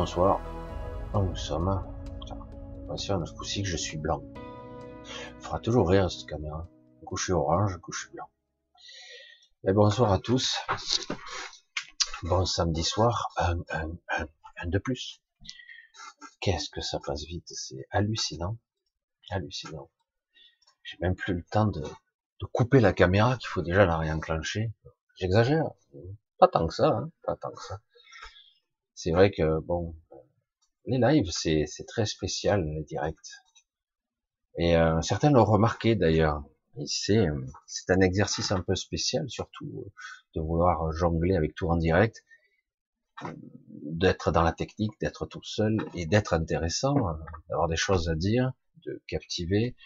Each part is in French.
Bonsoir. nous sommes. Attention, ce coup-ci que je suis blanc. Il fera toujours rire cette caméra. Suis orange, suis blanc. Et bonsoir à tous. Bon samedi soir, un, de plus. Qu'est-ce que ça passe vite, c'est hallucinant. Hallucinant. J'ai même plus le temps de, de couper la caméra qu'il faut déjà la réenclencher. J'exagère. Pas tant que ça, hein. pas tant que ça. C'est vrai que bon, les lives c'est très spécial les directs. Et euh, certains l'ont remarqué d'ailleurs. C'est c'est un exercice un peu spécial, surtout euh, de vouloir jongler avec tout en direct, d'être dans la technique, d'être tout seul et d'être intéressant, d'avoir des choses à dire, de captiver.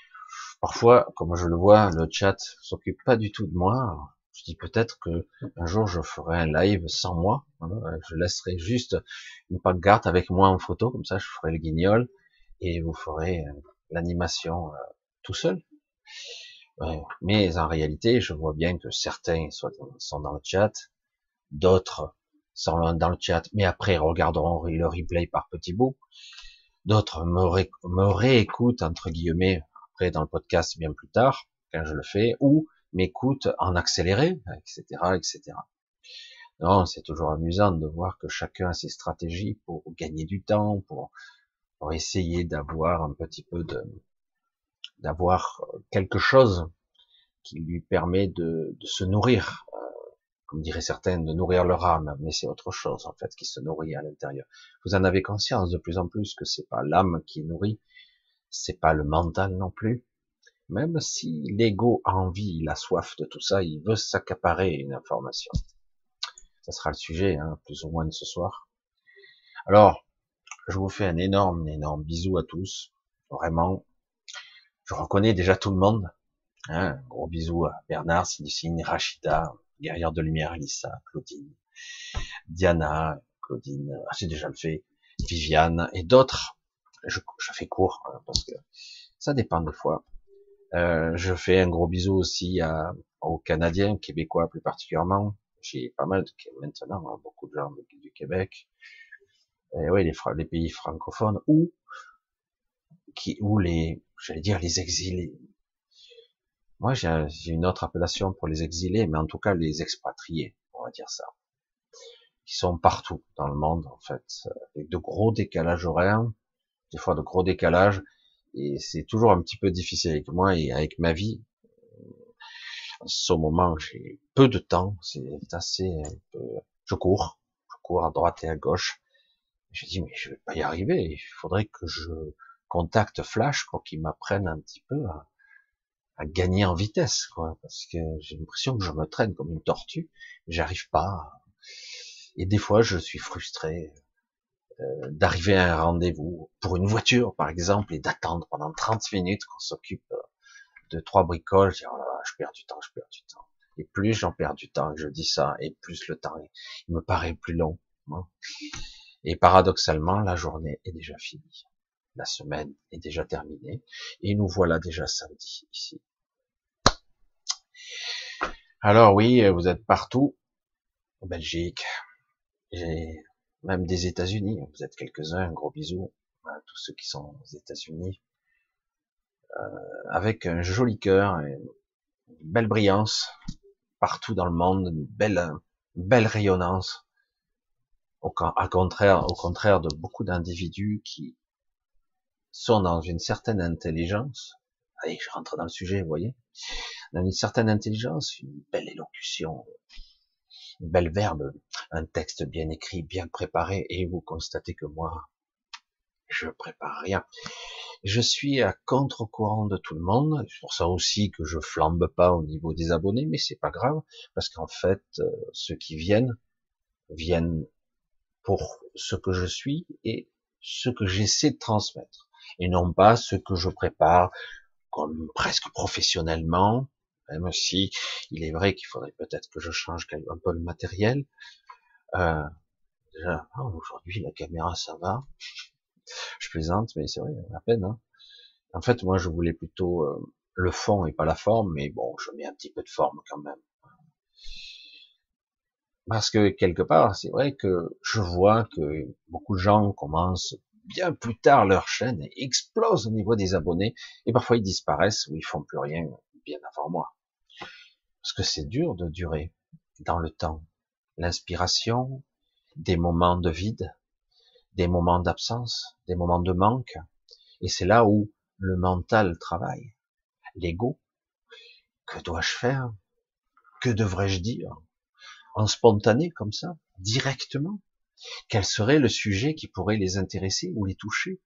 Parfois, comme je le vois, le chat s'occupe pas du tout de moi. Je dis peut-être que un jour je ferai un live sans moi. Je laisserai juste une pancarte avec moi en photo, comme ça je ferai le guignol et vous ferez euh, l'animation euh, tout seul. Mais en réalité, je vois bien que certains sont dans le chat, d'autres sont dans le chat, mais après regarderont le replay par petits bouts. D'autres me, réécoutent entre guillemets après dans le podcast bien plus tard quand je le fais, ou m'écoute en accéléré, etc., etc. Non, c'est toujours amusant de voir que chacun a ses stratégies pour gagner du temps, pour, pour essayer d'avoir un petit peu de, d'avoir quelque chose qui lui permet de, de se nourrir, euh, comme diraient certains, de nourrir leur âme, mais c'est autre chose en fait qui se nourrit à l'intérieur. Vous en avez conscience de plus en plus que c'est pas l'âme qui nourrit, c'est pas le mental non plus, même si l'ego a envie, il a soif de tout ça, il veut s'accaparer une information. Ça sera le sujet, hein, plus ou moins de ce soir. Alors, je vous fais un énorme, énorme bisou à tous. Vraiment, je reconnais déjà tout le monde. Hein, gros bisou à Bernard, Sinicine, Rachida, Guerrière de Lumière, Lisa, Claudine, Diana, Claudine, ah, j'ai déjà le fait, Viviane et d'autres. Je, je fais court hein, parce que ça dépend des fois. Euh, je fais un gros bisou aussi à, aux Canadiens, Québécois plus particulièrement. J'ai pas mal de, maintenant hein, beaucoup de gens du, Québec. Et oui, les, les pays francophones ou qui ou les, j'allais dire les exilés. Moi, j'ai une autre appellation pour les exilés, mais en tout cas les expatriés, on va dire ça, qui sont partout dans le monde en fait, avec de gros décalages horaires, des fois de gros décalages, et c'est toujours un petit peu difficile avec moi et avec ma vie. En ce moment, j'ai peu de temps, c'est assez, je cours, je cours à droite et à gauche. Je dis mais je vais pas y arriver. Il faudrait que je contacte Flash pour qu'il m'apprenne un petit peu à, à, gagner en vitesse, quoi, parce que j'ai l'impression que je me traîne comme une tortue. J'arrive pas. Et des fois, je suis frustré. Euh, d'arriver à un rendez-vous pour une voiture, par exemple, et d'attendre pendant 30 minutes qu'on s'occupe euh, de trois bricoles, je, oh je perds du temps, je perds du temps. Et plus j'en perds du temps, je dis ça, et plus le temps il me paraît plus long. Hein. Et paradoxalement, la journée est déjà finie. La semaine est déjà terminée. Et nous voilà déjà samedi ici. Alors oui, vous êtes partout. En Belgique. J'ai même des États-Unis. Vous êtes quelques-uns, un gros bisou à tous ceux qui sont aux États-Unis, euh, avec un joli cœur, une belle brillance partout dans le monde, une belle, belle rayonnance. Au, contraire, au contraire de beaucoup d'individus qui sont dans une certaine intelligence. Allez, je rentre dans le sujet, vous voyez. Dans une certaine intelligence, une belle élocution, belle verbe, un texte bien écrit, bien préparé, et vous constatez que moi, je prépare rien. Je suis à contre-courant de tout le monde. C'est pour ça aussi que je flambe pas au niveau des abonnés, mais c'est pas grave, parce qu'en fait, euh, ceux qui viennent, viennent pour ce que je suis et ce que j'essaie de transmettre. Et non pas ce que je prépare comme presque professionnellement, même si il est vrai qu'il faudrait peut-être que je change un peu le matériel. Euh, déjà, ah, aujourd'hui la caméra ça va. Je plaisante, mais c'est vrai, à peine. Hein. En fait, moi je voulais plutôt euh, le fond et pas la forme, mais bon, je mets un petit peu de forme quand même. Parce que quelque part, c'est vrai que je vois que beaucoup de gens commencent bien plus tard leur chaîne explosent au niveau des abonnés et parfois ils disparaissent ou ils font plus rien bien avant moi. Parce que c'est dur de durer dans le temps. L'inspiration, des moments de vide, des moments d'absence, des moments de manque. Et c'est là où le mental travaille. L'ego. Que dois-je faire? Que devrais-je dire? En spontané, comme ça, directement? Quel serait le sujet qui pourrait les intéresser ou les toucher?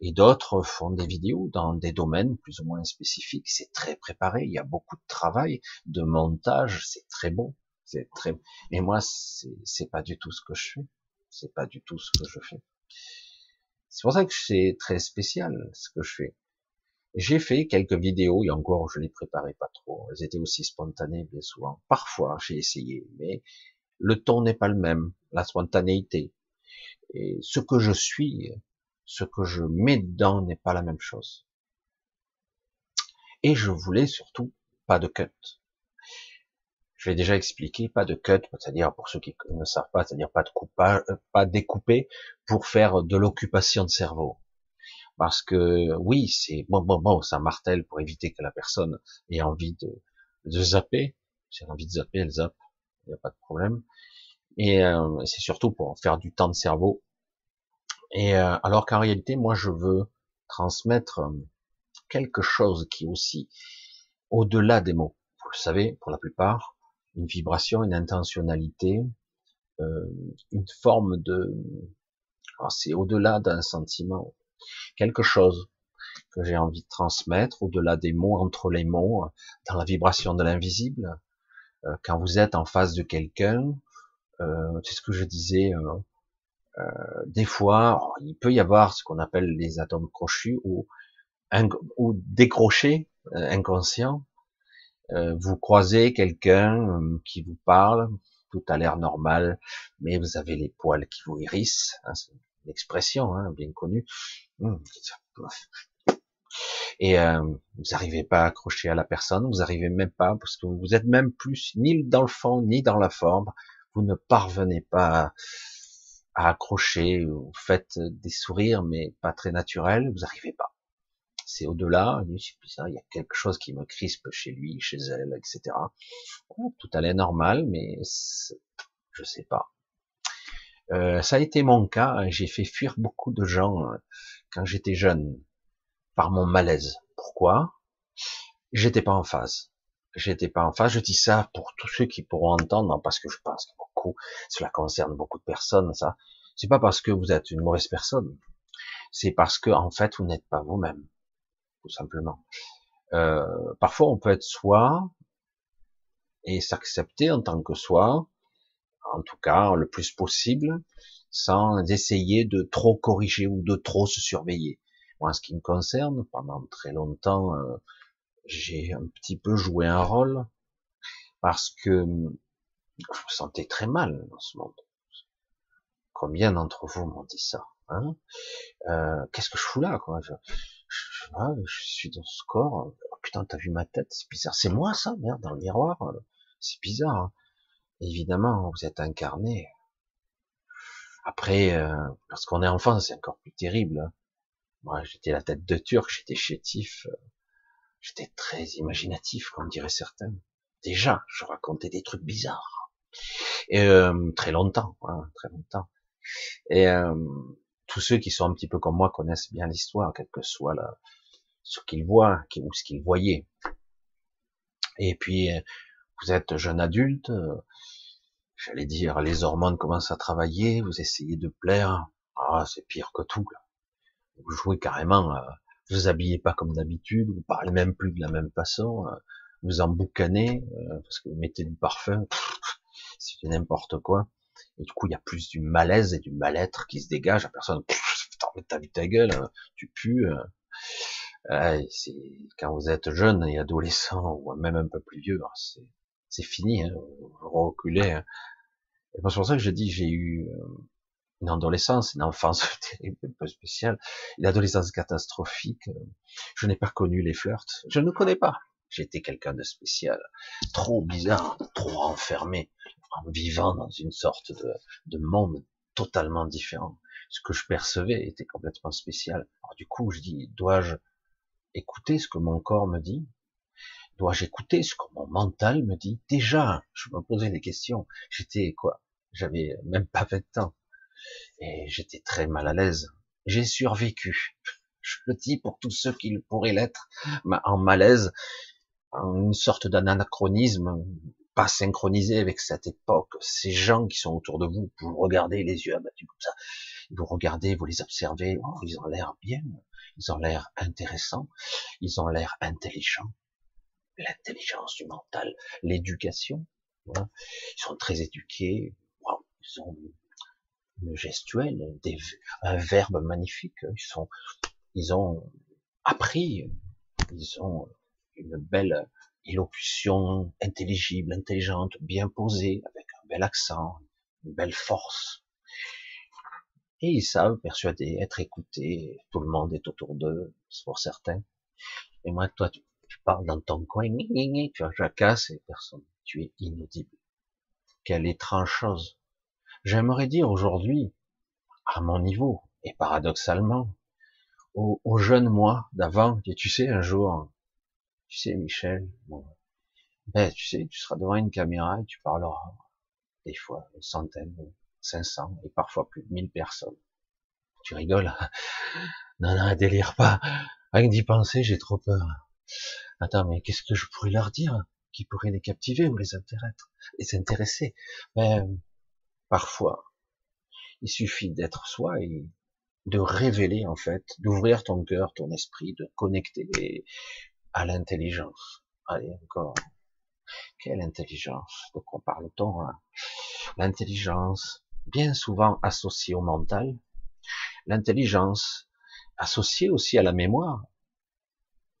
Et d'autres font des vidéos dans des domaines plus ou moins spécifiques. C'est très préparé. Il y a beaucoup de travail, de montage. C'est très bon. C'est très. Mais moi, c'est pas du tout ce que je fais. C'est pas du tout ce que je fais. C'est pour ça que c'est très spécial ce que je fais. J'ai fait quelques vidéos et encore je les préparais pas trop. Elles étaient aussi spontanées bien souvent. Parfois j'ai essayé, mais le ton n'est pas le même, la spontanéité. Et ce que je suis, ce que je mets dedans n'est pas la même chose. Et je voulais surtout pas de cut. Je l'ai déjà expliqué, pas de cut, c'est-à-dire pour ceux qui ne savent pas, c'est-à-dire pas de coupage, euh, pas découpé pour faire de l'occupation de cerveau. Parce que oui, c'est bon, bon, bon, ça martèle pour éviter que la personne ait envie de, de zapper. Si elle a envie de zapper, elle zappe, il n'y a pas de problème. Et euh, c'est surtout pour faire du temps de cerveau. Et euh, alors qu'en réalité, moi, je veux transmettre quelque chose qui est aussi au-delà des mots. Vous le savez, pour la plupart, une vibration, une intentionnalité, euh, une forme de, oh, c'est au-delà d'un sentiment, quelque chose que j'ai envie de transmettre, au-delà des mots, entre les mots, dans la vibration de l'invisible. Euh, quand vous êtes en face de quelqu'un, euh, c'est ce que je disais, euh, des fois, oh, il peut y avoir ce qu'on appelle les atomes crochus ou, ou décrochés, inconscients, euh, vous croisez quelqu'un euh, qui vous parle, tout a l'air normal, mais vous avez les poils qui vous hérissent, hein, c'est une expression hein, bien connue. Hum, et euh, vous n'arrivez pas à accrocher à la personne, vous n'arrivez même pas, parce que vous êtes même plus ni dans le fond, ni dans la forme, vous ne parvenez pas à accrocher, vous faites des sourires, mais pas très naturels, vous n'arrivez pas c'est au-delà, il y a quelque chose qui me crispe chez lui, chez elle, etc. tout allait normal, mais je sais pas. Euh, ça a été mon cas, hein. j'ai fait fuir beaucoup de gens euh, quand j'étais jeune par mon malaise. Pourquoi? J'étais pas en phase. J'étais pas en phase. Je dis ça pour tous ceux qui pourront entendre, parce que je pense cela concerne beaucoup de personnes. Ça, c'est pas parce que vous êtes une mauvaise personne. C'est parce que en fait, vous n'êtes pas vous-même tout simplement. Euh, parfois, on peut être soi et s'accepter en tant que soi, en tout cas le plus possible, sans essayer de trop corriger ou de trop se surveiller. Moi, en ce qui me concerne, pendant très longtemps, euh, j'ai un petit peu joué un rôle parce que je me sentais très mal dans ce monde. Combien d'entre vous m'ont dit ça hein? Euh, Qu'est-ce que je fous là quoi? Je, je suis dans ce corps. Oh, putain, t'as vu ma tête? C'est bizarre. C'est moi ça, merde, dans le miroir? C'est bizarre. Hein. Évidemment, vous êtes incarné. Après, euh, lorsqu'on est enfant, c'est encore plus terrible. Hein. Moi, j'étais la tête de turc, j'étais chétif, euh, j'étais très imaginatif, comme diraient certains. Déjà, je racontais des trucs bizarres. Et euh, très longtemps, hein, très longtemps. Et euh, tous ceux qui sont un petit peu comme moi connaissent bien l'histoire, quel que soit la, ce qu'ils voient ou ce qu'ils voyaient. Et puis, vous êtes jeune adulte, j'allais dire, les hormones commencent à travailler, vous essayez de plaire, ah, c'est pire que tout. Là. Vous jouez carrément, vous vous habillez pas comme d'habitude, vous parlez même plus de la même façon, vous emboucanez, euh, parce que vous mettez du parfum, c'est n'importe quoi. Et du coup, il y a plus du malaise et du mal-être qui se dégage. La personne, t'as vu ta gueule, hein, tu pues. Euh, quand vous êtes jeune et adolescent ou même un peu plus vieux, hein, c'est fini. Hein, vous reculez. Hein. C'est pour ça que je dis, j'ai eu euh, une adolescence, une enfance un peu spéciale, une adolescence catastrophique. Je n'ai pas connu les flirts. Je ne connais pas. J'étais quelqu'un de spécial, trop bizarre, trop enfermé, en vivant dans une sorte de, de monde totalement différent. Ce que je percevais était complètement spécial. Alors du coup, je dis, dois-je écouter ce que mon corps me dit? Dois-je écouter ce que mon mental me dit? Déjà, je me posais des questions. J'étais quoi J'avais même pas 20 ans. Et j'étais très mal à l'aise. J'ai survécu. Je le dis pour tous ceux qui pourraient l'être, en malaise, en une sorte d'anachronisme, pas synchronisé avec cette époque. Ces gens qui sont autour de vous, vous regardez les yeux abattus comme ça, vous regardez, vous les observez, oh, ils ont l'air bien, ils ont l'air intéressants, ils ont l'air intelligents. L'intelligence du mental, l'éducation, ils sont très éduqués, ils ont le gestuel, des, un verbe magnifique. Ils sont, ils ont appris, ils ont une belle élocution intelligible, intelligente, bien posée, avec un bel accent, une belle force. Et ils savent persuader, être écoutés. Tout le monde est autour d'eux, c'est pour certains. Et moi, toi, tu, parles dans ton coin, tu jacasses et personne. Tu es inaudible. Quelle étrange chose. J'aimerais dire aujourd'hui, à mon niveau, et paradoxalement, au, au jeune moi d'avant, et tu sais, un jour, tu sais, Michel, ben, tu sais, tu seras devant une caméra et tu parleras, des fois, une centaine, cinq cents, et parfois plus de mille personnes. Tu rigoles? Non, non, délire pas. Rien d'y penser, j'ai trop peur. Attends, mais qu'est-ce que je pourrais leur dire? Qui pourrait les captiver ou les intéresser? Les intéresser? Ben, Parfois, il suffit d'être soi et de révéler en fait, d'ouvrir ton cœur, ton esprit, de connecter à l'intelligence. Allez, encore. Quelle intelligence De quoi parle-t-on hein? L'intelligence, bien souvent associée au mental. L'intelligence, associée aussi à la mémoire.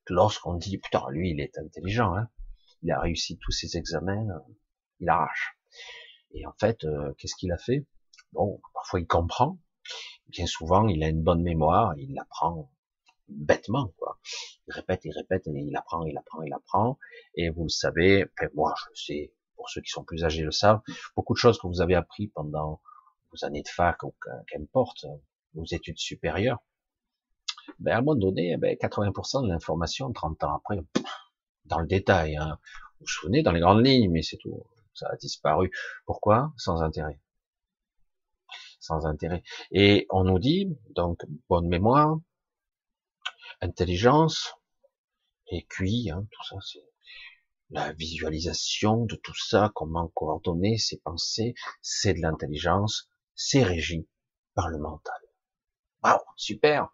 Lorsqu'on dit, putain, lui, il est intelligent, hein il a réussi tous ses examens, il arrache. Et en fait, euh, qu'est-ce qu'il a fait? Bon, parfois il comprend. Bien souvent, il a une bonne mémoire, il apprend bêtement, quoi. Il répète, il répète, il apprend, il apprend, il apprend. Et vous le savez, moi je le sais, pour ceux qui sont plus âgés le savent, beaucoup de choses que vous avez appris pendant vos années de fac ou qu'importe, vos études supérieures, ben à un moment donné, ben 80% de l'information, 30 ans après, dans le détail, hein, vous vous souvenez, dans les grandes lignes, mais c'est tout ça a disparu. Pourquoi? Sans intérêt. Sans intérêt. Et on nous dit, donc, bonne mémoire, intelligence, et QI, hein, tout ça, c'est la visualisation de tout ça, comment coordonner ses pensées, c'est de l'intelligence, c'est régi par le mental. Waouh, super.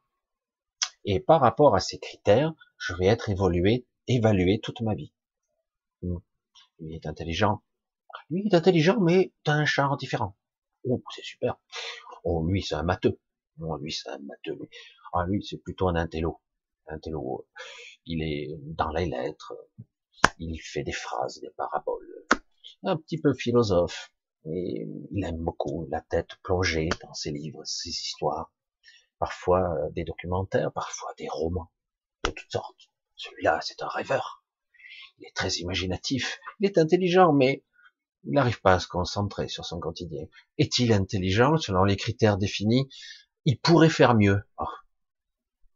Et par rapport à ces critères, je vais être évolué, évalué toute ma vie. Il est intelligent, lui, est intelligent, mais t'as un genre différent. Oh, c'est super. Oh, lui, c'est un matheux. Oh, lui, c'est un matheux. Lui. Ah, lui, c'est plutôt un intello. Intello. Il est dans les lettres. Il fait des phrases, des paraboles. Un petit peu philosophe. Et il aime beaucoup la tête plongée dans ses livres, ses histoires. Parfois euh, des documentaires, parfois des romans de toutes sortes. Celui-là, c'est un rêveur. Il est très imaginatif. Il est intelligent, mais il n'arrive pas à se concentrer sur son quotidien. Est-il intelligent selon les critères définis? Il pourrait faire mieux. Oh.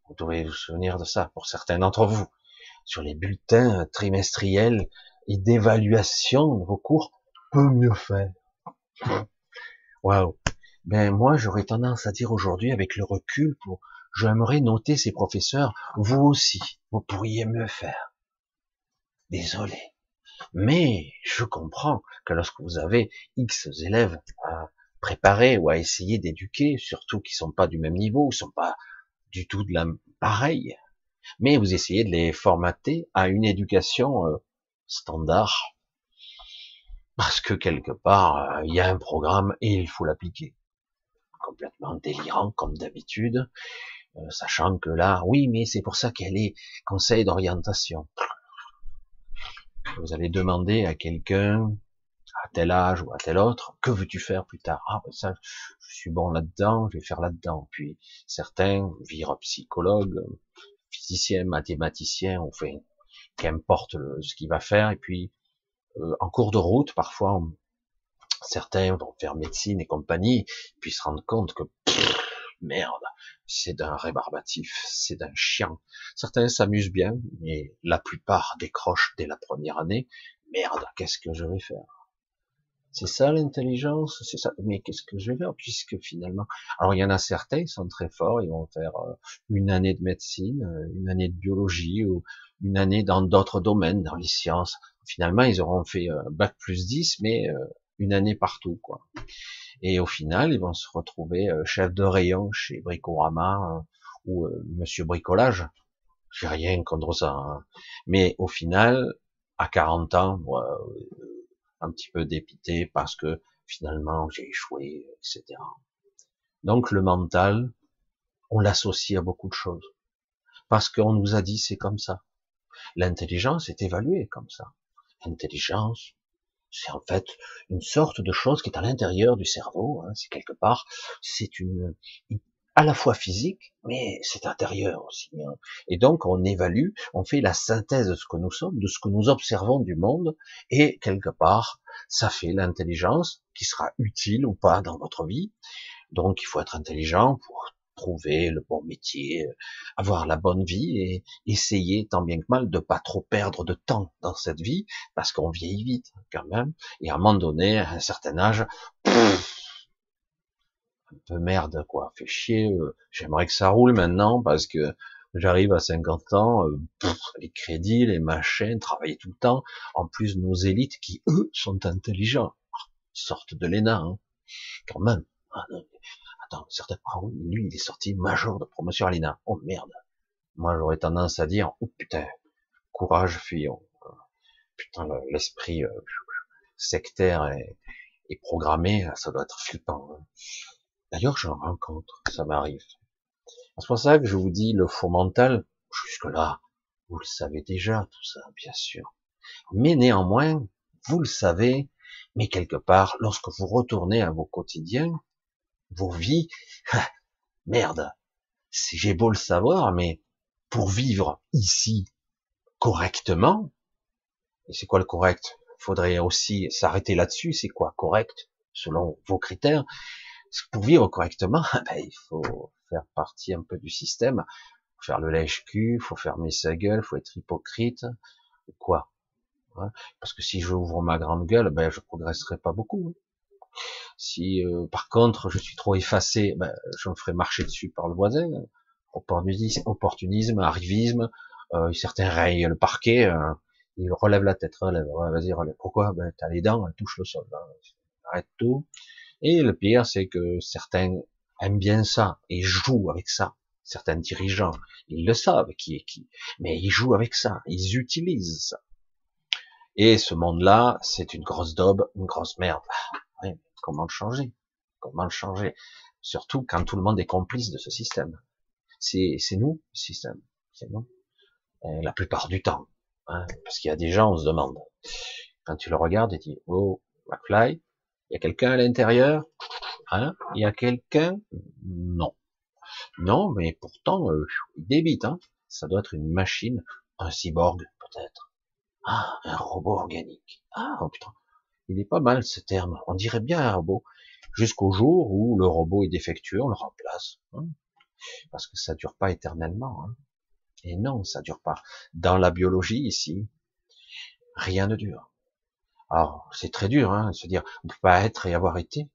Vous devez vous souvenir de ça pour certains d'entre vous. Sur les bulletins trimestriels et d'évaluation de vos cours, peut mieux faire. Waouh. Ben moi, j'aurais tendance à dire aujourd'hui, avec le recul, pour j'aimerais noter ces professeurs, vous aussi, vous pourriez mieux faire. Désolé. Mais je comprends que lorsque vous avez X élèves à préparer ou à essayer d'éduquer, surtout qui sont pas du même niveau, qui sont pas du tout de la pareille, mais vous essayez de les formater à une éducation euh, standard, parce que quelque part euh, il y a un programme et il faut l'appliquer. Complètement délirant comme d'habitude, euh, sachant que là, oui, mais c'est pour ça qu'elle est conseil d'orientation. Vous allez demander à quelqu'un, à tel âge ou à tel autre, que veux-tu faire plus tard? Ah, ben ça, je suis bon là-dedans, je vais faire là-dedans. Puis certains virent psychologue, physicien, mathématicien, on fait qu'importe ce qu'il va faire. Et puis, euh, en cours de route, parfois, Certains vont faire médecine et compagnie, puis se rendre compte que merde, c'est d'un rébarbatif, c'est d'un chiant. Certains s'amusent bien, mais la plupart décrochent dès la première année. Merde, qu'est-ce que je vais faire? C'est ça l'intelligence, c'est ça. Mais qu'est-ce que je vais faire? Puisque finalement, alors il y en a certains, ils sont très forts, ils vont faire euh, une année de médecine, euh, une année de biologie ou une année dans d'autres domaines, dans les sciences. Finalement, ils auront fait euh, bac plus 10, mais une année partout, quoi. Et au final, ils vont se retrouver chef de rayon chez Bricorama ou Monsieur Bricolage. J'ai rien contre ça. Hein. Mais au final, à 40 ans, un petit peu dépité parce que finalement j'ai échoué, etc. Donc le mental, on l'associe à beaucoup de choses. Parce qu'on nous a dit c'est comme ça. L'intelligence est évaluée comme ça. Intelligence, c'est en fait une sorte de chose qui est à l'intérieur du cerveau. Hein, c'est quelque part, c'est une, à la fois physique, mais c'est intérieur aussi. Hein. Et donc on évalue, on fait la synthèse de ce que nous sommes, de ce que nous observons du monde, et quelque part, ça fait l'intelligence qui sera utile ou pas dans votre vie. Donc il faut être intelligent pour trouver le bon métier, avoir la bonne vie et essayer tant bien que mal de pas trop perdre de temps dans cette vie parce qu'on vieillit vite quand même et à un moment donné, à un certain âge, un peu merde quoi, fait chier. Euh, j'aimerais que ça roule maintenant parce que j'arrive à 50 ans, euh, les crédits, les machins, travailler tout le temps. En plus, nos élites qui eux sont intelligents, sortent de l'ENA, hein, quand même. Ah, Attends, certains, ah lui, il est sorti major de promotion à l'INA. Oh merde. Moi, j'aurais tendance à dire, oh putain, courage, fuyons. Putain, l'esprit euh, sectaire et, programmé, ça doit être flippant. Hein. D'ailleurs, j'en rencontre, ça m'arrive. C'est pour ça que je vous dis le faux mental, jusque-là, vous le savez déjà, tout ça, bien sûr. Mais néanmoins, vous le savez, mais quelque part, lorsque vous retournez à vos quotidiens, vos vies, merde, j'ai beau le savoir, mais pour vivre ici correctement, et c'est quoi le correct? Faudrait aussi s'arrêter là-dessus. C'est quoi correct selon vos critères? Pour vivre correctement, ben, il faut faire partie un peu du système, faire le lèche-cul, faut fermer sa gueule, faut être hypocrite. Quoi Parce que si j'ouvre ma grande gueule, ben je progresserai pas beaucoup. Si euh, par contre je suis trop effacé, ben, je me ferai marcher dessus par le voisin. Opportunisme, arrivisme, euh, certains rayent le parquet, euh, ils relèvent la tête, relève, vas-y, relève. Pourquoi? Ben t'as les dents, elles touchent le sol. Arrête tout. Et le pire, c'est que certains aiment bien ça et jouent avec ça. Certains dirigeants, ils le savent qui est qui, mais ils jouent avec ça, ils utilisent ça. Et ce monde-là, c'est une grosse daube, une grosse merde. Comment le changer? Comment le changer? Surtout quand tout le monde est complice de ce système. C'est nous, le système. C'est nous. la plupart du temps. Hein, parce qu'il y a des gens, on se demande. Quand tu le regardes et dis, oh, McFly, il y a quelqu'un à l'intérieur? Hein? Il y a quelqu'un? Non. Non, mais pourtant, euh, il débite. Hein Ça doit être une machine, un cyborg peut-être. Ah, un robot organique. Ah, oh putain. Il est pas mal ce terme. On dirait bien un robot. Jusqu'au jour où le robot est défectueux, on le remplace. Hein. Parce que ça dure pas éternellement. Hein. Et non, ça dure pas. Dans la biologie ici, rien ne dure. Alors, c'est très dur, hein, de se dire, on peut pas être et avoir été.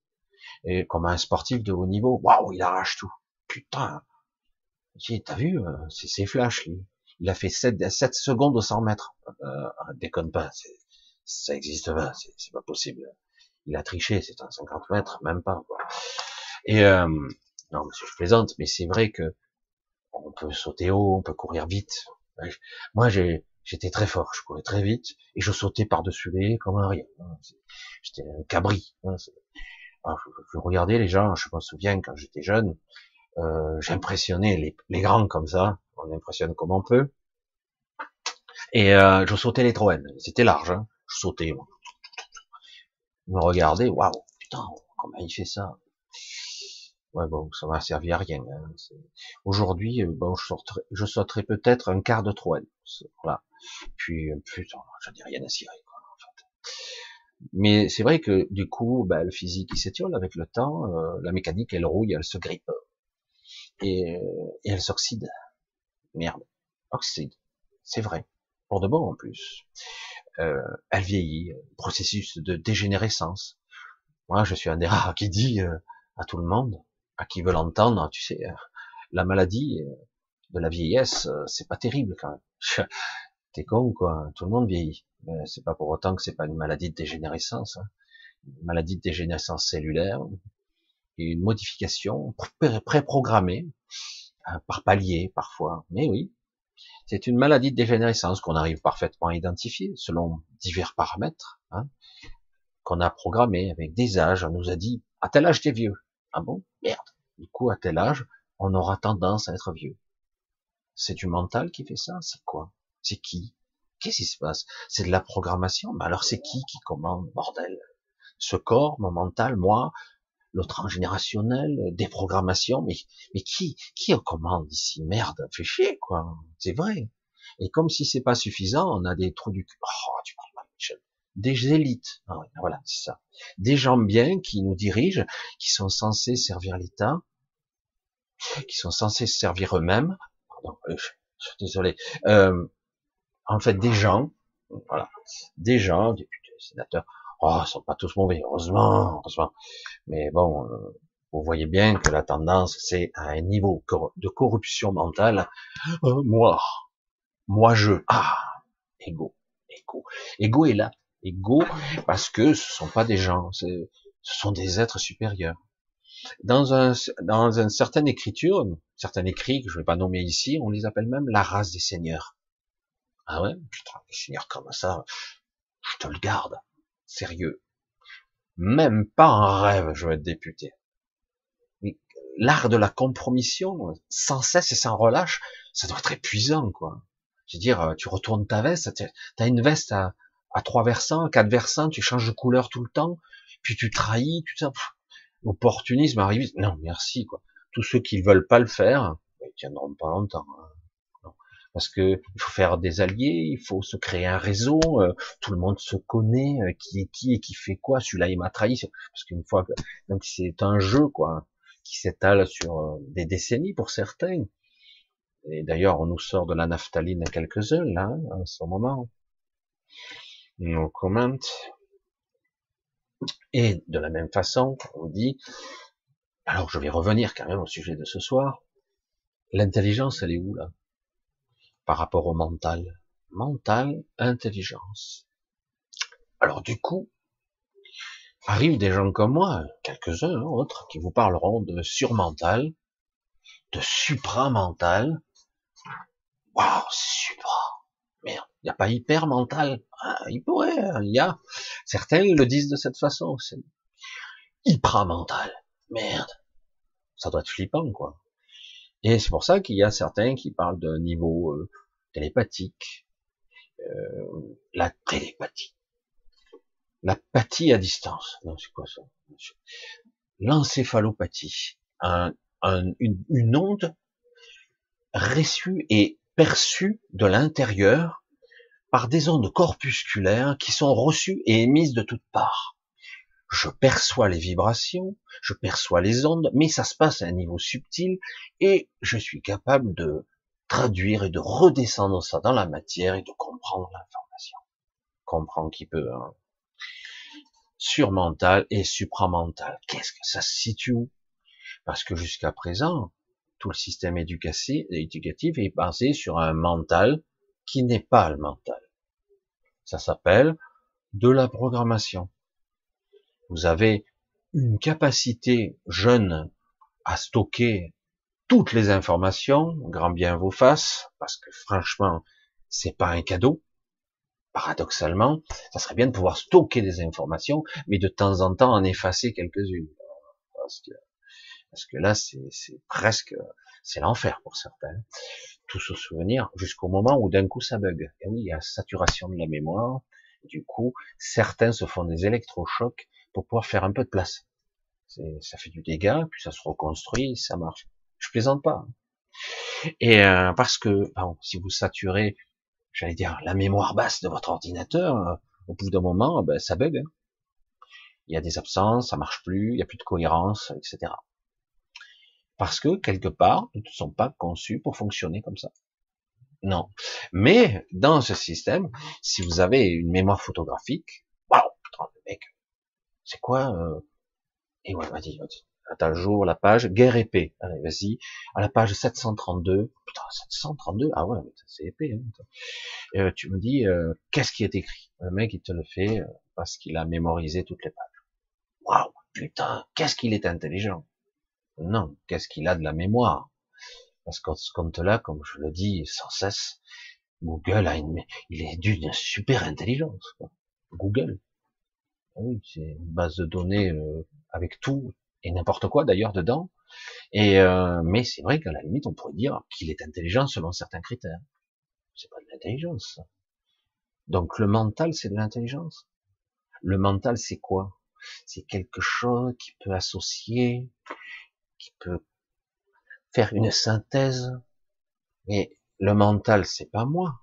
Et comme un sportif de haut niveau, waouh, il arrache tout. Putain. T'as vu, euh, c'est ses flashs, lui. Il a fait 7, 7 secondes au 100 mètres. Euh, déconne pas, ça existe pas, c'est pas possible. Il a triché, c'est un 50 mètres, même pas. Quoi. Et euh, non, monsieur, je plaisante, mais c'est vrai que on peut sauter haut, on peut courir vite. Moi, j'ai, j'étais très fort, je courais très vite et je sautais par-dessus les comme un rien. J'étais un cabri. Hein, je, regardais les gens, je me souviens quand j'étais jeune, euh, j'impressionnais les, grands comme ça. On impressionne comme on peut. Et euh, je sautais les troènes. C'était large. Hein je sautais, moi. me regardait, waouh, putain, comment il fait ça? Ouais, bon, ça m'a servi à rien. Hein. Aujourd'hui, euh, bon, je, sauterai, peut-être un quart de troène. Voilà. Puis, euh, putain, j'en ai rien à cirer, quoi, en fait. Mais c'est vrai que du coup, bah, le physique il s'étiole avec le temps, euh, la mécanique elle rouille, elle se grippe et, et elle s'oxyde. Merde, oxyde, c'est vrai, pour de bon en plus. Euh, elle vieillit, processus de dégénérescence. Moi, je suis un des rares qui dit euh, à tout le monde, à qui veut l'entendre, tu sais, euh, la maladie de la vieillesse, c'est pas terrible quand même. T'es con quoi, tout le monde vieillit. Mais c'est pas pour autant que c'est pas une maladie de dégénérescence. Hein. Une maladie de dégénérescence cellulaire, une modification préprogrammée par palier parfois. Mais oui, c'est une maladie de dégénérescence qu'on arrive parfaitement à identifier selon divers paramètres hein, qu'on a programmés avec des âges. On nous a dit à tel âge t'es vieux. Ah bon? Merde. Du coup, à tel âge, on aura tendance à être vieux. C'est du mental qui fait ça? C'est quoi? C'est qui? Qu'est-ce qui se passe? C'est de la programmation. Mais alors c'est qui qui commande? Bordel. Ce corps, mon mental, moi, le transgénérationnel, des programmations, mais, mais qui, qui commande ici? Merde, fait chier, quoi. C'est vrai. Et comme si c'est pas suffisant, on a des trous du cul. Oh, tu parles mal, Michel. Des élites. Ah voilà, c'est ça. Des gens bien qui nous dirigent, qui sont censés servir l'État, qui sont censés servir eux-mêmes. Pardon, euh, je, suis désolé. Euh, en fait, des gens, voilà, des gens, députés, sénateurs, oh, ils sont pas tous mauvais, heureusement, heureusement. Mais bon, euh, vous voyez bien que la tendance, c'est à un niveau de corruption mentale. Euh, moi, moi je, ah, ego, ego, ego est là, ego parce que ce sont pas des gens, ce sont des êtres supérieurs. Dans un, dans une certaine écriture, certains écrits que je vais pas nommer ici, on les appelle même la race des seigneurs. Ah ouais, putain, des seigneurs comme ça, je te le garde. Sérieux. Même pas en rêve, je veux être député. L'art de la compromission, sans cesse et sans relâche, ça doit être épuisant, quoi. Je veux dire, tu retournes ta veste, t'as une veste à, trois versants, à quatre versants, tu changes de couleur tout le temps, puis tu trahis, tu opportunisme, arrive, non, merci, quoi. Tous ceux qui veulent pas le faire, ils tiendront pas longtemps. Hein parce que il faut faire des alliés, il faut se créer un réseau, euh, tout le monde se connaît, euh, qui est qui et qui fait quoi. Celui-là il m'a trahi, parce qu'une fois que donc c'est un jeu quoi qui s'étale sur euh, des décennies pour certains. Et d'ailleurs on nous sort de la naphtaline à quelques-uns là en ce moment. On commente. Et de la même façon, on dit, alors je vais revenir quand même au sujet de ce soir. L'intelligence, elle est où là? Par rapport au mental. Mental, intelligence. Alors du coup, arrivent des gens comme moi, quelques-uns hein, autres, qui vous parleront de surmental, de supramental. Waouh, supra. Merde, il n'y a pas hyper mental. Ah, il pourrait, hein, il y a. Certains le disent de cette façon. C'est hypramental. Merde. Ça doit être flippant, quoi. Et c'est pour ça qu'il y a certains qui parlent d'un niveau euh, télépathique, euh, la télépathie, la pathie à distance. Non, c'est quoi ça? L'encéphalopathie, un, une, une onde reçue et perçue de l'intérieur par des ondes corpusculaires qui sont reçues et émises de toutes parts je perçois les vibrations, je perçois les ondes, mais ça se passe à un niveau subtil et je suis capable de traduire et de redescendre ça dans la matière et de comprendre l'information. Comprendre qui peut. Hein. Surmental et supramental. Qu'est-ce que ça se situe Parce que jusqu'à présent, tout le système éducatif est basé sur un mental qui n'est pas le mental. Ça s'appelle de la programmation vous avez une capacité jeune à stocker toutes les informations, grand bien vous fasse, parce que franchement, c'est pas un cadeau. Paradoxalement, ça serait bien de pouvoir stocker des informations, mais de temps en temps en effacer quelques-unes. Parce que, parce que là, c'est presque, c'est l'enfer pour certains. Tout se souvenir jusqu'au moment où d'un coup ça bug. Et oui, il y a saturation de la mémoire. Du coup, certains se font des électrochocs pour pouvoir faire un peu de place. Ça fait du dégât, puis ça se reconstruit, ça marche. Je plaisante pas. Et euh, parce que si vous saturez, j'allais dire, la mémoire basse de votre ordinateur, euh, au bout d'un moment, ben, ça bug. Hein. Il y a des absences, ça marche plus, il n'y a plus de cohérence, etc. Parce que quelque part, nous ne sont pas conçus pour fonctionner comme ça. Non. Mais dans ce système, si vous avez une mémoire photographique, c'est quoi euh... Et ouais, vas-y, vas-y. À jour, la page guerre épée. Allez, vas-y. À la page 732. Putain, 732. Ah ouais, c'est épais. Hein. Euh, tu me dis, euh, qu'est-ce qui est écrit? Le mec, il te le fait euh, parce qu'il a mémorisé toutes les pages. Waouh, putain, qu'est-ce qu'il est intelligent. Non, qu'est-ce qu'il a de la mémoire? Parce qu'en ce compte-là, comme je le dis sans cesse, Google a une, il est d'une super intelligence. Google. Ah oui, c'est une base de données avec tout et n'importe quoi d'ailleurs dedans. Et euh, mais c'est vrai qu'à la limite, on pourrait dire qu'il est intelligent selon certains critères. C'est pas de l'intelligence. Donc le mental, c'est de l'intelligence. Le mental, c'est quoi? C'est quelque chose qui peut associer, qui peut faire une synthèse. Mais le mental, c'est pas moi.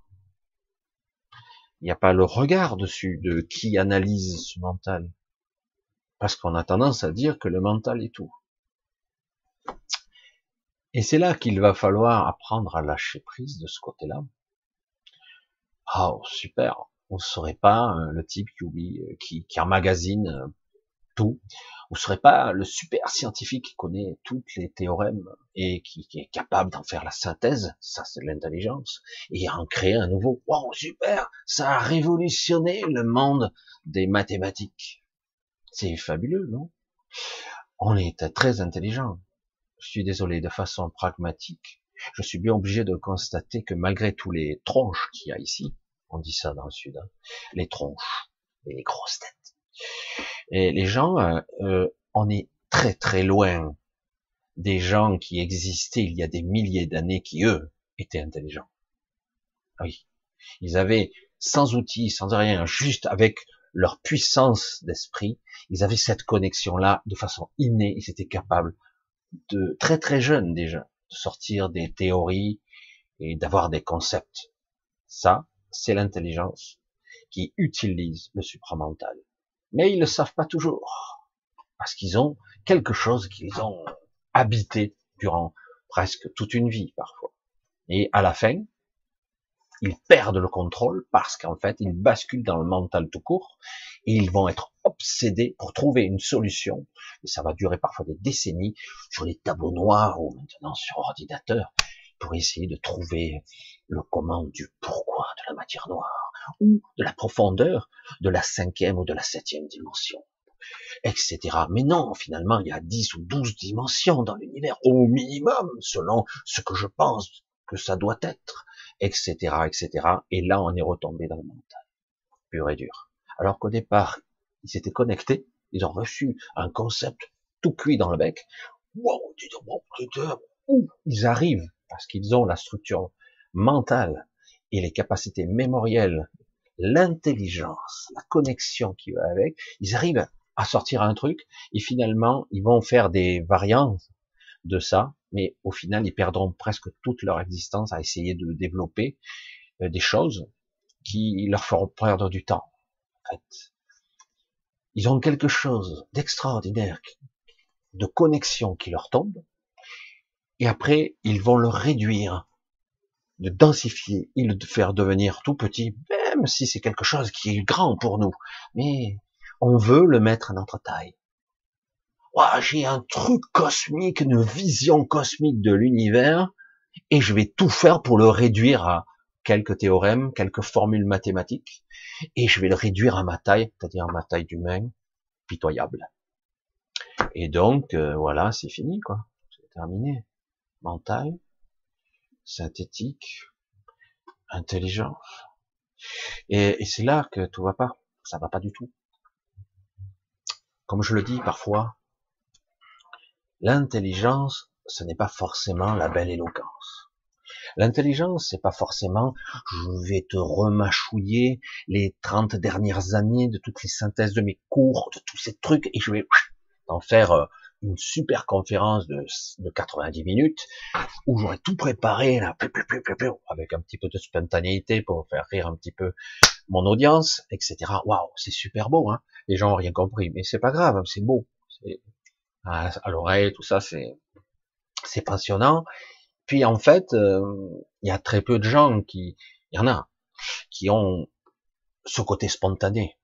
Il n'y a pas le regard dessus de qui analyse ce mental. Parce qu'on a tendance à dire que le mental est tout. Et c'est là qu'il va falloir apprendre à lâcher prise de ce côté-là. Oh, super. On ne serait pas euh, le type qui oublie, euh, qui, qui emmagasine euh, On ne serait pas le super scientifique qui connaît toutes les théorèmes et qui, qui est capable d'en faire la synthèse. Ça, c'est de l'intelligence. Et en créer un nouveau. Wow, super. Ça a révolutionné le monde des mathématiques. C'est fabuleux, non? On est très intelligent. Je suis désolé, de façon pragmatique, je suis bien obligé de constater que malgré tous les tronches qu'il y a ici, on dit ça dans le sud, hein, les tronches et les grosses têtes, et les gens, euh, euh, on est très très loin des gens qui existaient il y a des milliers d'années qui eux étaient intelligents. Oui, ils avaient sans outils, sans rien, juste avec leur puissance d'esprit, ils avaient cette connexion-là de façon innée, ils étaient capables de très très jeunes déjà de sortir des théories et d'avoir des concepts. Ça, c'est l'intelligence qui utilise le supramental. Mais ils le savent pas toujours parce qu'ils ont quelque chose qu'ils ont habité durant presque toute une vie parfois. Et à la fin, ils perdent le contrôle parce qu'en fait, ils basculent dans le mental tout court et ils vont être obsédés pour trouver une solution. Et ça va durer parfois des décennies sur les tableaux noirs ou maintenant sur ordinateur pour essayer de trouver le comment du pourquoi de la matière noire ou de la profondeur de la cinquième ou de la septième dimension etc. Mais non, finalement, il y a dix ou douze dimensions dans l'univers, au minimum, selon ce que je pense que ça doit être etc., etc. Et là, on est retombé dans le mental, pur et dur. Alors qu'au départ, ils étaient connectés, ils ont reçu un concept tout cuit dans le bec. Wow, ils arrivent? Parce qu'ils ont la structure mentale et les capacités mémorielles, l'intelligence, la connexion qui va avec. Ils arrivent à sortir un truc et finalement, ils vont faire des variantes de ça mais au final, ils perdront presque toute leur existence à essayer de développer euh, des choses qui leur feront perdre du temps. En fait, ils ont quelque chose d'extraordinaire, de connexion qui leur tombe, et après, ils vont le réduire, de densifier, et le faire devenir tout petit, même si c'est quelque chose qui est grand pour nous. Mais on veut le mettre à notre taille j'ai un truc cosmique, une vision cosmique de l'univers, et je vais tout faire pour le réduire à quelques théorèmes, quelques formules mathématiques, et je vais le réduire à ma taille, c'est-à-dire à ma taille d'humain, pitoyable. Et donc, euh, voilà, c'est fini, quoi. C'est terminé. Mental, synthétique, intelligent. Et, et c'est là que tout va pas. Ça va pas du tout. Comme je le dis parfois, L'intelligence, ce n'est pas forcément la belle éloquence. L'intelligence, c'est pas forcément je vais te remachouiller les 30 dernières années de toutes les synthèses de mes cours, de tous ces trucs, et je vais en faire euh, une super conférence de, de 90 minutes où j'aurais tout préparé là, avec un petit peu de spontanéité pour faire rire un petit peu mon audience, etc. Waouh, c'est super beau, hein les gens ont rien compris, mais c'est pas grave, c'est beau. À, l'oreille, tout ça, c'est c'est passionnant. Puis en fait, euh, il y a très peu de gens qui, il y en a, qui ont ce côté spontané.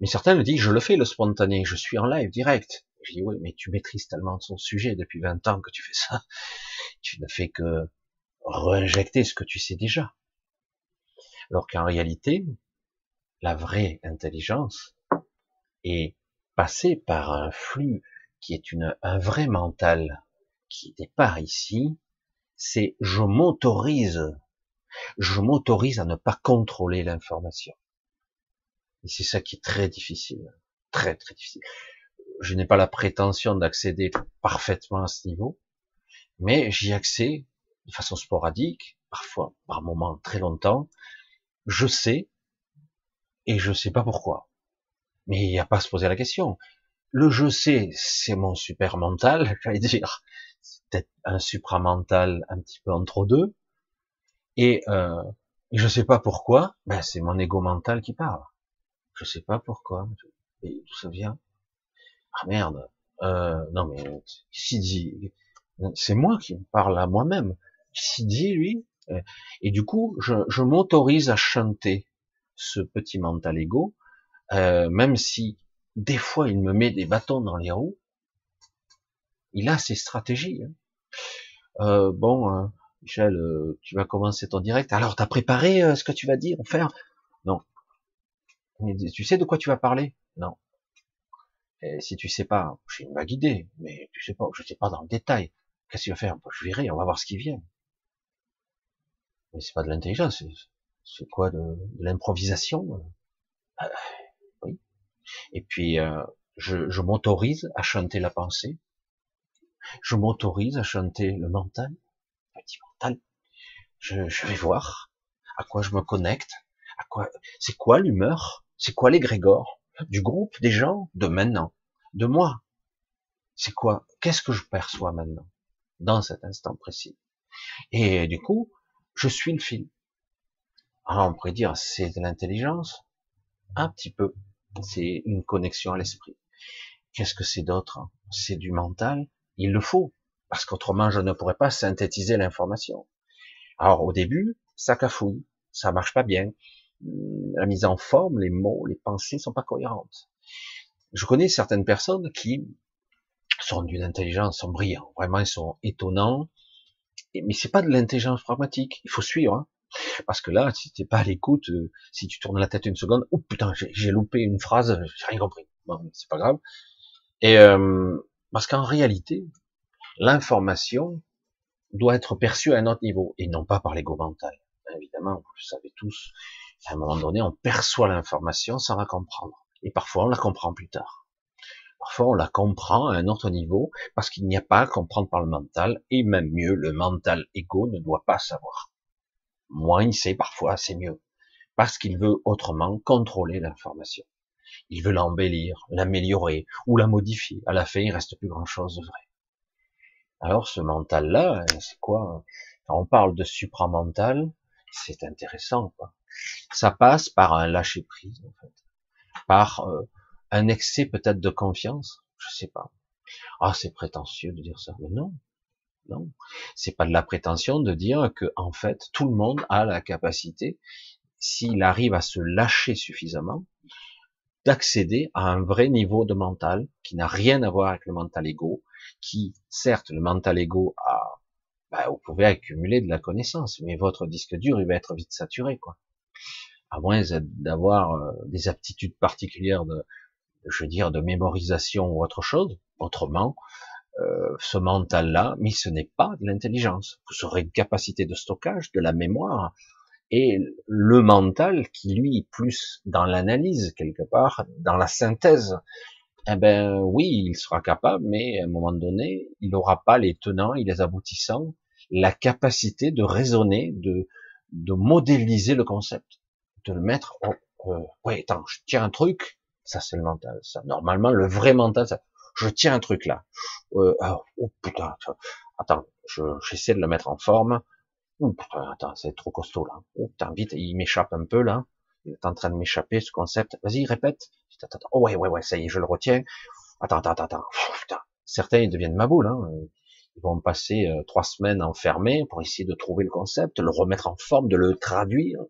Mais certains me disent, je le fais le spontané, je suis en live direct. Je dis, oui, mais tu maîtrises tellement son sujet depuis 20 ans que tu fais ça. Tu ne fais que réinjecter ce que tu sais déjà. Alors qu'en réalité, la vraie intelligence est passée par un flux qui est une, un vrai mental qui départ ici, c'est je m'autorise, je m'autorise à ne pas contrôler l'information. Et c'est ça qui est très difficile, très très difficile. Je n'ai pas la prétention d'accéder parfaitement à ce niveau, mais j'y accède de façon sporadique, parfois par moments très longtemps. Je sais et je sais pas pourquoi. Mais il n'y a pas à se poser la question. Le je sais, c'est mon super mental, j'allais dire. C'est peut-être un supramental un petit peu entre deux. Et, euh, je sais pas pourquoi, ben c'est mon ego mental qui parle. Je sais pas pourquoi. Et d'où ça vient Ah merde. Euh, non mais dit, c'est moi qui parle à moi-même. dit lui. Euh, et du coup, je, je m'autorise à chanter ce petit mental ego, euh, même si des fois il me met des bâtons dans les roues. Il a ses stratégies. Hein. Euh, bon, euh, Michel, tu vas commencer ton direct. Alors, t'as préparé ce que tu vas dire, faire? Non. tu sais de quoi tu vas parler? Non. Si tu sais pas, j'ai une vague idée, mais tu sais pas, je sais pas dans le détail. Qu'est-ce qu'il va faire? Je verrai, on va voir ce qui vient. Mais c'est pas de l'intelligence, c'est quoi de, l'improvisation? Euh, Oui. Et puis euh, je, je m'autorise à chanter la pensée. Je m'autorise à chanter le mental, petit mental. Je, je vais voir à quoi je me connecte, à quoi. C'est quoi l'humeur? C'est quoi l'égrégore du groupe, des gens, de maintenant, de moi C'est quoi? Qu'est-ce que je perçois maintenant dans cet instant précis? Et du coup, je suis le fil. Alors on pourrait dire c'est de l'intelligence, un petit peu, c'est une connexion à l'esprit. Qu'est-ce que c'est d'autre? C'est du mental. Il le faut parce qu'autrement je ne pourrais pas synthétiser l'information. Alors au début, ça cafouille, ça marche pas bien. La mise en forme, les mots, les pensées sont pas cohérentes. Je connais certaines personnes qui sont d'une intelligence, sont brillants, vraiment ils sont étonnants, mais c'est pas de l'intelligence pragmatique. Il faut suivre, hein. parce que là, si t'es pas à l'écoute, euh, si tu tournes la tête une seconde, oh putain, j'ai loupé une phrase, j'ai rien compris. Bon, c'est pas grave. Et euh, parce qu'en réalité, l'information doit être perçue à un autre niveau et non pas par l'ego mental. Évidemment, vous le savez tous. À un moment donné, on perçoit l'information sans la comprendre, et parfois on la comprend plus tard. Parfois, on la comprend à un autre niveau parce qu'il n'y a pas à comprendre par le mental, et même mieux, le mental égo ne doit pas savoir. Moins il sait, parfois, c'est mieux, parce qu'il veut autrement contrôler l'information. Il veut l'embellir, l'améliorer ou la modifier. À la fin, il reste plus grand-chose de vrai. Alors, ce mental-là, c'est quoi? Quand on parle de supramental, c'est intéressant. Quoi. Ça passe par un lâcher prise, en fait, par euh, un excès peut-être de confiance, je sais pas. Ah, c'est prétentieux de dire ça, mais non, non, c'est pas de la prétention de dire que en fait tout le monde a la capacité, s'il arrive à se lâcher suffisamment, d'accéder à un vrai niveau de mental qui n'a rien à voir avec le mental ego, qui certes le mental ego a, bah, vous pouvez accumuler de la connaissance, mais votre disque dur il va être vite saturé quoi. À moins d'avoir euh, des aptitudes particulières de, je veux dire, de mémorisation ou autre chose. Autrement, euh, ce mental-là, mais ce n'est pas de l'intelligence. Vous aurez une capacité de stockage, de la mémoire, et le mental qui lui est plus dans l'analyse quelque part, dans la synthèse. Eh ben oui, il sera capable, mais à un moment donné, il n'aura pas les tenants et les aboutissants, la capacité de raisonner, de, de modéliser le concept, de le mettre. Oh, euh, ouais, attends, je tiens un truc, ça, c'est le mental. Ça. Normalement, le vrai mental, ça, je tiens un truc là. Euh, ah, oh putain, attends, j'essaie de le mettre en forme. Oh putain, attends, c'est trop costaud là. Oh putain, vite, il m'échappe un peu là. il est en train de m'échapper ce concept. Vas-y, répète. Oh ouais, ouais, ouais, ça y est, je le retiens. Attends, attends, attends, attends. putain. Certains ils deviennent ma boule. Hein. Ils vont passer euh, trois semaines enfermés pour essayer de trouver le concept, le remettre en forme, de le traduire.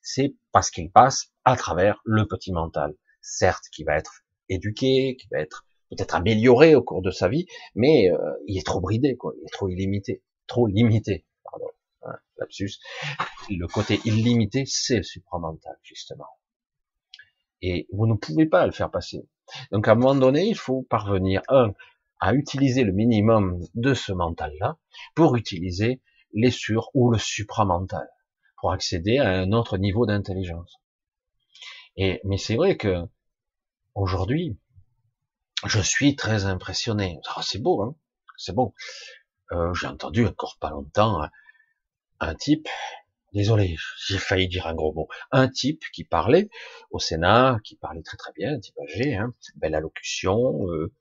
C'est parce qu'ils passent à travers le petit mental. Certes, qui va être éduqué, qui va être peut-être amélioré au cours de sa vie, mais euh, il est trop bridé, quoi. Il est trop illimité, trop limité. Pardon, hein, lapsus. Le côté illimité, c'est le supramental, justement. Et vous ne pouvez pas le faire passer. Donc à un moment donné, il faut parvenir, un, à utiliser le minimum de ce mental-là pour utiliser les sur ou le supramental, pour accéder à un autre niveau d'intelligence. Et mais c'est vrai que aujourd'hui, je suis très impressionné. Oh, c'est beau, hein c'est beau. Euh, j'ai entendu encore pas longtemps un type, désolé, j'ai failli dire un gros mot, un type qui parlait au Sénat, qui parlait très très bien, un type âgé, hein, belle allocution, euh,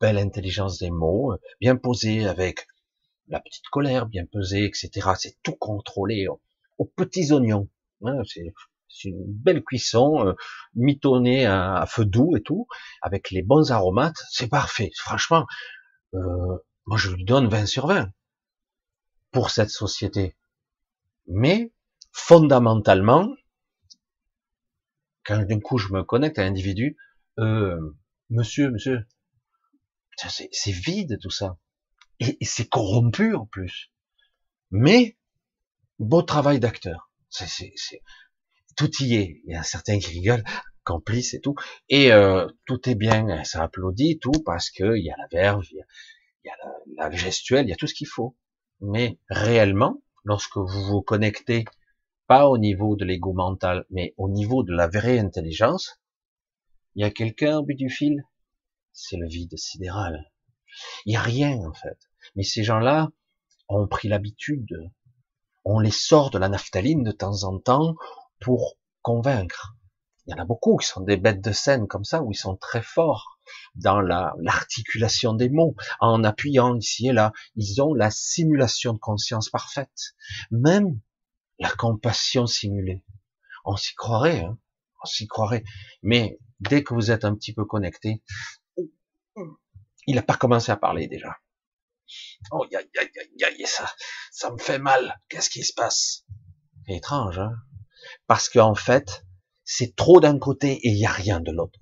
belle intelligence des mots, bien posé avec la petite colère, bien pesée, etc. C'est tout contrôlé petits oignons. Hein, c'est une belle cuisson, euh, mitonnée à, feu doux et tout, avec les bons aromates. C'est parfait. Franchement, euh, moi je lui donne 20 sur 20 pour cette société. Mais fondamentalement, quand d'un coup je me connecte à l'individu, euh, monsieur, monsieur, c'est vide tout ça. Et, c'est corrompu en plus. Mais, beau travail d'acteur. C'est, tout y est. Il y a certains qui rigolent, complices et tout. Et euh, tout est bien, ça applaudit tout parce que il y a la verve, il y a, la, la, gestuelle, il y a tout ce qu'il faut. Mais réellement, lorsque vous vous connectez pas au niveau de l'ego mental, mais au niveau de la vraie intelligence, il y a quelqu'un au bout du fil c'est le vide sidéral. Il n'y a rien en fait. Mais ces gens-là ont pris l'habitude, on les sort de la naphtaline de temps en temps pour convaincre. Il y en a beaucoup qui sont des bêtes de scène comme ça, où ils sont très forts dans l'articulation des mots, en appuyant ici et là. Ils ont la simulation de conscience parfaite. Même la compassion simulée. On s'y croirait, hein on s'y croirait. Mais dès que vous êtes un petit peu connecté, il n'a pas commencé à parler déjà. Oh, y y ça, ça me fait mal. Qu'est-ce qui se passe? Étrange, hein? Parce qu'en fait, c'est trop d'un côté et il n'y a rien de l'autre.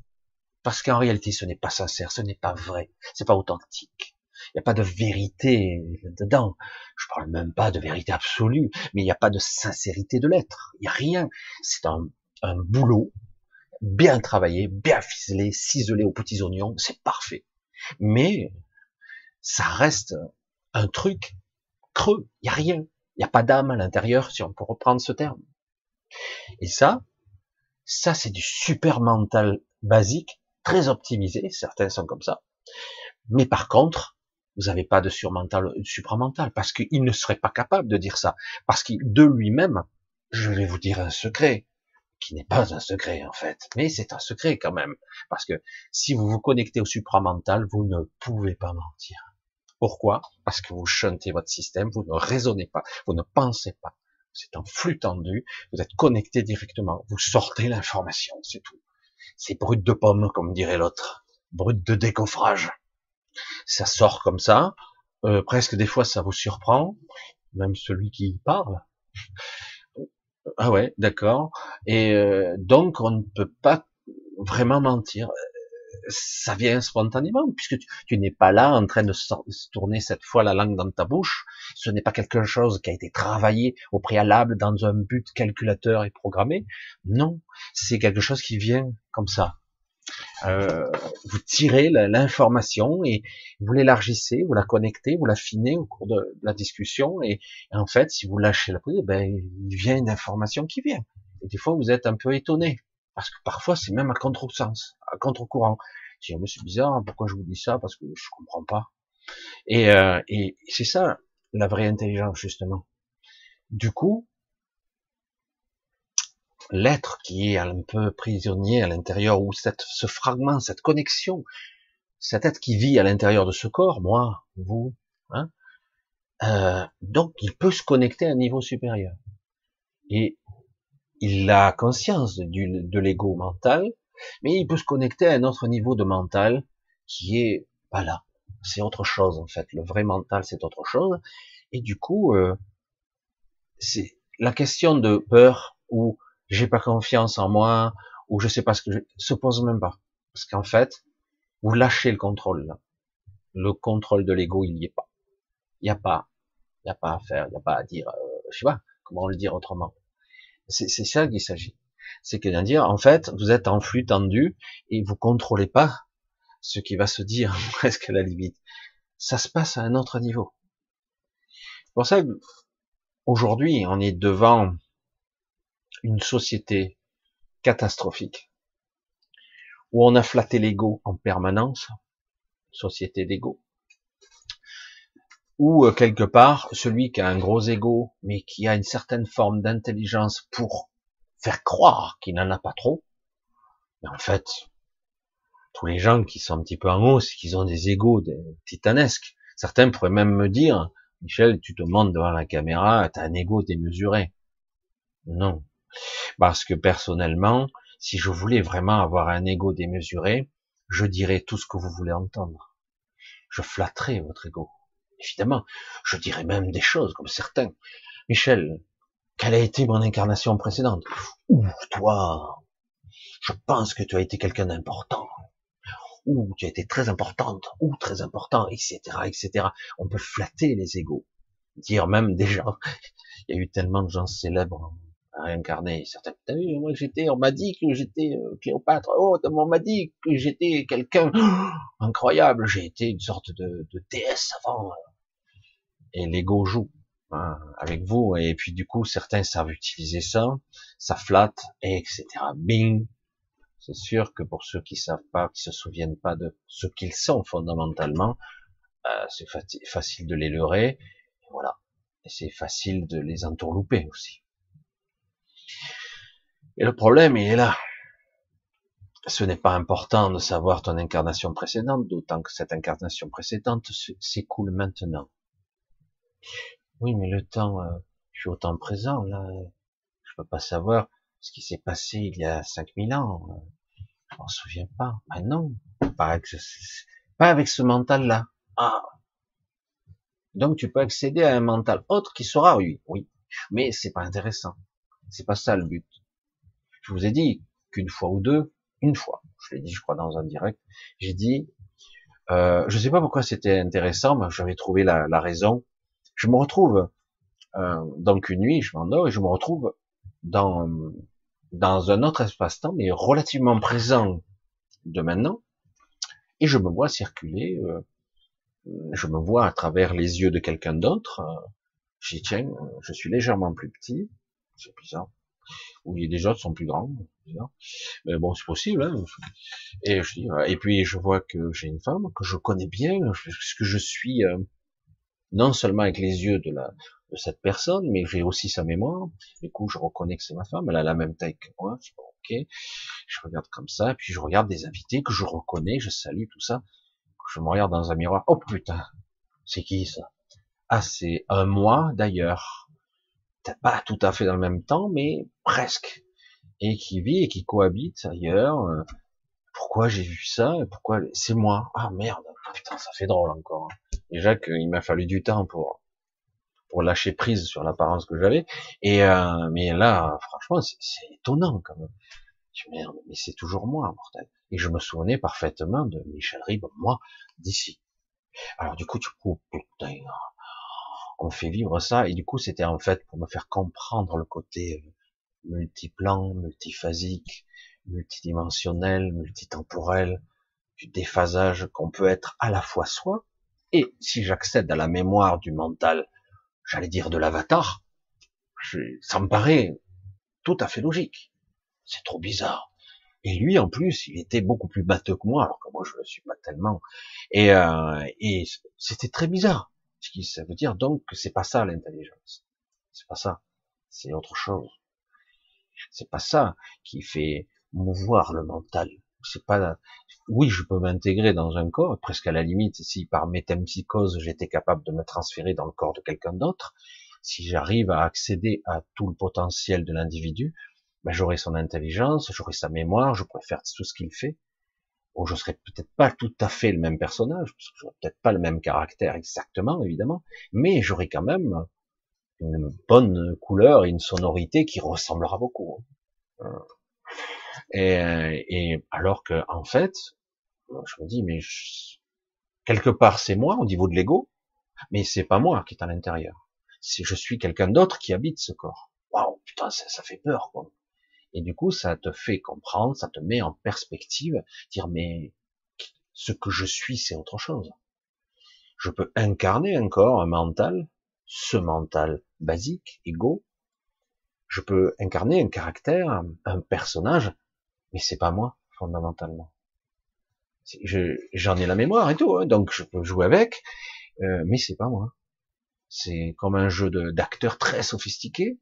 Parce qu'en réalité, ce n'est pas sincère, ce n'est pas vrai, c'est pas authentique. Il n'y a pas de vérité dedans. Je parle même pas de vérité absolue, mais il n'y a pas de sincérité de l'être. Il n'y a rien. C'est un, un boulot bien travaillé, bien ficelé, ciselé aux petits oignons, c'est parfait. Mais ça reste un truc creux, il y a rien, il n'y a pas d'âme à l'intérieur, si on peut reprendre ce terme. Et ça, ça c'est du super mental basique, très optimisé, certains sont comme ça. Mais par contre, vous n'avez pas de surmental, supramental, parce qu'il ne serait pas capable de dire ça, parce qu'il de lui-même, je vais vous dire un secret, qui n'est pas un secret en fait, mais c'est un secret quand même, parce que si vous vous connectez au supramental, vous ne pouvez pas mentir. Pourquoi? Parce que vous chuntez votre système, vous ne raisonnez pas, vous ne pensez pas. C'est un flux tendu, vous êtes connecté directement, vous sortez l'information, c'est tout. C'est brut de pomme, comme dirait l'autre, brut de décoffrage. Ça sort comme ça, euh, presque des fois ça vous surprend, même celui qui parle. Ah ouais, d'accord. Et euh, donc on ne peut pas vraiment mentir. Ça vient spontanément, puisque tu, n'es pas là en train de se tourner cette fois la langue dans ta bouche. Ce n'est pas quelque chose qui a été travaillé au préalable dans un but calculateur et programmé. Non, c'est quelque chose qui vient comme ça. Euh, vous tirez l'information et vous l'élargissez, vous la connectez, vous l'affinez au cours de la discussion et, en fait, si vous lâchez la prise, ben, il vient une information qui vient. Et des fois, vous êtes un peu étonné parce que parfois, c'est même à contre-sens, à contre-courant. Je me suis bizarre, pourquoi je vous dis ça? Parce que je comprends pas. Et, euh, et c'est ça la vraie intelligence justement. Du coup, l'être qui est un peu prisonnier à l'intérieur, ou cette, ce fragment, cette connexion, cet être qui vit à l'intérieur de ce corps, moi, vous, hein, euh, donc il peut se connecter à un niveau supérieur. Et il a conscience du, de l'ego mental, mais il peut se connecter à un autre niveau de mental qui est pas là. C'est autre chose en fait. Le vrai mental, c'est autre chose. Et du coup, euh, c'est la question de peur ou j'ai pas confiance en moi ou je sais pas ce que je se pose même pas. Parce qu'en fait, vous lâchez le contrôle. Le contrôle de l'ego, il n'y est pas. Il n'y a pas, il n'y a pas à faire, il n'y a pas à dire, euh, je sais pas comment le dire autrement. C'est ça qu'il s'agit. C'est que dire, en fait, vous êtes en flux tendu et vous contrôlez pas ce qui va se dire presque à la limite. Ça se passe à un autre niveau. Pour ça aujourd'hui, on est devant une société catastrophique où on a flatté l'ego en permanence, société d'ego, ou euh, quelque part celui qui a un gros ego mais qui a une certaine forme d'intelligence pour faire croire qu'il n'en a pas trop, mais en fait, tous les gens qui sont un petit peu en hausse, qui ont des égos titanesques, certains pourraient même me dire, Michel, tu te montes devant la caméra, tu as un ego démesuré. Non. Parce que personnellement, si je voulais vraiment avoir un ego démesuré, je dirais tout ce que vous voulez entendre. Je flatterais votre ego. Évidemment, je dirais même des choses comme certains. Michel, quelle a été mon incarnation précédente? Ouh, toi, je pense que tu as été quelqu'un d'important. Ouh, tu as été très importante. Ouh, très important, etc., etc. On peut flatter les égaux. Dire même déjà, il y a eu tellement de gens célèbres réincarné. Certains, t'as vu, moi j'étais, on m'a dit que j'étais euh, Cléopâtre. Oh, on m'a dit que j'étais quelqu'un incroyable. J'ai été une sorte de, de déesse avant. Et l'ego joue hein, avec vous. Et puis du coup, certains savent utiliser ça, ça flatte, etc. Bing. C'est sûr que pour ceux qui savent pas, qui se souviennent pas de ce qu'ils sont fondamentalement, euh, c'est facile de les leurrer. voilà. Et c'est facile de les entourlouper aussi. Et le problème, il est là. Ce n'est pas important de savoir ton incarnation précédente, d'autant que cette incarnation précédente s'écoule maintenant. Oui, mais le temps, euh, je suis au temps présent, là. Je peux pas savoir ce qui s'est passé il y a 5000 ans. Je m'en souviens pas. Ah non, pas avec ce, pas avec ce mental-là. Ah. Donc tu peux accéder à un mental autre qui sera oui, oui. Mais c'est pas intéressant. C'est pas ça le but. Je vous ai dit qu'une fois ou deux, une fois, je l'ai dit, je crois, dans un direct, j'ai dit, euh, je sais pas pourquoi c'était intéressant, mais j'avais trouvé la, raison. Je me retrouve euh, donc une nuit, je m'endors et je me retrouve dans dans un autre espace-temps, mais relativement présent de maintenant, et je me vois circuler, euh, je me vois à travers les yeux de quelqu'un d'autre. Euh, J'y tiens, je suis légèrement plus petit, c'est bizarre. Ou des autres sont plus grands, mais bon, c'est possible. Hein. Et je dis, et puis je vois que j'ai une femme que je connais bien, que je suis euh, non seulement avec les yeux de la de cette personne, mais j'ai aussi sa mémoire. Du coup, je reconnais que c'est ma femme. Elle a la même taille que moi. Je ok. Je regarde comme ça, puis je regarde des invités que je reconnais, je salue tout ça. Je me regarde dans un miroir. Oh putain, c'est qui ça? Ah, c'est un mois d'ailleurs pas tout à fait dans le même temps, mais presque, et qui vit et qui cohabite ailleurs. Pourquoi j'ai vu ça? Pourquoi c'est moi? Ah merde, putain, ça fait drôle encore. Hein. Déjà qu'il m'a fallu du temps pour pour lâcher prise sur l'apparence que j'avais. Et euh, mais là, franchement, c'est étonnant quand même. Je merde, mais c'est toujours moi, mortel. Et je me souvenais parfaitement de Michel Ribes, moi, d'ici. Alors du coup, tu coup, putain, on fait vivre ça. Et du coup, c'était en fait pour me faire comprendre le côté euh, multiplan, multiphasique, multidimensionnel, multitemporel, du déphasage qu'on peut être à la fois soi, et si j'accède à la mémoire du mental, j'allais dire de l'avatar, ça me paraît tout à fait logique. C'est trop bizarre. Et lui, en plus, il était beaucoup plus batteux que moi, alors que moi, je ne suis pas tellement. Et, euh, c'était très bizarre. Ce qui, ça veut dire donc que c'est pas ça l'intelligence. C'est pas ça. C'est autre chose. C'est pas ça qui fait mouvoir le mental. C'est pas, oui, je peux m'intégrer dans un corps, presque à la limite, si par métempsychose j'étais capable de me transférer dans le corps de quelqu'un d'autre, si j'arrive à accéder à tout le potentiel de l'individu, ben, j'aurais son intelligence, j'aurais sa mémoire, je pourrais faire tout ce qu'il fait. Ou je serais peut-être pas tout à fait le même personnage, parce que j'aurais peut-être pas le même caractère exactement, évidemment, mais j'aurais quand même une bonne couleur et une sonorité qui ressemblera beaucoup. Et, et alors que, en fait, je me dis, mais quelque part c'est moi au niveau de l'ego, mais c'est pas moi qui est à l'intérieur. Si je suis quelqu'un d'autre qui habite ce corps. Waouh, putain, ça, ça fait peur, quoi. Et du coup, ça te fait comprendre, ça te met en perspective, dire mais ce que je suis, c'est autre chose. Je peux incarner un corps, un mental, ce mental basique, égo. Je peux incarner un caractère, un personnage, mais c'est pas moi fondamentalement. J'en ai la mémoire et tout, hein, donc je peux jouer avec, euh, mais c'est pas moi. C'est comme un jeu d'acteurs très sophistiqué,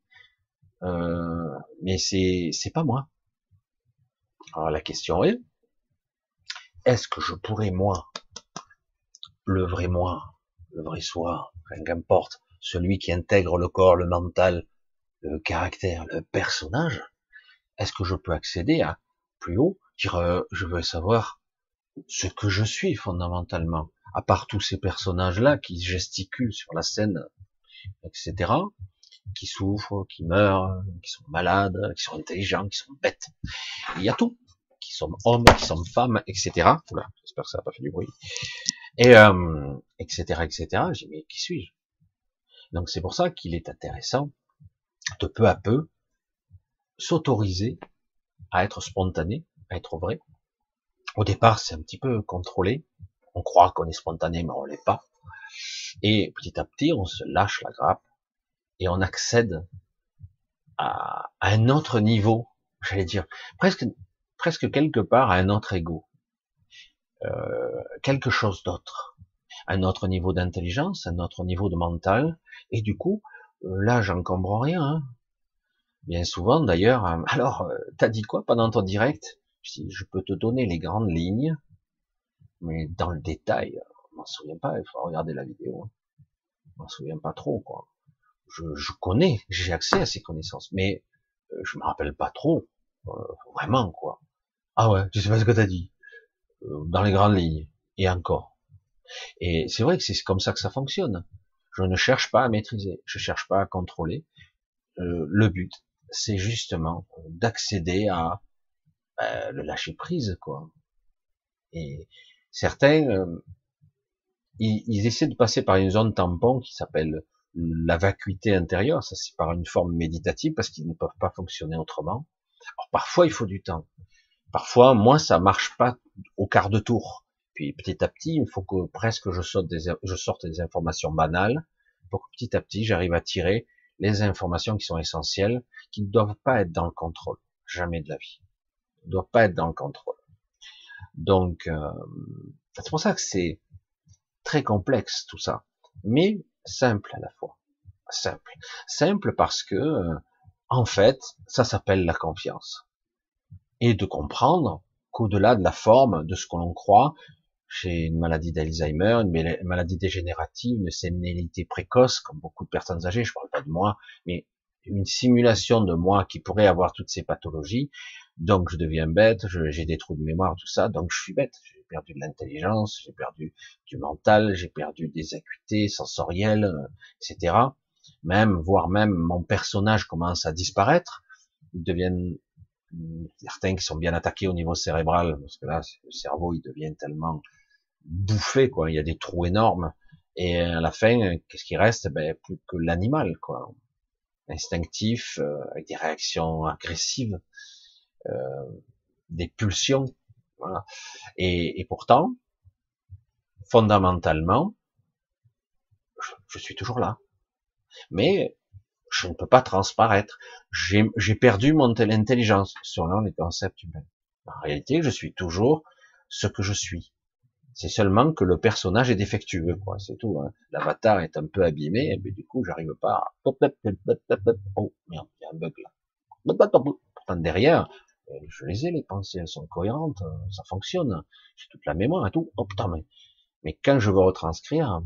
euh, mais c'est c'est pas moi. Alors la question est, est-ce que je pourrais moi, le vrai moi, le vrai soi, qu'importe, celui qui intègre le corps, le mental, le caractère, le personnage, est-ce que je peux accéder à plus haut, dire euh, je veux savoir ce que je suis fondamentalement, à part tous ces personnages-là qui gesticulent sur la scène, etc qui souffrent, qui meurent, qui sont malades, qui sont intelligents, qui sont bêtes. Il y a tout, qui sont hommes, qui sont femmes, etc. j'espère que ça n'a pas fait du bruit. Et euh, etc. etc. J'ai mais qui suis-je? Donc c'est pour ça qu'il est intéressant de peu à peu s'autoriser à être spontané, à être vrai. Au départ, c'est un petit peu contrôlé. On croit qu'on est spontané, mais on l'est pas. Et petit à petit, on se lâche la grappe et on accède à, un autre niveau, j'allais dire, presque, presque quelque part à un autre ego, euh, quelque chose d'autre, un autre niveau d'intelligence, un autre niveau de mental, et du coup, euh, là, j'encombre rien. Hein. Bien souvent, d'ailleurs, euh, alors, euh, t'as dit quoi pendant ton direct? Si je peux te donner les grandes lignes, mais dans le détail, je m'en souviens pas. Il faut regarder la vidéo. Hein. Je m'en souviens pas trop, quoi je, je connais, j'ai accès à ces connaissances, mais euh, je me rappelle pas trop, euh, vraiment quoi. Ah ouais, tu sais pas ce que t'as dit, euh, dans les grandes lignes, et encore. Et c'est vrai que c'est comme ça que ça fonctionne. Je ne cherche pas à maîtriser, je cherche pas à contrôler. le but, c'est justement d'accéder à le lâcher prise, quoi. Et certains, ils, ils, essaient de passer par une zone tampon qui s'appelle la vacuité intérieure, ça c'est par une forme méditative parce qu'ils ne peuvent pas fonctionner autrement. Alors parfois il faut du temps. Parfois moi ça marche pas au quart de tour. Puis petit à petit il faut que presque je sorte des, je des informations banales pour que petit à petit j'arrive à tirer les informations qui sont essentielles, qui ne doivent pas être dans le contrôle, jamais de la vie. ne doivent pas être dans le contrôle. Donc euh, c'est pour ça que c'est très complexe tout ça. Mais simple à la fois. Simple. Simple parce que, euh, en fait, ça s'appelle la confiance. Et de comprendre qu'au-delà de la forme, de ce que l'on croit, j'ai une maladie d'Alzheimer, une maladie dégénérative, une sénilité précoce, comme beaucoup de personnes âgées, je parle pas de moi, mais une simulation de moi qui pourrait avoir toutes ces pathologies, donc je deviens bête, j'ai des trous de mémoire, tout ça, donc je suis bête perdu de l'intelligence, j'ai perdu du mental, j'ai perdu des acuités sensorielles, euh, etc. Même, voire même, mon personnage commence à disparaître. Ils deviennent certains qui sont bien attaqués au niveau cérébral, parce que là, le cerveau, il devient tellement bouffé, quoi. Il y a des trous énormes. Et à la fin, qu'est-ce qui reste? Ben plus que l'animal, quoi. Instinctif, euh, avec des réactions agressives, euh, des pulsions. Voilà. Et, et pourtant, fondamentalement, je, suis toujours là. Mais je ne peux pas transparaître. J'ai perdu mon intelligence selon les concepts humains. En réalité, je suis toujours ce que je suis. C'est seulement que le personnage est défectueux, quoi. C'est tout. Hein. L'avatar est un peu abîmé, et du coup, j'arrive pas. À... Oh merde, il y a un bug là. Pourtant derrière, euh, je les ai les pensées, elles sont cohérentes, euh, ça fonctionne, j'ai toute la mémoire et tout. Oh putain, mais, mais quand je veux retranscrire,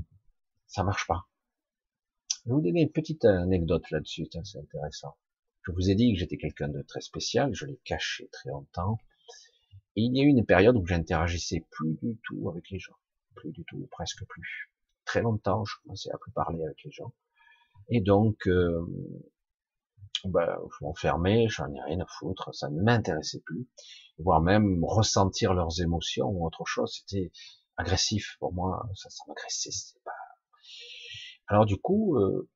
ça marche pas. Je vais vous donner une petite anecdote là-dessus, c'est intéressant. Je vous ai dit que j'étais quelqu'un de très spécial, je l'ai caché très longtemps. Il y a eu une période où j'interagissais plus du tout avec les gens. Plus du tout, presque plus. Très longtemps, je commençais à plus parler avec les gens. Et donc, euh, ben, je m'enfermais, j'en ai rien à foutre, ça ne m'intéressait plus. Voire même ressentir leurs émotions ou autre chose, c'était agressif pour moi, ça, ça m'agressait. Pas... Alors du coup, euh,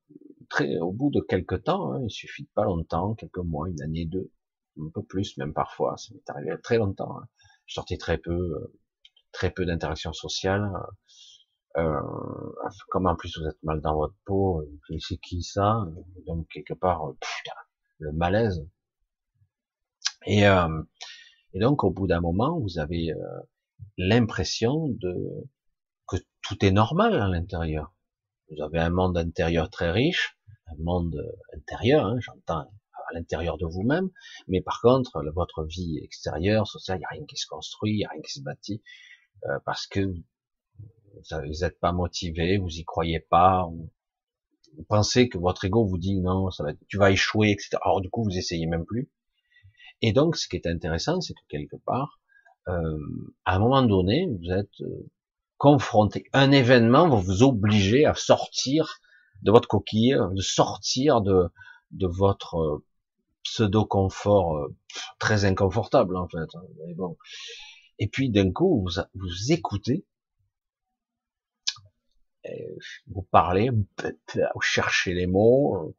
très, au bout de quelques temps, hein, il suffit pas longtemps, quelques mois, une année, deux, un peu plus, même parfois, ça m'est arrivé très longtemps. Hein. Je sortais très peu, euh, très peu d'interactions sociales. Euh, comme en plus vous êtes mal dans votre peau, euh, c'est qui ça Donc quelque part, euh, le malaise. Et, euh, et donc au bout d'un moment, vous avez l'impression de que tout est normal à l'intérieur. Vous avez un monde intérieur très riche, un monde intérieur, hein, j'entends à l'intérieur de vous-même, mais par contre, votre vie extérieure, sociale, il n'y a rien qui se construit, il n'y a rien qui se bâtit, euh, parce que vous n'êtes pas motivé, vous y croyez pas, vous, pensez que votre ego vous dit non, ça va, tu vas échouer, etc. Alors du coup, vous essayez même plus. Et donc, ce qui est intéressant, c'est que quelque part, euh, à un moment donné, vous êtes euh, confronté. Un événement va vous obliger à sortir de votre coquille, de sortir de, de votre euh, pseudo-confort euh, très inconfortable en fait. Hein, mais bon. Et puis d'un coup, vous, vous écoutez, vous parlez, vous cherchez les mots,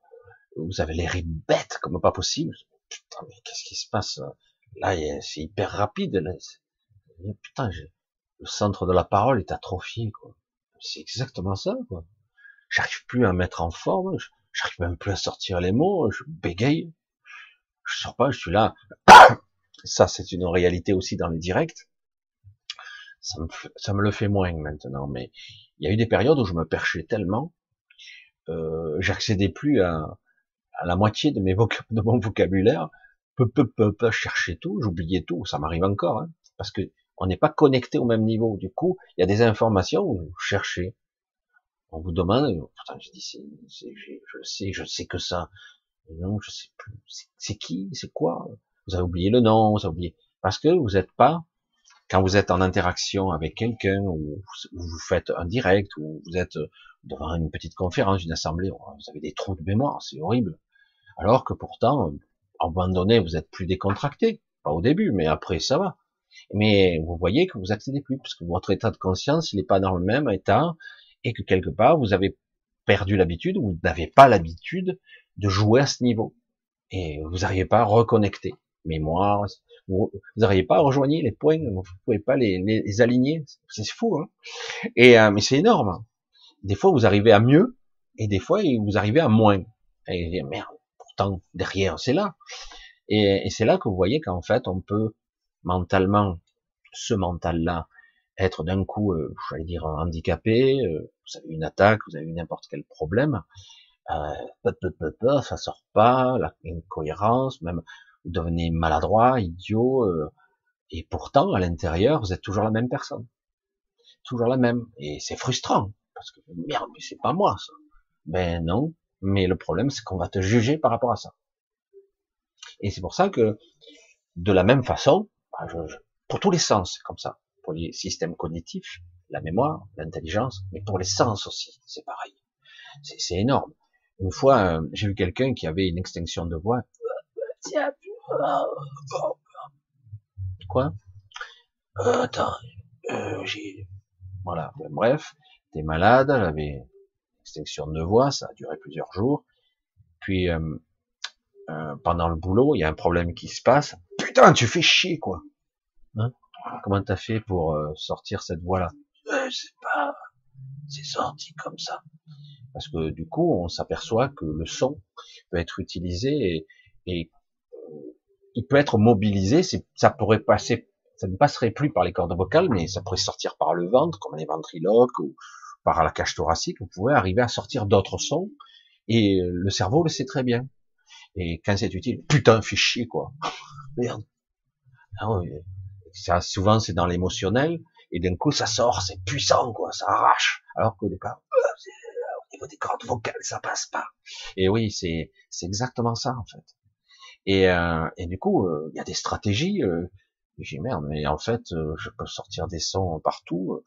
vous avez l'air bête comme pas possible. Putain, mais qu'est-ce qui se passe Là, c'est hyper rapide. Là. Putain, le centre de la parole est atrophié. quoi. C'est exactement ça. quoi. J'arrive plus à mettre en forme. J'arrive même plus à sortir les mots. Je bégaye. Je sors pas. Je suis là. Ça, c'est une réalité aussi dans les directs. Ça me, ça me le fait moins maintenant. Mais il y a eu des périodes où je me perchais tellement, euh, j'accédais plus à, la moitié de, mon vocabulaire. Peu, peu, peu, peu, chercher tout, j'oubliais tout. Ça m'arrive encore, hein, parce que on n'est pas connecté au même niveau. Du coup, il y a des informations où vous cherchez. On vous demande, pourtant je dis, je, sais, je sais que ça. Non, je sais plus. C'est qui, c'est quoi? Vous avez oublié le nom, vous avez oublié parce que vous n'êtes pas quand vous êtes en interaction avec quelqu'un ou vous faites un direct ou vous êtes devant une petite conférence, une assemblée, vous avez des trous de mémoire, c'est horrible. Alors que pourtant, à un moment donné, vous êtes plus décontracté, pas au début, mais après ça va. Mais vous voyez que vous accédez plus, parce que votre état de conscience, il n'est pas dans le même état, et que quelque part, vous avez perdu l'habitude, ou vous n'avez pas l'habitude de jouer à ce niveau. Et vous n'arrivez pas à reconnecter. Mémoire, vous n'arrivez pas à rejoindre les points, vous pouvez pas les, les, aligner. C'est fou, hein et, euh, mais c'est énorme. Des fois, vous arrivez à mieux, et des fois, vous arrivez à moins. Et merde, pourtant, derrière, c'est là. Et, et c'est là que vous voyez qu'en fait, on peut mentalement, ce mental-là, être d'un coup, euh, j'allais dire, handicapé, euh, vous avez une attaque, vous avez n'importe quel problème, euh, ça sort pas, la incohérence, même vous devenez maladroit, idiot, euh, et pourtant à l'intérieur vous êtes toujours la même personne, toujours la même, et c'est frustrant parce que merde, mais c'est pas moi ça. Ben non, mais le problème c'est qu'on va te juger par rapport à ça. Et c'est pour ça que de la même façon, bah, pour tous les sens, comme ça, pour les systèmes cognitifs, la mémoire, l'intelligence, mais pour les sens aussi, c'est pareil. C'est énorme. Une fois, euh, j'ai vu quelqu'un qui avait une extinction de voix. Quoi? Euh, Attends, euh, j'ai... Voilà, bref, t'es malade, j'avais une extinction de voix, ça a duré plusieurs jours. Puis, pendant le boulot, il y a un problème qui se passe. Putain, tu fais chier, quoi. Hein? Comment t'as fait pour euh, sortir cette voix-là? Je sais pas. C'est sorti comme ça. Parce que du coup, on s'aperçoit que le son peut être utilisé et, euh, il peut être mobilisé. Ça pourrait passer, ça ne passerait plus par les cordes vocales, mais ça pourrait sortir par le ventre, comme les ventriloques ou par la cage thoracique. Vous pouvez arriver à sortir d'autres sons et le cerveau le sait très bien. Et quand c'est utile, putain, chier quoi. Merde. Ah oui, ça, souvent c'est dans l'émotionnel, et d'un coup ça sort, c'est puissant, quoi, ça arrache. Alors qu'au départ, euh, au niveau des cordes vocales, ça passe pas. Et oui, c'est c'est exactement ça en fait. Et, euh, et du coup, il y a des stratégies. J'ai merde, mais en fait, je peux sortir des sons partout.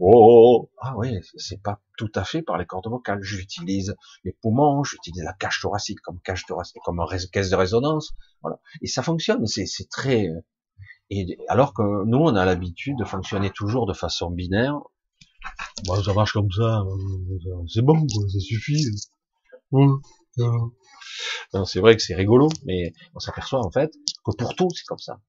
Oh, oh, oh, ah oui, c'est pas tout à fait par les cordes vocales. J'utilise les poumons, j'utilise la cage thoracique comme cage thoracique, comme caisse de résonance, voilà. Et ça fonctionne. C'est très. Et alors que nous, on a l'habitude de fonctionner toujours de façon binaire. Bah, ça marche comme ça, c'est bon, ça suffit. C'est vrai que c'est rigolo, mais on s'aperçoit en fait que pour tout, c'est comme ça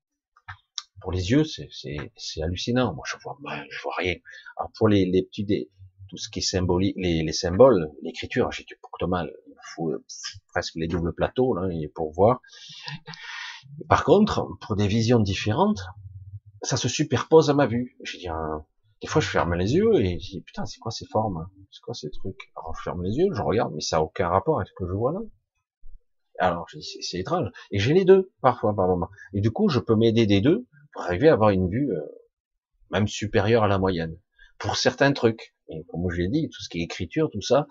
pour les yeux, c'est hallucinant. Moi, je vois, je vois rien. Alors pour les, les petits, tout ce qui est symbolique, les, les symboles, l'écriture, j'ai du mal. Il faut euh, presque les doubles plateaux là, pour voir. Par contre, pour des visions différentes, ça se superpose à ma vue. Je dis, des fois, je ferme les yeux et je dis, putain, c'est quoi ces formes? C'est quoi ces trucs? Alors, je ferme les yeux, je regarde, mais ça a aucun rapport avec ce que je vois là. Alors, c'est étrange. Et j'ai les deux, parfois, par moment. Et du coup, je peux m'aider des deux pour arriver à avoir une vue euh, même supérieure à la moyenne. Pour certains trucs, et comme je l'ai dit, tout ce qui est écriture, tout ça,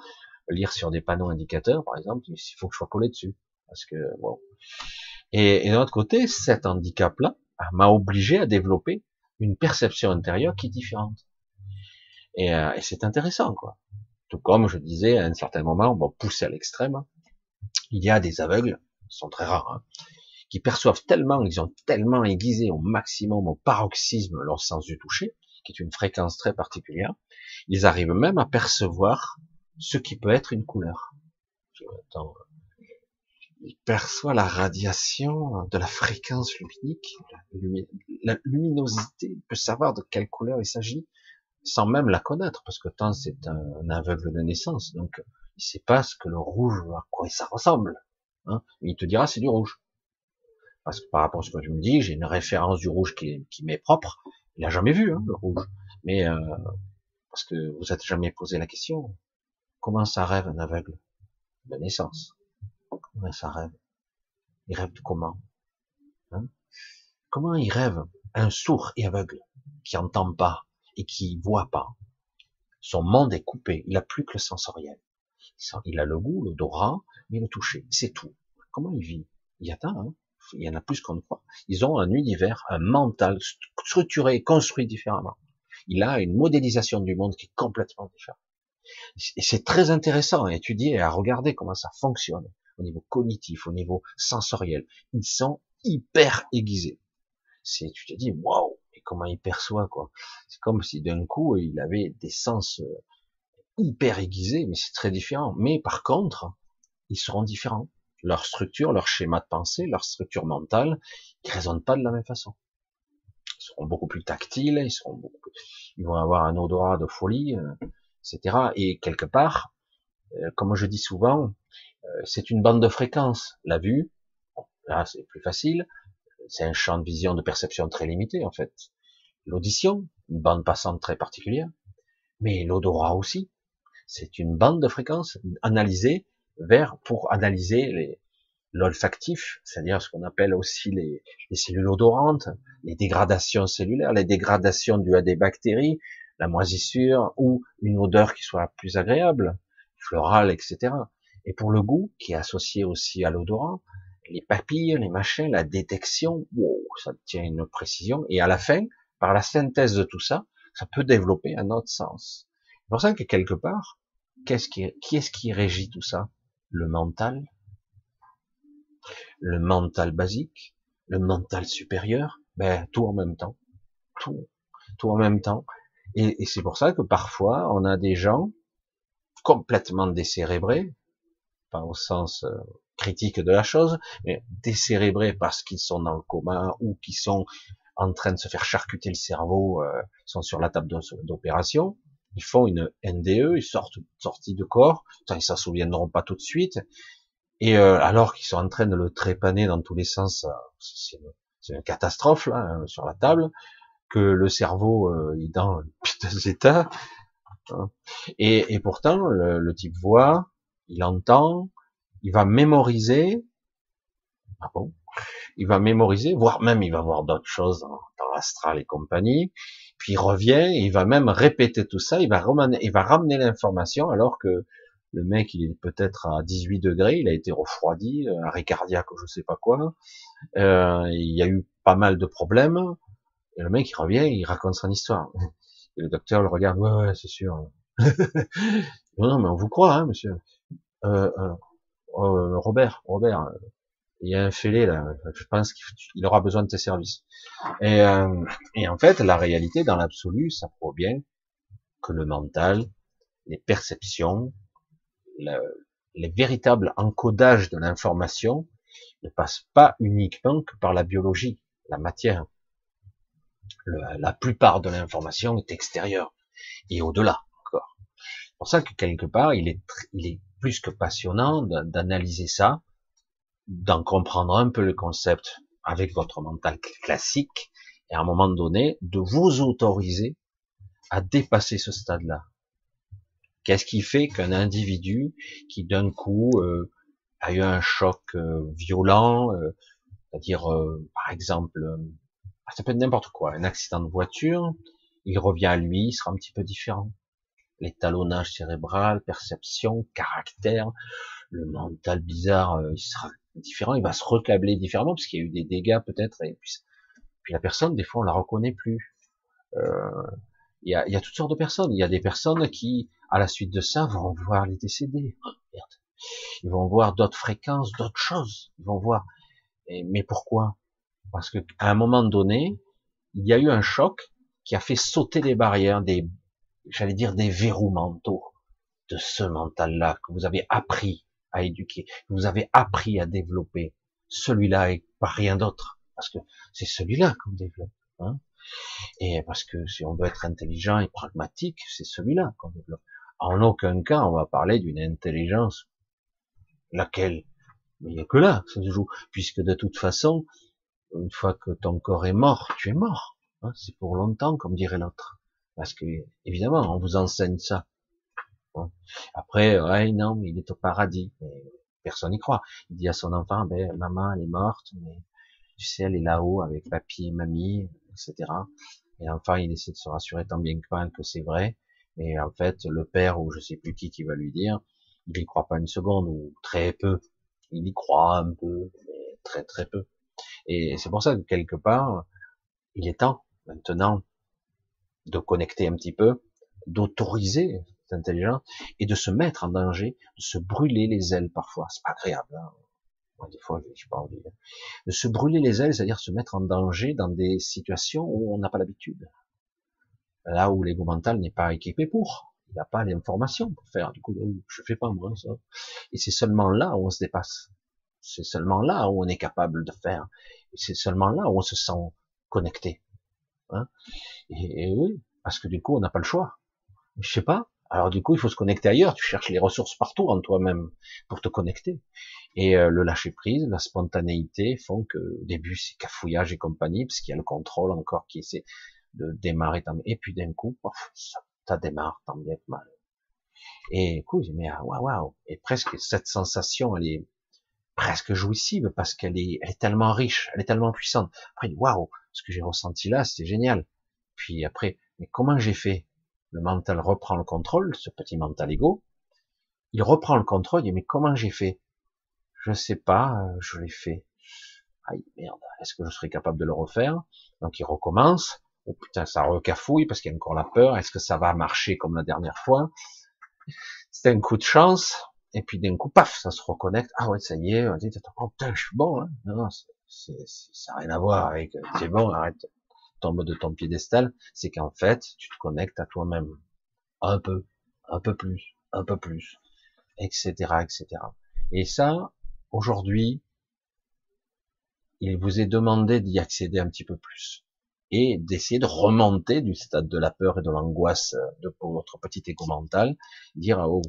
lire sur des panneaux indicateurs, par exemple, il faut que je sois collé dessus. Parce que, bon. Et, et d'un autre côté, cet handicap-là m'a obligé à développer une perception intérieure qui est différente. Et, euh, et c'est intéressant, quoi. Tout comme je disais, à un certain moment, on pousser à l'extrême. Il y a des aveugles, ils sont très rares, hein, qui perçoivent tellement, ils ont tellement aiguisé au maximum, au paroxysme leur sens du toucher, qui est une fréquence très particulière, ils arrivent même à percevoir ce qui peut être une couleur. Ils perçoivent la radiation de la fréquence luminique, la luminosité, il peut savoir de quelle couleur il s'agit, sans même la connaître, parce que tant c'est un, aveugle de naissance, donc il sait pas ce que le rouge, à quoi ça ressemble. Hein. il te dira c'est du rouge parce que par rapport à ce que tu me dis, j'ai une référence du rouge qui, m'est propre. Il n'a jamais vu hein, le rouge, mais euh, parce que vous n'êtes jamais posé la question. Comment ça rêve un aveugle de naissance? Comment ça rêve Il rêve de comment? Hein? Comment il rêve? Un sourd et aveugle qui entend pas et qui voit pas Son monde est coupé. Il a plus que le sensoriel. Il a le goût, l'odorat, mais le toucher. C'est tout. Comment il vit? Il attend. Hein il y en a plus qu'on ne croit. Ils ont un univers, un mental structuré, construit différemment. Il a une modélisation du monde qui est complètement différente. Et c'est très intéressant à étudier et à regarder comment ça fonctionne au niveau cognitif, au niveau sensoriel. Ils sont hyper aiguisés. C'est, tu te dis, waouh, et comment il perçoit, quoi. C'est comme si d'un coup, il avait des sens euh, hyper aiguisés, mais c'est très différent. Mais par contre, ils seront différents leur structure, leur schéma de pensée, leur structure mentale, ils raisonnent pas de la même façon. Ils seront beaucoup plus tactiles, ils seront beaucoup ils vont avoir un odorat de folie, euh, etc. Et quelque part, euh, comme je dis souvent, c'est une bande de fréquence. La vue, là c'est plus facile, c'est un champ de vision, de perception très limité en fait. L'audition, une bande passante très particulière, mais l'odorat aussi, c'est une bande de fréquence analysée vers pour analyser l'olfactif, c'est-à-dire ce qu'on appelle aussi les, les, cellules odorantes, les dégradations cellulaires, les dégradations dues à des bactéries, la moisissure ou une odeur qui soit plus agréable, florale, etc. Et pour le goût, qui est associé aussi à l'odorant, les papilles, les machins, la détection, wow, ça tient une précision. Et à la fin, par la synthèse de tout ça, ça peut développer un autre sens. C'est pour ça que quelque part, qu'est-ce qui, qui est-ce qui régit tout ça? Le mental, le mental basique, le mental supérieur, ben tout en même temps, tout, tout en même temps. Et, c'est pour ça que parfois on a des gens complètement décérébrés, au sens euh, critique de la chose, mais décérébrés parce qu'ils sont dans le coma ou qui sont en train de se faire charcuter le cerveau, euh, sont sur la table d'opération, ils font une NDE, ils sortent sortie de corps, ils s'en souviendront pas tout de suite, et euh, alors qu'ils sont en train de le trépaner dans tous les sens, c'est une, catastrophe là hein, sur la table, que le cerveau euh, est dans piteux état, hein. et, et, pourtant le, le, type voit, il entend, il va mémoriser, ah bon, il va mémoriser, voire même il va voir d'autres choses dans, dans l'astral et compagnie, puis il revient, il va même répéter tout ça, il va ramener, il va ramener l'information alors que Le mec, il est peut-être à 18 degrés, il a été refroidi, arrêt cardiaque ou je sais pas quoi. Euh, il y a eu pas mal de problèmes. Et le mec, il revient, il raconte son histoire. Et le docteur le regarde, ouais, ouais, c'est sûr. non, non, mais on vous croit, hein, monsieur. Euh, euh, euh Robert, Robert, il y a un fêlé là, je pense qu'il aura besoin de tes services. Et, euh, et en fait, la réalité, dans l'absolu, ça prouve bien que le mental, les perceptions, le, les véritables encodages de l'information ne passent pas uniquement que par la biologie, la matière. la plupart de l'information est extérieure et au-delà C'est pour ça que quelque part, il est, il est plus que passionnant d'analyser ça, d'en comprendre un peu le concept avec votre mental classique et à un moment donné, de vous autoriser à dépasser ce stade-là. Qu'est-ce qui fait qu'un individu qui d'un coup euh, a eu un choc euh, violent, euh, c'est-à-dire par exemple, ça peut être n'importe quoi, un accident de voiture, il revient à lui, il sera un petit peu différent. L'étalonnage cérébral, perception, caractère, le mental bizarre, il sera différent, il va se recabler différemment parce qu'il y a eu des dégâts peut-être, et puis, puis la personne, des fois, on la reconnaît plus. Euh, il y, a, y, a, toutes sortes de personnes. Il y a des personnes qui, à la suite de ça, vont voir les décédés. Oh, ils vont voir d'autres fréquences, d'autres choses. Ils vont voir. Mais pourquoi? Parce que à un moment donné, il y a eu un choc qui a fait sauter des barrières, des, j'allais dire, des verrous mentaux de ce mental-là que vous avez appris à éduquer, que vous avez appris à développer. Celui-là et pas rien d'autre, parce que c'est celui-là qu'on développe. Hein et parce que si on veut être intelligent et pragmatique, c'est celui-là qu'on développe. En aucun cas, on va parler d'une intelligence laquelle, il n'y a que là ça se joue, puisque de toute façon, une fois que ton corps est mort, tu es mort. Hein, c'est pour longtemps, comme dirait l'autre. Parce que, évidemment, on vous enseigne ça. Hein. Après, ouais, non, il est au paradis. Mais personne n'y croit. Il dit à son enfant, ben, maman, elle est morte, mais tu sais, elle est là-haut avec papy et mamie, etc. Et enfin, il essaie de se rassurer tant bien que mal que c'est vrai. Et en fait, le père, ou je sais plus qui qui va lui dire, il y croit pas une seconde, ou très peu. Il y croit un peu, mais très très peu. Et c'est pour ça que quelque part, il est temps, maintenant, de connecter un petit peu, d'autoriser cette intelligence, et de se mettre en danger, de se brûler les ailes parfois. C'est pas agréable. Hein des fois, j'ai pas envie. Hein. De se brûler les ailes, c'est-à-dire se mettre en danger dans des situations où on n'a pas l'habitude. Là où l'ego mental n'est pas équipé pour. Il n'a pas l'information pour faire. Du coup, je fais pas moi ça. Et c'est seulement là où on se dépasse. C'est seulement là où on est capable de faire. C'est seulement là où on se sent connecté. Hein et, oui, parce que du coup, on n'a pas le choix. Je sais pas. Alors du coup, il faut se connecter ailleurs. Tu cherches les ressources partout en toi-même pour te connecter. Et euh, le lâcher prise, la spontanéité font que au début c'est cafouillage et compagnie, parce qu'il y a le contrôle encore qui essaie de démarrer. Et puis d'un coup, ça, démarre tant bien que mal. Et du coup, mais ah, waouh, waouh. Et presque cette sensation, elle est presque jouissive parce qu'elle est, elle est tellement riche, elle est tellement puissante. Après, waouh, ce que j'ai ressenti là, c'était génial. Puis après, mais comment j'ai fait? Le mental reprend le contrôle, ce petit mental ego. Il reprend le contrôle, il dit mais comment j'ai fait? Je sais pas, euh, je l'ai fait. Aïe, merde, est-ce que je serais capable de le refaire? Donc il recommence. Oh putain, ça recafouille parce qu'il y a encore la peur. Est-ce que ça va marcher comme la dernière fois? C'était un coup de chance. Et puis d'un coup, paf, ça se reconnecte. Ah ouais, ça y est. Oh putain, je suis bon. Hein ça n'a rien à voir avec. C'est bon, arrête. Tombe de ton piédestal. C'est qu'en fait, tu te connectes à toi-même. Un peu, un peu plus, un peu plus, etc., etc. Et ça, Aujourd'hui, il vous est demandé d'y accéder un petit peu plus et d'essayer de remonter du stade de la peur et de l'angoisse de votre petit égo mental, dire oh,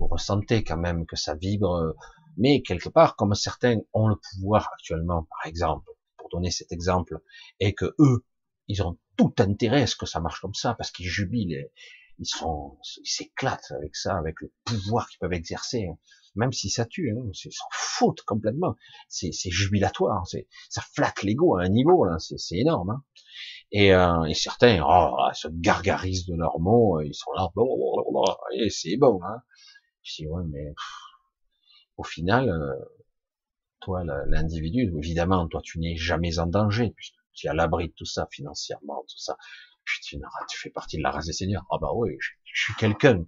vous ressentez quand même que ça vibre, mais quelque part, comme certains ont le pouvoir actuellement, par exemple, pour donner cet exemple, et que eux, ils ont tout intérêt à ce que ça marche comme ça, parce qu'ils jubilent, ils sont, ils s'éclatent avec ça, avec le pouvoir qu'ils peuvent exercer même si ça tue, hein, c'est s'en foutent complètement. C'est jubilatoire, ça flatte l'ego à un niveau là, c'est énorme. Hein. Et, euh, certains oh, se gargarisent de leurs mots, ils sont là, et c'est bon. Hein. Je dis ouais, mais au final, euh, toi, l'individu, évidemment, toi, tu n'es jamais en danger, puisque tu es à l'abri de tout ça, financièrement, tout ça. Tu, tu fais partie de la race des seigneurs. Ah bah oui, je, suis quelqu'un.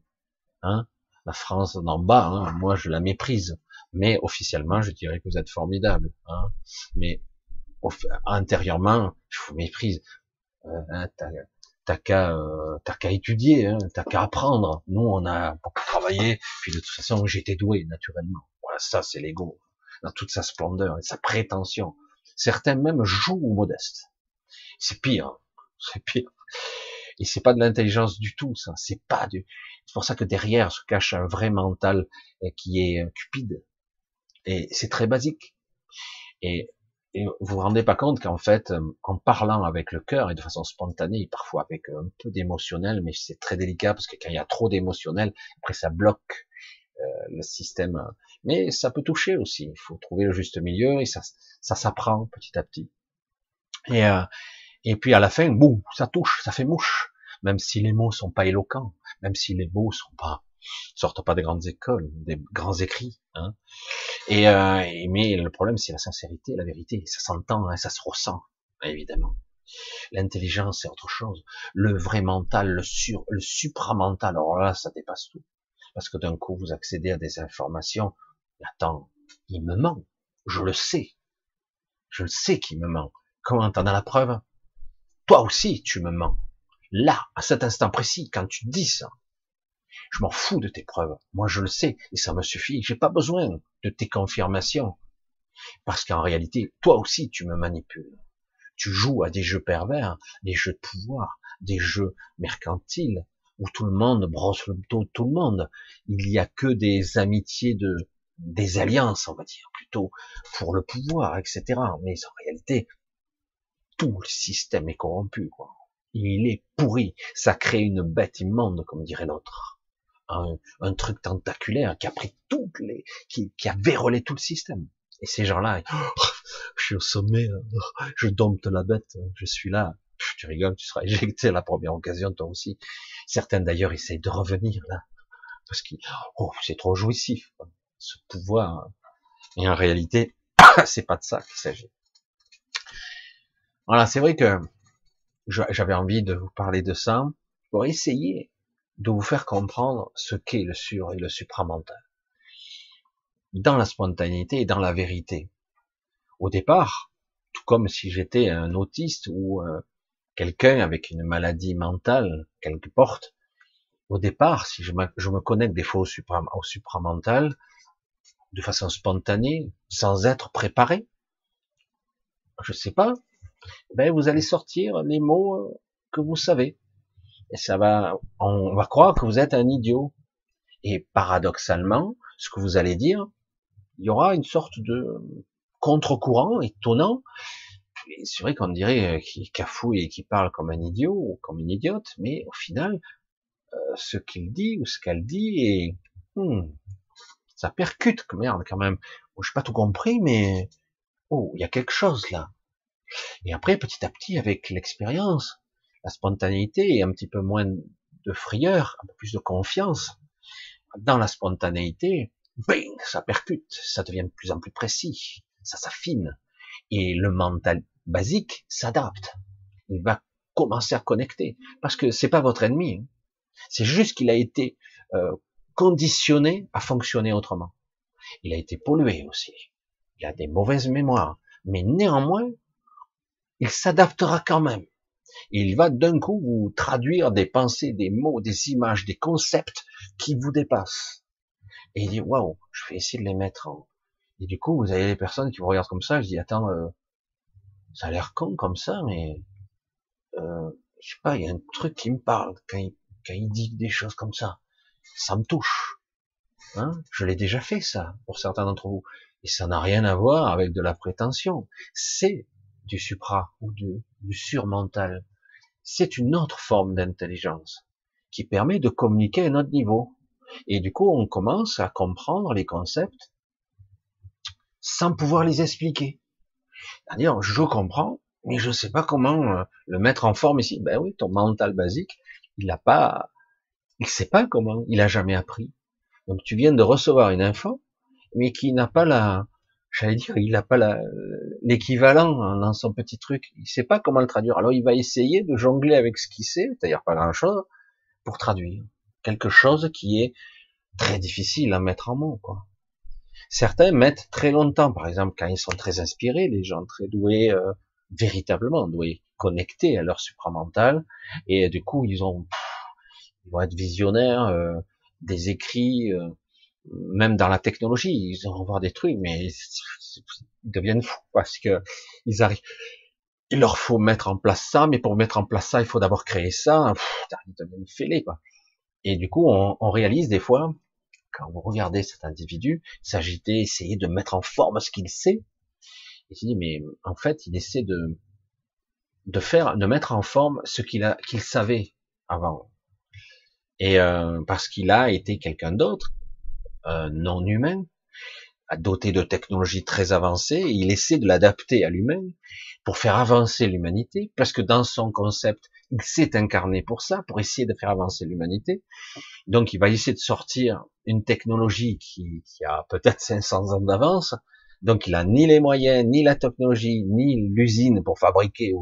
Hein la France d'en bas, hein, moi, je la méprise. Mais officiellement, je dirais que vous êtes formidable. Hein mais intérieurement, je vous méprise. Euh, hein, t'as qu'à euh, qu'à étudier, hein, t'as qu'à apprendre. Nous, on a beaucoup travaillé, puis de toute façon, j'étais doué naturellement. Ça, c'est l'ego dans toute sa splendeur et sa prétention. Certains même jouent au modeste. C'est pire, c'est pire. Et c'est pas de l'intelligence du tout, ça. C'est pas. C'est pour ça que derrière se cache un vrai mental euh, qui est euh, cupide. Et c'est très basique. Et et vous vous rendez pas compte qu'en fait, euh, en parlant avec le cœur et de façon spontanée, parfois avec un peu d'émotionnel, mais c'est très délicat parce que quand il y a trop d'émotionnel, après ça bloque le système. Mais ça peut toucher aussi. Il faut trouver le juste milieu et ça, ça s'apprend petit à petit. Et, euh, et puis à la fin, boum, ça touche, ça fait mouche. Même si les mots sont pas éloquents, même si les mots sont pas sortent pas des grandes écoles, des grands écrits. Hein. Et, euh, mais le problème, c'est la sincérité, la vérité. Ça s'entend, hein, ça se ressent, évidemment. L'intelligence, c'est autre chose. Le vrai mental, le sur, le supramental, alors là, ça dépasse tout. Parce que d'un coup, vous accédez à des informations. Attends, il me ment. Je le sais. Je le sais qu'il me ment. Comment t'en as la preuve? Toi aussi, tu me mens. Là, à cet instant précis, quand tu dis ça, je m'en fous de tes preuves. Moi, je le sais et ça me suffit. J'ai pas besoin de tes confirmations. Parce qu'en réalité, toi aussi, tu me manipules. Tu joues à des jeux pervers, des jeux de pouvoir, des jeux mercantiles, où tout le monde brosse le dos de tout le monde. Il y a que des amitiés de, des alliances, on va dire, plutôt pour le pouvoir, etc. Mais en réalité, tout le système est corrompu, quoi. Il est pourri. Ça crée une bête immonde, comme dirait l'autre un, truc tentaculaire qui a pris toutes les, qui, a vérolé tout le système. Et ces gens-là, je suis au sommet, je dompte la bête, je suis là. Tu rigoles, tu seras éjecté à la première occasion, toi aussi. Certains d'ailleurs essayent de revenir là, parce que oh, c'est trop jouissif, ce pouvoir. Et en réalité, c'est pas de ça qu'il s'agit. Voilà, c'est vrai que j'avais envie de vous parler de ça pour essayer de vous faire comprendre ce qu'est le sur et le supramental. Dans la spontanéité et dans la vérité. Au départ, tout comme si j'étais un autiste ou euh, quelqu'un avec une maladie mentale quelque porte, au départ, si je me, je connecte des fois au, au supramental, de façon spontanée, sans être préparé, je sais pas, ben vous allez sortir les mots euh, que vous savez et ça va, on va croire que vous êtes un idiot. Et paradoxalement, ce que vous allez dire, il y aura une sorte de contre-courant étonnant. C'est vrai qu'on dirait qu'il cafouille et qu'il parle comme un idiot ou comme une idiote, mais au final, euh, ce qu'il dit ou ce qu'elle dit, et hmm, ça percute, merde quand même. Je n'ai pas tout compris, mais oh, il y a quelque chose là. Et après, petit à petit, avec l'expérience, la spontanéité et un petit peu moins de frayeur, un peu plus de confiance. Dans la spontanéité, bing, ça percute, ça devient de plus en plus précis, ça s'affine. Et le mental basique s'adapte. Il va commencer à connecter. Parce que c'est pas votre ennemi. Hein. C'est juste qu'il a été euh, conditionné à fonctionner autrement. Il a été pollué aussi. Il a des mauvaises mémoires. Mais néanmoins, il s'adaptera quand même il va d'un coup vous traduire des pensées, des mots, des images, des concepts qui vous dépassent. Et il dit, waouh, je vais essayer de les mettre en... Et du coup, vous avez les personnes qui vous regardent comme ça, je dis, attends, euh, ça a l'air con comme ça, mais euh, je sais pas, il y a un truc qui me parle quand il, quand il dit des choses comme ça. Ça me touche. Hein je l'ai déjà fait ça pour certains d'entre vous. Et ça n'a rien à voir avec de la prétention. C'est du supra ou du, du surmental. C'est une autre forme d'intelligence qui permet de communiquer à un autre niveau. Et du coup, on commence à comprendre les concepts sans pouvoir les expliquer. Je comprends, mais je ne sais pas comment euh, le mettre en forme ici. Ben oui, ton mental basique, il n'a pas, il sait pas comment, il a jamais appris. Donc tu viens de recevoir une info, mais qui n'a pas la, j'allais dire, il n'a pas l'équivalent dans son petit truc. Il sait pas comment le traduire. Alors il va essayer de jongler avec ce qu'il sait, c'est-à-dire pas grand-chose, pour traduire quelque chose qui est très difficile à mettre en mots, quoi. Certains mettent très longtemps, par exemple, quand ils sont très inspirés, les gens très doués, euh, véritablement doués, connectés à leur supramental, et du coup ils ont, ils vont être visionnaires, euh, des écrits, euh, même dans la technologie, ils vont voir des trucs, mais ils deviennent fous parce que ils arrivent. Il leur faut mettre en place ça, mais pour mettre en place ça, il faut d'abord créer ça. ils deviennent fêlés, quoi. Et du coup, on, on, réalise des fois, quand vous regardez cet individu s'agiter, essayer de mettre en forme ce qu'il sait, il se dit, mais en fait, il essaie de, de faire, de mettre en forme ce qu'il a, qu'il savait avant. Et euh, parce qu'il a été quelqu'un d'autre, euh, non humain, doté de technologies très avancées, il essaie de l'adapter à l'humain pour faire avancer l'humanité, parce que dans son concept, il s'est incarné pour ça, pour essayer de faire avancer l'humanité. Donc il va essayer de sortir une technologie qui, qui a peut-être 500 ans d'avance, donc il a ni les moyens, ni la technologie, ni l'usine pour fabriquer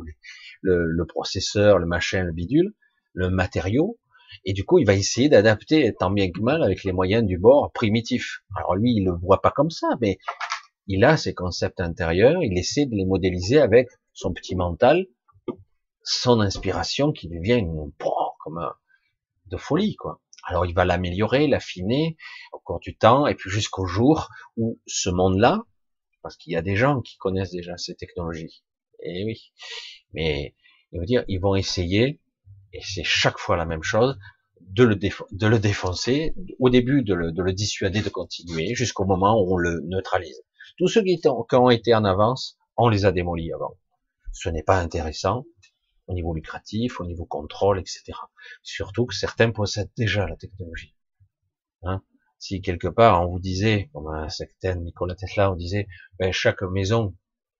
le, le processeur, le machin, le bidule, le matériau, et du coup, il va essayer d'adapter tant bien que mal avec les moyens du bord primitif. Alors lui, il le voit pas comme ça, mais il a ses concepts intérieurs, il essaie de les modéliser avec son petit mental, son inspiration qui devient une, comme un, de folie, quoi. Alors il va l'améliorer, l'affiner au cours du temps, et puis jusqu'au jour où ce monde-là, parce qu'il y a des gens qui connaissent déjà ces technologies, et oui, mais il veut dire, ils vont essayer et c'est chaque fois la même chose, de le, de le défoncer, au début de le, de le dissuader de continuer, jusqu'au moment où on le neutralise. Tous ceux qui ont été en avance, on les a démolis avant. Ce n'est pas intéressant au niveau lucratif, au niveau contrôle, etc. Surtout que certains possèdent déjà la technologie. Hein? Si quelque part on vous disait, comme un certain Nicolas Tesla, on disait, ben, chaque maison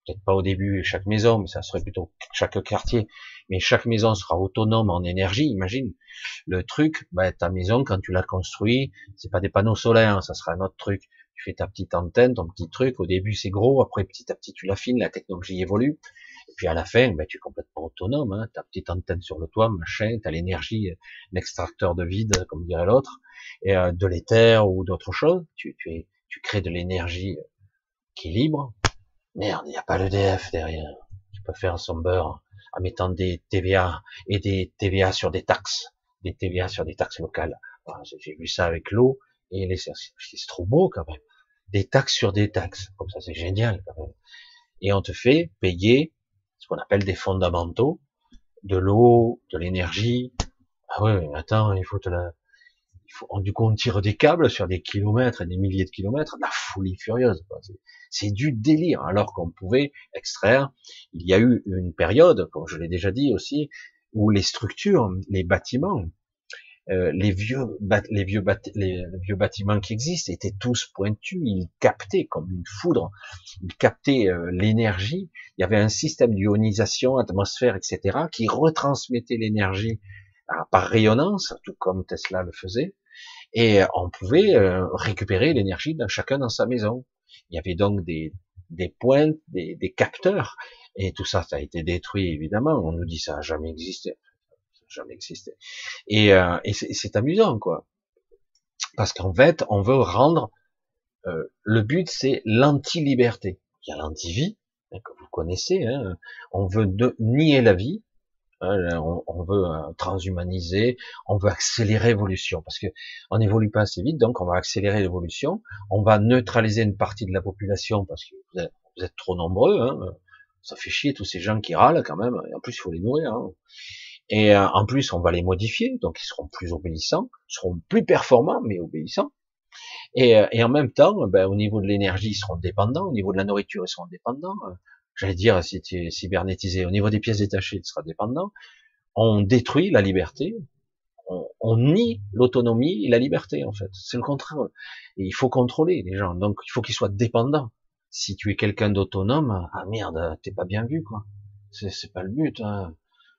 peut-être pas au début chaque maison, mais ça serait plutôt chaque quartier, mais chaque maison sera autonome en énergie. Imagine le truc, bah, ta maison quand tu l'as construit, c'est pas des panneaux solaires, ça sera un autre truc. Tu fais ta petite antenne, ton petit truc. Au début c'est gros, après petit à petit tu l'affines, la technologie évolue. Et puis à la fin, bah, tu es complètement autonome. Hein. Ta petite antenne sur le toit, machin, t'as l'énergie, l'extracteur de vide, comme dirait l'autre, et euh, de l'éther ou d'autres choses. Tu, tu, tu crées de l'énergie qui est libre, Merde, il n'y a pas l'EDF derrière. Tu peux faire son beurre en mettant des TVA et des TVA sur des taxes, des TVA sur des taxes locales. J'ai vu ça avec l'eau et les c'est trop beau quand même. Des taxes sur des taxes, comme ça c'est génial quand même. Et on te fait payer ce qu'on appelle des fondamentaux, de l'eau, de l'énergie. Ah ouais, attends, il faut te la, faut, du coup, on tire des câbles sur des kilomètres et des milliers de kilomètres, la folie furieuse. C'est du délire, alors qu'on pouvait extraire. Il y a eu une période, comme je l'ai déjà dit aussi, où les structures, les bâtiments, euh, les vieux, les bâtiments qui existent étaient tous pointus. Ils captaient comme une foudre. Ils captaient euh, l'énergie. Il y avait un système d'ionisation, atmosphère, etc., qui retransmettait l'énergie par rayonnance, tout comme Tesla le faisait, et on pouvait euh, récupérer l'énergie d'un chacun dans sa maison. Il y avait donc des, des pointes, des, des, capteurs, et tout ça, ça a été détruit évidemment. On nous dit ça n'a jamais existé, ça n'a jamais existé. Et, euh, et c'est amusant quoi, parce qu'en fait, on veut rendre euh, le but, c'est l'anti-liberté. Il y a l'anti-vie hein, que vous connaissez. Hein. On veut de, nier la vie on, veut euh, transhumaniser, on veut accélérer l'évolution, parce que on n'évolue pas assez vite, donc on va accélérer l'évolution, on va neutraliser une partie de la population parce que vous êtes, trop nombreux, hein. ça fait chier tous ces gens qui râlent quand même, et en plus il faut les nourrir, hein. et euh, en plus on va les modifier, donc ils seront plus obéissants, seront plus performants mais obéissants, et, euh, et en même temps, ben, au niveau de l'énergie ils seront dépendants, au niveau de la nourriture ils seront dépendants, j'allais dire, si tu es cybernétisé, au niveau des pièces détachées, tu seras dépendant, on détruit la liberté, on, nie l'autonomie et la liberté, en fait. C'est le contraire. Et il faut contrôler les gens, donc il faut qu'ils soient dépendants. Si tu es quelqu'un d'autonome, ah merde, t'es pas bien vu, quoi. C'est pas le but, hein.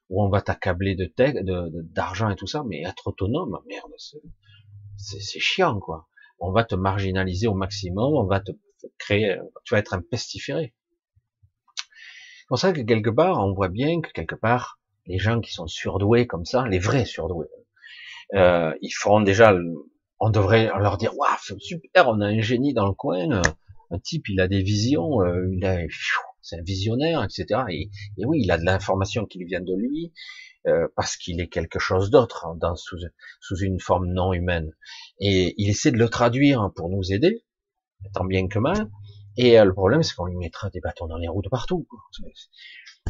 Ou on va t'accabler de d'argent et tout ça, mais être autonome, merde, c'est chiant, quoi. on va te marginaliser au maximum, on va te créer, tu vas être un pestiféré. C'est pour ça que quelque part, on voit bien que quelque part, les gens qui sont surdoués comme ça, les vrais surdoués, euh, ils feront déjà, on devrait leur dire, waouh, super, on a un génie dans le coin, un type, il a des visions, euh, il a, c'est un visionnaire, etc. Et, oui, il a de l'information qui vient de lui, euh, parce qu'il est quelque chose d'autre, hein, dans, sous, sous une forme non humaine. Et il essaie de le traduire pour nous aider, tant bien que mal. Et euh, le problème, c'est qu'on lui mettra des bâtons dans les roues de partout.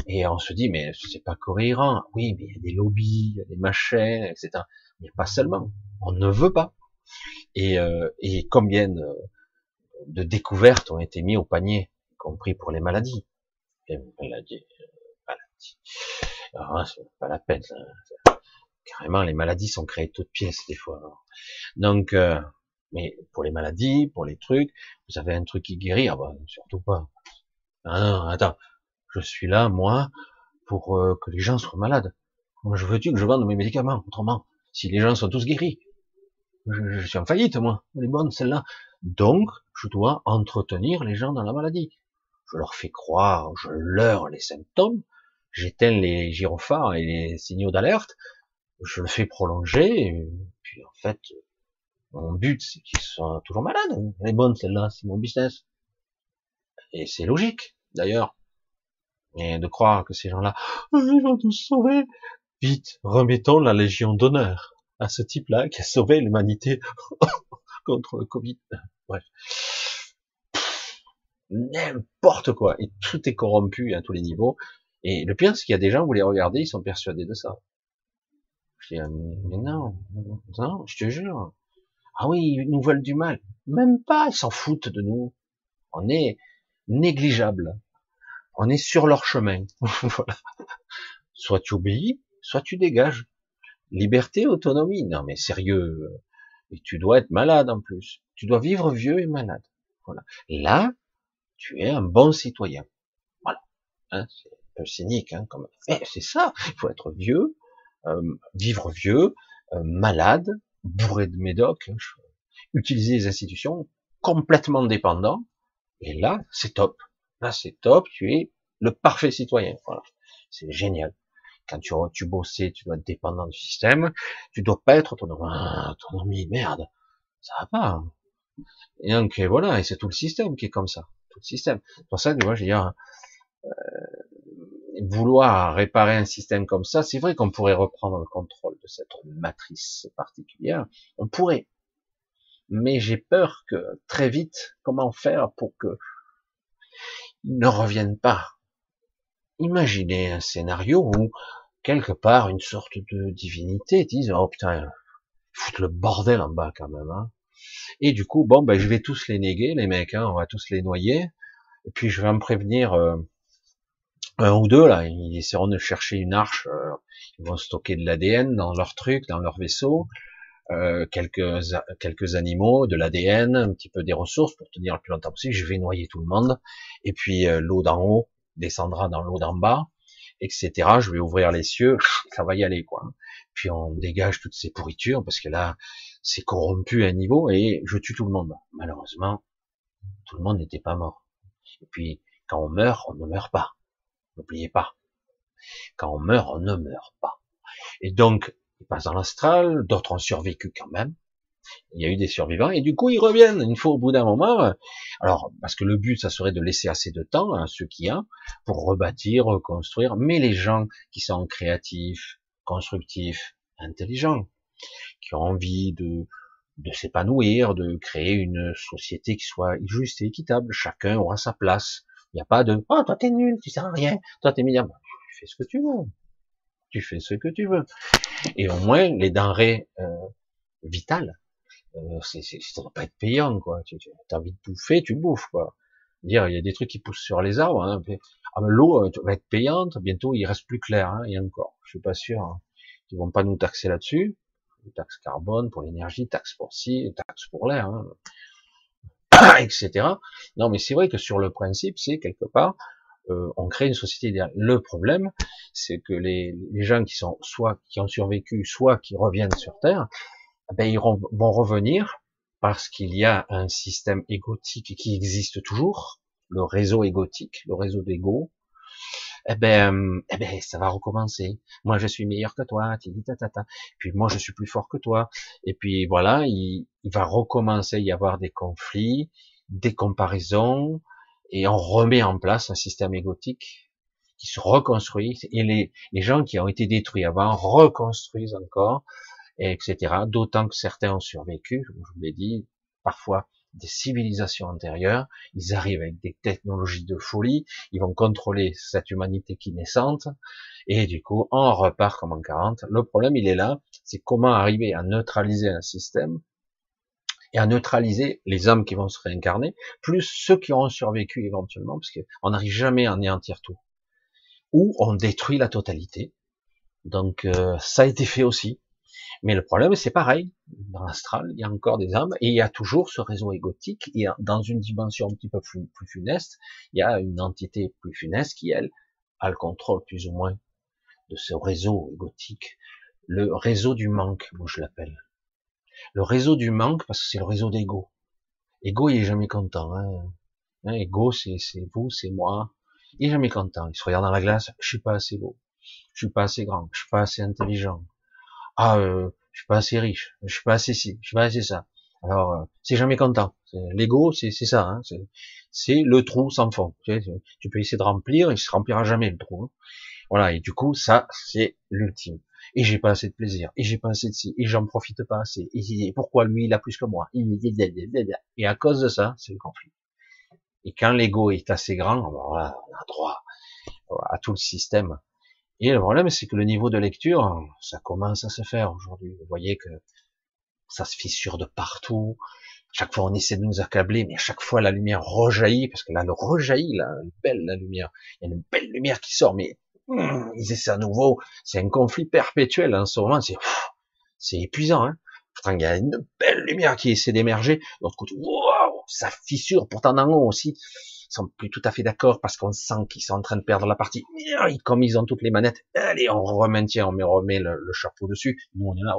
Et on se dit, mais c'est pas cohérent. Oui, mais il y a des lobbies, il y a des machins, etc. Mais pas seulement. On ne veut pas. Et, euh, et combien de, de, découvertes ont été mis au panier, y compris pour les maladies. Les maladies, maladies. Alors, c'est pas la peine. Carrément, les maladies sont créées toutes pièces des fois. Donc, euh, mais pour les maladies, pour les trucs, vous avez un truc qui guérit, ah bah, surtout pas. Ah non, attends, je suis là, moi, pour euh, que les gens soient malades. Moi, je veux-tu que je vende mes médicaments, autrement, si les gens sont tous guéris. Je, suis en faillite, moi. Elle est bonne, celle-là. Donc, je dois entretenir les gens dans la maladie. Je leur fais croire, je leur les symptômes, j'éteins les gyrophares et les signaux d'alerte, je le fais prolonger, puis en fait, mon but, c'est qu'ils soient toujours malades. Elle est bonne, celle-là, c'est mon business. Et c'est logique, d'ailleurs. Et de croire que ces gens-là, ils vont nous sauver. Vite, remettons la Légion d'honneur à ce type-là qui a sauvé l'humanité contre le Covid. Bref. N'importe quoi. Et tout est corrompu à tous les niveaux. Et le pire, c'est qu'il y a des gens, vous les regardez, ils sont persuadés de ça. Je dis, mais non, non, je te jure. Ah oui, ils nous veulent du mal. Même pas, ils s'en foutent de nous. On est négligeable. On est sur leur chemin. voilà. Soit tu obéis, soit tu dégages. Liberté, autonomie. Non mais sérieux. Et tu dois être malade en plus. Tu dois vivre vieux et malade. Voilà. Là, tu es un bon citoyen. Voilà. Hein, c'est un peu cynique, hein, comme. Eh, c'est ça. Il faut être vieux, euh, vivre vieux, euh, malade, bourré de médocs, hein, utiliser les institutions, complètement dépendant. Et là, c'est top. Là, c'est top. Tu es le parfait citoyen. Voilà. C'est génial. Quand tu, tu bossais, tu dois être dépendant du système. Tu dois pas être autonome. Ah, autonomie, merde. Ça va pas. Hein. Et donc, voilà. Et c'est tout le système qui est comme ça. Tout le système. C'est pour ça que moi, je dis, euh, vouloir réparer un système comme ça, c'est vrai qu'on pourrait reprendre le contrôle de cette matrice particulière. On pourrait. Mais j'ai peur que très vite, comment faire pour que ils ne reviennent pas? Imaginez un scénario où, quelque part, une sorte de divinité dise, oh putain, foutent le bordel en bas quand même, hein. Et du coup, bon, ben, je vais tous les néguer, les mecs, hein, on va tous les noyer. Et puis, je vais me prévenir, euh, un ou deux là, ils essaieront de chercher une arche, euh, ils vont stocker de l'ADN dans leur truc, dans leur vaisseau, euh, quelques quelques animaux, de l'ADN, un petit peu des ressources pour tenir le plus longtemps possible. Je vais noyer tout le monde, et puis euh, l'eau d'en haut descendra dans l'eau d'en bas, etc. Je vais ouvrir les cieux, ça va y aller quoi. Puis on dégage toutes ces pourritures parce que là c'est corrompu à un niveau et je tue tout le monde. Malheureusement, tout le monde n'était pas mort. Et puis quand on meurt, on ne meurt pas N'oubliez pas. Quand on meurt, on ne meurt pas. Et donc, ils passent dans l'astral, d'autres ont survécu quand même. Il y a eu des survivants, et du coup, ils reviennent une fois au bout d'un moment. Alors, parce que le but, ça serait de laisser assez de temps à ceux qui ont pour rebâtir, reconstruire. Mais les gens qui sont créatifs, constructifs, intelligents, qui ont envie de, de s'épanouir, de créer une société qui soit juste et équitable. Chacun aura sa place. Il n'y a pas de oh toi t'es nul, tu sers à rien, toi t'es milliard. Tu fais ce que tu veux. Tu fais ce que tu veux. Et au moins les denrées euh, vitales, euh, c'est, ça doit pas être payant quoi. Tu, as envie de bouffer, tu bouffes quoi. Dire il y a des trucs qui poussent sur les arbres. Hein, ah, l'eau euh, va être payante. Bientôt il reste plus clair. Hein, et encore, je suis pas sûr. Hein. Ils vont pas nous taxer là-dessus. Taxe carbone pour l'énergie, taxe pour ci, taxe pour l'air. Hein. etc. Non, mais c'est vrai que sur le principe, c'est quelque part, euh, on crée une société idéale. Le problème, c'est que les, gens qui sont soit qui ont survécu, soit qui reviennent sur Terre, ben ils vont revenir parce qu'il y a un système égotique qui existe toujours, le réseau égotique, le réseau d'ego, eh ben, eh ben, ça va recommencer. Moi, je suis meilleur que toi, Puis moi, je suis plus fort que toi. Et puis voilà, il, il va recommencer y avoir des conflits, des comparaisons, et on remet en place un système égotique qui se reconstruit, et les, les gens qui ont été détruits avant reconstruisent encore, etc. D'autant que certains ont survécu, je vous l'ai dit, parfois des civilisations antérieures, ils arrivent avec des technologies de folie, ils vont contrôler cette humanité qui naissante, et du coup, on repart comme en 40. Le problème, il est là, c'est comment arriver à neutraliser un système, et à neutraliser les hommes qui vont se réincarner, plus ceux qui auront survécu éventuellement, parce qu'on n'arrive jamais à anéantir tout. Ou on détruit la totalité. Donc euh, ça a été fait aussi. Mais le problème, c'est pareil. Dans l'astral, il y a encore des âmes et il y a toujours ce réseau égotique. Et dans une dimension un petit peu plus, funeste, il y a une entité plus funeste qui, elle, a le contrôle plus ou moins de ce réseau égotique. Le réseau du manque, moi je l'appelle. Le réseau du manque, parce que c'est le réseau d'ego. Ego, il est jamais content. Hein. hein ego, c'est vous, c'est moi. Il est jamais content. Il se regarde dans la glace. Je suis pas assez beau. Je suis pas assez grand. Je suis pas assez intelligent ah, euh, je suis pas assez riche, je suis pas assez ci, je suis pas assez ça. Alors, euh, c'est jamais content. L'ego, c'est ça. Hein, c'est le trou sans fond. Tu, tu, peux essayer de remplir, il se remplira jamais le trou. Hein. Voilà. Et du coup, ça, c'est l'ultime. Et j'ai pas assez de plaisir. Et j'ai pas assez de ci. Et j'en profite pas assez. Et pourquoi lui, il a plus que moi? Et à cause de ça, c'est le conflit. Et quand l'ego est assez grand, on a droit à tout le système et le problème, c'est que le niveau de lecture, ça commence à se faire aujourd'hui. Vous voyez que ça se fissure de partout. Chaque fois, on essaie de nous accabler, mais à chaque fois, la lumière rejaillit, parce que là, le rejaillit, là, belle la lumière. Il y a une belle lumière qui sort, mais hum, ils essaient à nouveau. C'est un conflit perpétuel en ce moment. C'est, c'est épuisant. Hein Pourtant, il y a une belle lumière qui essaie d'émerger. De l'autre côté, wow, ça fissure. Pourtant, en haut aussi, sont plus tout à fait d'accord parce qu'on sent qu'ils sont en train de perdre la partie. Comme ils ont toutes les manettes, allez, on remaintient, on remet le, chapeau dessus. Nous, on est là,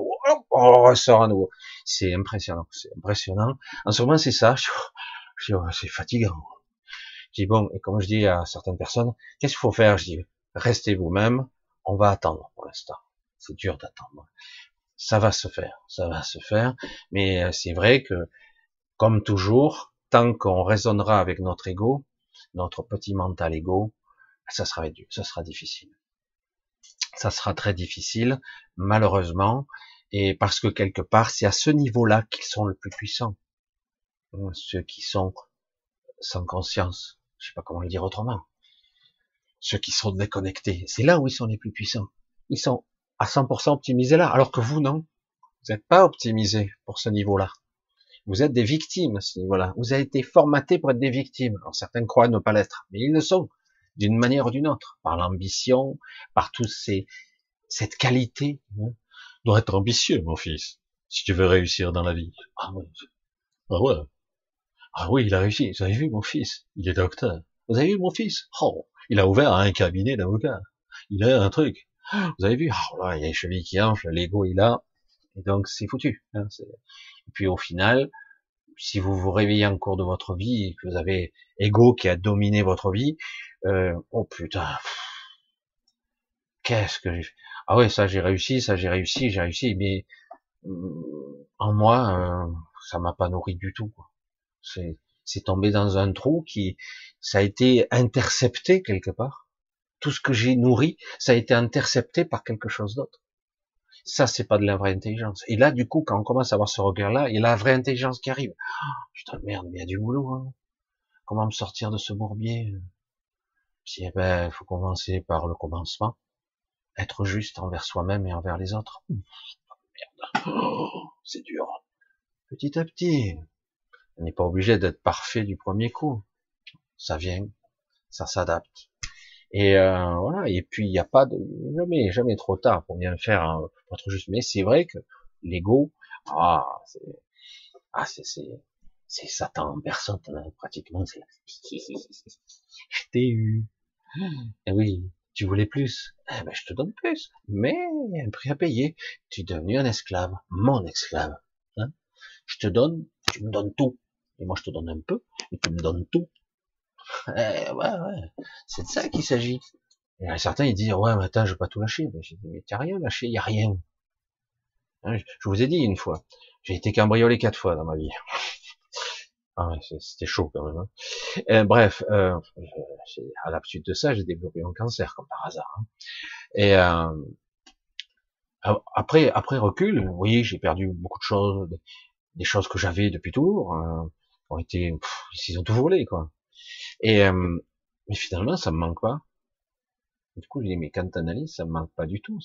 on ressort à nouveau. C'est impressionnant, c'est impressionnant. En ce moment, c'est ça. Je, c'est fatigant. Je dis bon, et comme je dis à certaines personnes, qu'est-ce qu'il faut faire? Je dis, restez vous-même, on va attendre pour l'instant. C'est dur d'attendre. Ça va se faire, ça va se faire, mais euh, c'est vrai que, comme toujours, tant qu'on raisonnera avec notre ego, notre petit mental ego, ça sera ça sera difficile. Ça sera très difficile, malheureusement, et parce que quelque part, c'est à ce niveau-là qu'ils sont le plus puissants. Ceux qui sont sans conscience, je sais pas comment le dire autrement. Ceux qui sont déconnectés, c'est là où ils sont les plus puissants. Ils sont à 100% optimisés là, alors que vous, non. Vous n'êtes pas optimisé pour ce niveau-là. Vous êtes des victimes à ce niveau-là. Vous avez été formaté pour être des victimes. Alors certains croient ne pas l'être, mais ils le sont, d'une manière ou d'une autre, par l'ambition, par tous ces, cette qualité. Hein. Être ambitieux, mon fils, si tu veux réussir dans la vie. Ah oui. Ah ouais. Ah oui, il a réussi. Vous avez vu mon fils Il est docteur. Vous avez vu mon fils? Oh, il a ouvert un cabinet d'avocat. Il a un truc. Vous avez vu? Oh là, il y a les chevilles qui enflent, l'ego il a. Et donc c'est foutu. Hein, et puis au final, si vous vous réveillez en cours de votre vie et que vous avez ego qui a dominé votre vie, euh, oh putain, qu'est-ce que j'ai fait? Ah ouais, ça j'ai réussi, ça j'ai réussi, j'ai réussi, mais euh, en moi, euh, ça m'a pas nourri du tout. C'est c'est tombé dans un trou qui, ça a été intercepté quelque part. Tout ce que j'ai nourri, ça a été intercepté par quelque chose d'autre. Ça, c'est pas de la vraie intelligence. Et là, du coup, quand on commence à avoir ce regard-là, il y a la vraie intelligence qui arrive. Oh, putain, merde, mais il y a du boulot. Hein. Comment me sortir de ce bourbier? Si, eh ben, faut commencer par le commencement. Être juste envers soi-même et envers les autres. merde. Oh, c'est dur. Petit à petit. On n'est pas obligé d'être parfait du premier coup. Ça vient, ça s'adapte. Et euh, voilà. Et puis il n'y a pas de jamais jamais trop tard pour bien faire un, pour être juste. Mais c'est vrai que l'ego, ah c'est ah c'est c'est c'est Satan en personne hein, pratiquement. C'est je t'ai eu. Et eh oui, tu voulais plus. Eh ben je te donne plus. Mais il y a un prix à payer. Tu es devenu un esclave, mon esclave. Hein je te donne, tu me donnes tout. Et moi, je te donne un peu, et tu me donnes tout. Eh, ouais, ouais, c'est de ça qu'il s'agit. Et certains, ils disent, ouais, mais attends, je vais pas tout lâcher. Mais j'ai dit, mais t'as rien lâché, y a rien. Hein, je vous ai dit une fois, j'ai été cambriolé quatre fois dans ma vie. Ah ouais, c'était chaud quand même. Hein. Euh, bref, euh, à suite de ça, j'ai développé un cancer comme par hasard. Hein. Et euh, après, après recul, voyez, j'ai perdu beaucoup de choses, des choses que j'avais depuis toujours, ont été, ils ont tout volé quoi. Et euh, mais finalement, ça me manque pas. du coup, j'ai dit mais quand t'analyses, ça me manque pas du tout.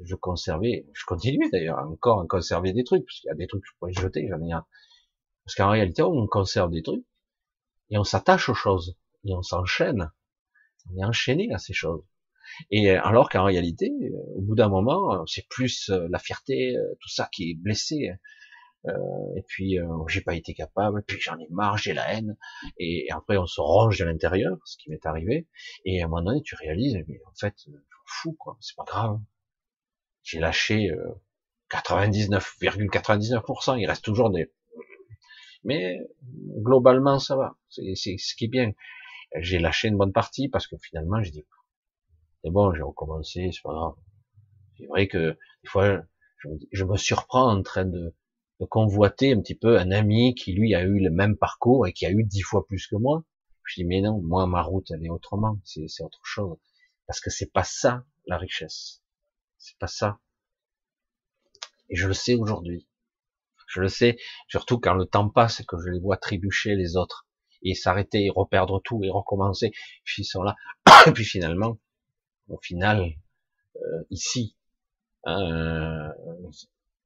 Je conservais, je continue d'ailleurs encore à conserver des trucs parce qu'il y a des trucs que je pourrais jeter, j'en ai un parce qu'en réalité, on conserve des trucs et on s'attache aux choses et on s'enchaîne. On est enchaîné à ces choses. Et euh, alors qu'en réalité, euh, au bout d'un moment, euh, c'est plus la fierté, tout ça qui est blessé. Et puis j'ai pas été capable, puis j'en ai marre, j'ai la haine. Et, après on se range de l'intérieur, ce qui m'est arrivé. Et à un moment donné, tu réalises, mais en fait, je fou quoi, c'est pas grave. J'ai lâché 99,99%. il reste toujours des mais globalement, ça va. C'est ce qui est bien. J'ai lâché une bonne partie parce que finalement, j'ai dit, c'est bon, j'ai recommencé, c'est pas grave. C'est vrai que des fois, je, me surprends en train de, de, convoiter un petit peu un ami qui lui a eu le même parcours et qui a eu dix fois plus que moi. Je dis mais non, moi ma route elle est autrement, c'est autre chose. Parce que c'est pas ça la richesse, c'est pas ça. Et je le sais aujourd'hui. Je le sais, surtout quand le temps passe et que je les vois trébucher les autres et s'arrêter et reperdre tout et recommencer. Puis ils sont là. et puis finalement, au final, euh, ici, hein,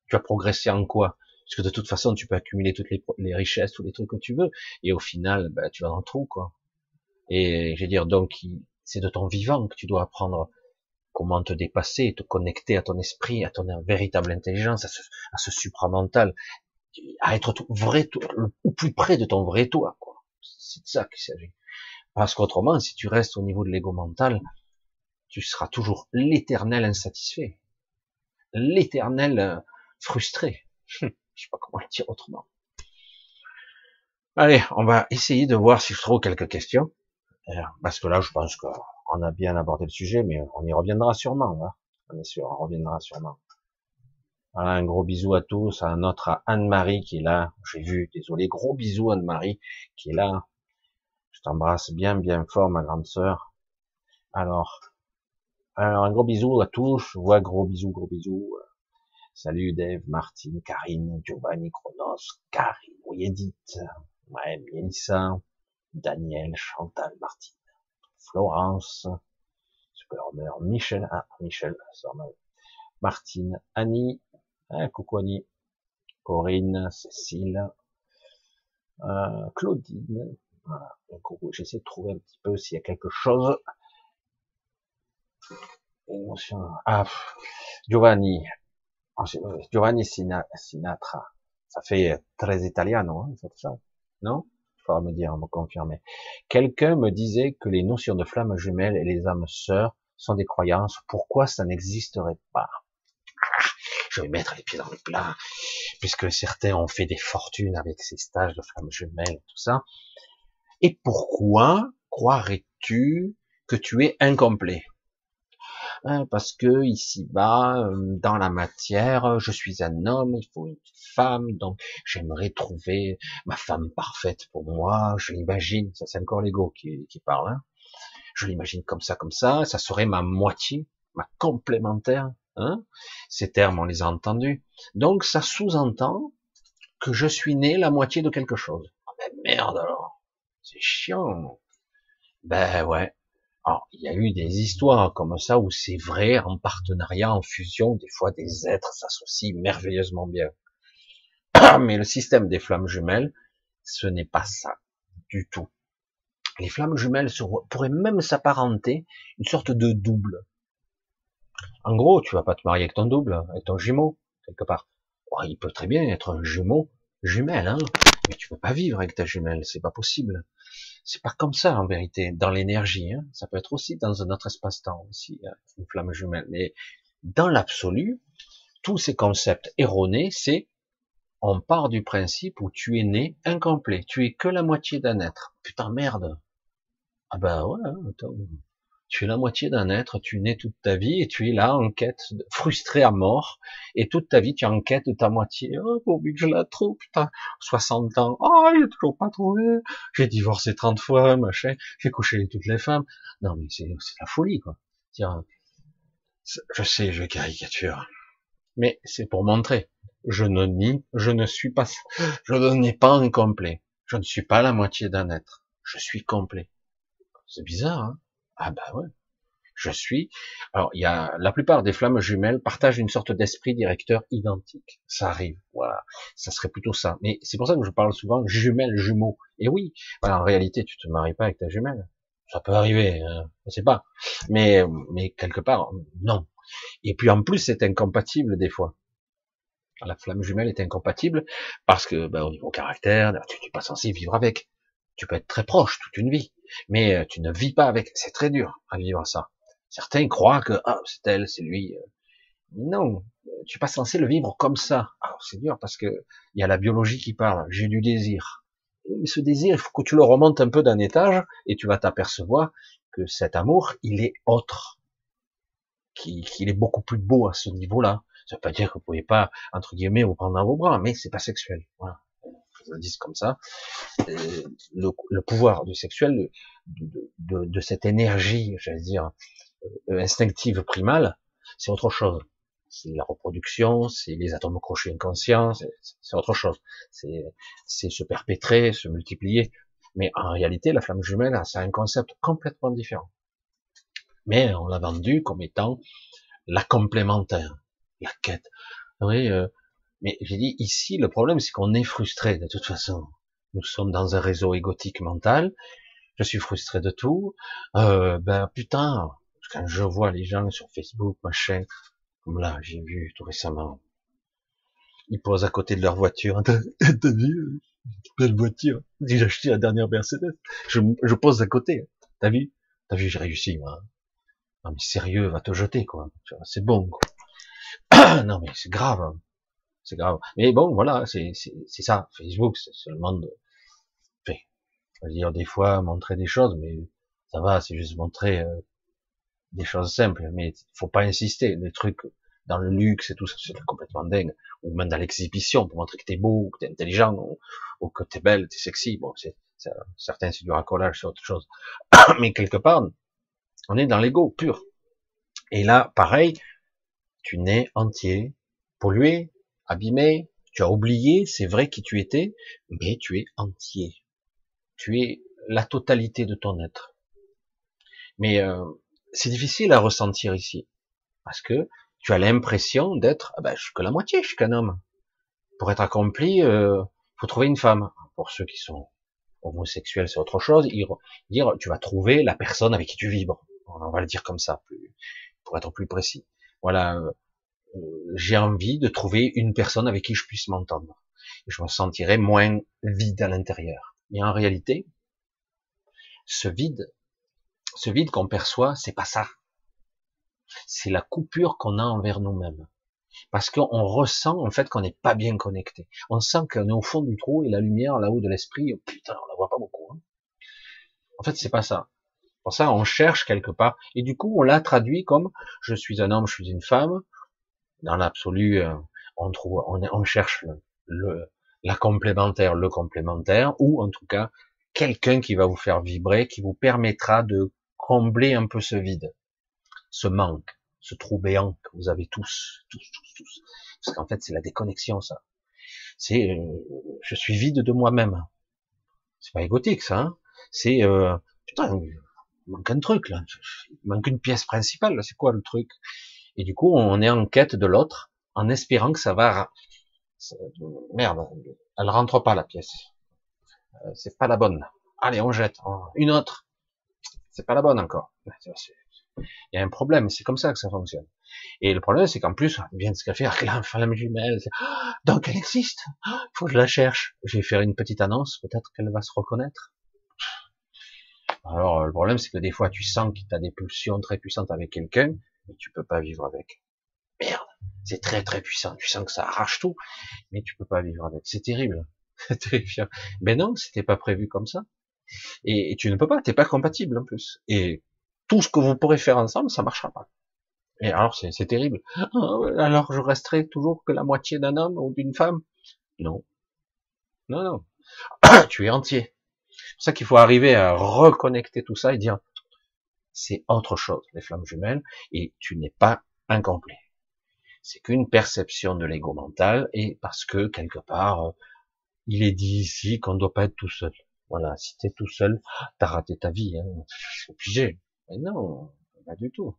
tu as progressé en quoi? Parce que de toute façon, tu peux accumuler toutes les, richesses, tous les trucs que tu veux, et au final, ben, tu vas dans le trou, quoi. Et je veux dire, donc, c'est de ton vivant que tu dois apprendre comment te dépasser, te connecter à ton esprit, à ton véritable intelligence, à ce, à ce supramental, à être tout, vrai, au plus près de ton vrai toi, quoi. C'est de ça qu'il s'agit. Parce qu'autrement, si tu restes au niveau de l'ego mental, tu seras toujours l'éternel insatisfait, l'éternel euh, frustré. Je sais pas comment le dire autrement. Allez, on va essayer de voir si je trouve quelques questions. Euh, parce que là, je pense que on a bien abordé le sujet, mais on y reviendra sûrement. Hein. On est sûr, on reviendra sûrement. Voilà, un gros bisou à tous, à notre Anne-Marie qui est là. J'ai vu, désolé, gros bisou Anne-Marie qui est là. Je t'embrasse bien, bien fort, ma grande sœur. Alors, alors, un gros bisou à tous. Je vois gros bisou, gros bisou. Salut Dave, Martine, Karine, Giovanni, Chronos, Karine, oui Edith, ouais, Mélissa, Daniel, Chantal, Martine. Florence, Supermer, Michel, ah, Michel, Martine, Annie, ah, coucou Annie, Corinne, Cécile, euh, Claudine, voilà, coucou, j'essaie de trouver un petit peu s'il y a quelque chose. Ah, Giovanni, Giovanni Sinatra, ça fait très italiano, hein, ça, non? Faudra me dire, me confirmer. Quelqu'un me disait que les notions de flammes jumelles et les âmes sœurs sont des croyances. Pourquoi ça n'existerait pas? Je vais mettre les pieds dans le plat, puisque certains ont fait des fortunes avec ces stages de flammes jumelles, tout ça. Et pourquoi croirais-tu que tu es incomplet? Parce que ici-bas, euh, dans la matière, je suis un homme, il faut une femme, donc j'aimerais trouver ma femme parfaite pour moi, je l'imagine, ça c'est encore l'ego qui, qui parle, hein. je l'imagine comme ça, comme ça, ça serait ma moitié, ma complémentaire, hein ces termes on les a entendus, donc ça sous-entend que je suis né la moitié de quelque chose. Ah ben merde alors, c'est chiant. Ben ouais, alors, il y a eu des histoires comme ça où c'est vrai, en partenariat, en fusion, des fois des êtres s'associent merveilleusement bien. Mais le système des flammes jumelles, ce n'est pas ça du tout. Les flammes jumelles pourraient même s'apparenter une sorte de double. En gros, tu vas pas te marier avec ton double, avec ton jumeau, quelque part. Il peut très bien être un jumeau jumelle, hein, mais tu peux pas vivre avec ta jumelle, c'est pas possible. C'est pas comme ça en vérité, dans l'énergie. Hein. Ça peut être aussi dans un autre espace-temps aussi, hein, une flamme jumelle. Mais dans l'absolu, tous ces concepts erronés, c'est on part du principe où tu es né incomplet, tu es que la moitié d'un être. Putain merde. Ah ben ouais, hein. Tu es la moitié d'un être, tu né toute ta vie et tu es là en quête, frustré à mort, et toute ta vie tu es en quête de ta moitié. Oh, pourvu que je la trouve, putain, 60 ans, oh, il est toujours pas trouvé, j'ai divorcé 30 fois, machin, j'ai couché toutes les femmes. Non mais c'est la folie quoi. Je sais, je caricature, mais c'est pour montrer je ne nie, je ne suis pas, je ne n'ai pas incomplet. Je ne suis pas la moitié d'un être. Je suis complet. C'est bizarre, hein Ah bah ouais. Je suis. Alors, il y a la plupart des flammes jumelles partagent une sorte d'esprit directeur identique. Ça arrive, voilà. Ça serait plutôt ça. Mais c'est pour ça que je parle souvent jumelles, jumeaux. Et oui, en réalité, tu te maries pas avec ta jumelle. Ça peut arriver, hein, je sais pas. Mais, mais quelque part, non. Et puis en plus, c'est incompatible des fois la flamme jumelle est incompatible parce que ben, au niveau caractère, tu n'es pas censé vivre avec. Tu peux être très proche toute une vie, mais euh, tu ne vis pas avec. C'est très dur à vivre ça. Certains croient que ah, c'est elle, c'est lui. Euh. Non, tu n'es pas censé le vivre comme ça. Ah, c'est dur parce que il y a la biologie qui parle. J'ai du désir. Mais ce désir, il faut que tu le remontes un peu d'un étage et tu vas t'apercevoir que cet amour, il est autre, qu'il est beaucoup plus beau à ce niveau-là. Ça veut pas dire que vous pouvez pas, entre guillemets, vous prendre dans vos bras, mais c'est pas sexuel. Dis comme ça. Le, pouvoir du sexuel, de, de, de cette énergie, j'allais dire, euh, instinctive primale, c'est autre chose. C'est la reproduction, c'est les atomes crochés inconscients, c'est autre chose. C'est se perpétrer, se multiplier. Mais en réalité, la flamme jumelle, c'est un concept complètement différent. Mais on l'a vendu comme étant la complémentaire la quête. Oui, euh, mais j'ai dit ici, le problème, c'est qu'on est frustré de toute façon. Nous sommes dans un réseau égotique mental. Je suis frustré de tout. Euh, ben putain, quand je vois les gens sur Facebook, machin, comme là, j'ai vu tout récemment, ils posent à côté de leur voiture. T'as vu belle voiture? J'ai acheté la dernière Mercedes. Je, je pose à côté. T'as vu? T'as vu, j'ai réussi, moi. Non mais sérieux, va te jeter, quoi. C'est bon, quoi. non mais c'est grave, hein. C'est grave. Mais bon, voilà, c'est ça. Facebook, c'est seulement de, enfin, je veux dire des fois montrer des choses, mais ça va, c'est juste montrer euh, des choses simples. Mais faut pas insister. Les trucs dans le luxe et tout ça, c'est complètement dingue. Ou même dans l'exhibition pour montrer que t'es beau, que t'es intelligent, ou, ou que t'es belle, t'es sexy. Bon, c'est certains c'est du racolage, c'est autre chose. mais quelque part, on est dans l'ego pur. Et là, pareil, tu nais entier, pollué, abîmé, tu as oublié, c'est vrai qui tu étais, mais tu es entier. Tu es la totalité de ton être. Mais euh, c'est difficile à ressentir ici, parce que tu as l'impression d'être, ah ben, je suis que la moitié, je suis qu'un homme. Pour être accompli, euh, faut trouver une femme. Pour ceux qui sont homosexuels, c'est autre chose. Dire, tu vas trouver la personne avec qui tu vibres. On va le dire comme ça, pour être plus précis voilà, euh, j'ai envie de trouver une personne avec qui je puisse m'entendre. Je me sentirai moins vide à l'intérieur. Mais en réalité, ce vide, ce vide qu'on perçoit, c'est pas ça. C'est la coupure qu'on a envers nous-mêmes. Parce qu'on ressent en fait qu'on n'est pas bien connecté. On sent qu'on est au fond du trou et la lumière là-haut de l'esprit, oh, putain, on la voit pas beaucoup. Hein. En fait, c'est pas ça. Pour ça, on cherche quelque part. Et du coup, on l'a traduit comme je suis un homme, je suis une femme. Dans l'absolu, euh, on trouve, on, cherche le, la complémentaire, le complémentaire, ou en tout cas quelqu'un qui va vous faire vibrer, qui vous permettra de combler un peu ce vide, ce manque, ce trou béant que vous avez tous, tous, tous, tous. Parce qu'en fait, c'est la déconnexion, ça. C'est, euh, je suis vide de moi-même. C'est pas égotique, ça. Hein c'est, euh, putain, il manque un truc là, il manque une pièce principale, c'est quoi le truc? Et du coup, on est en quête de l'autre, en espérant que ça va... Merde, elle rentre pas la pièce. Euh, c'est pas la bonne. Allez, on jette. Une autre. C'est pas la bonne encore. Il y a un problème, c'est comme ça que ça fonctionne. Et le problème, c'est qu'en plus, bien se café, la femme jumelle, donc elle existe. Il faut que je la cherche. Je vais faire une petite annonce, peut-être qu'elle va se reconnaître. Alors, le problème, c'est que des fois, tu sens que tu as des pulsions très puissantes avec quelqu'un, mais tu peux pas vivre avec. merde, c'est très très puissant, tu sens que ça arrache tout, mais tu peux pas vivre avec, c'est terrible, terrifiant. Mais non, c'était pas prévu comme ça, et, tu ne peux pas, t'es pas compatible en plus, et tout ce que vous pourrez faire ensemble, ça marchera pas. Et alors c'est terrible. Ah, alors je resterai toujours que la moitié d'un homme ou d'une femme? Non, non, non. tu es entier. C'est pour ça qu'il faut arriver à reconnecter tout ça et dire c'est autre chose, les flammes jumelles, et tu n'es pas incomplet. C'est qu'une perception de l'ego mental, et parce que quelque part, euh, il est dit ici qu'on ne doit pas être tout seul. Voilà, si tu es tout seul, t'as raté ta vie, hein. c'est obligé. Mais non, pas du tout.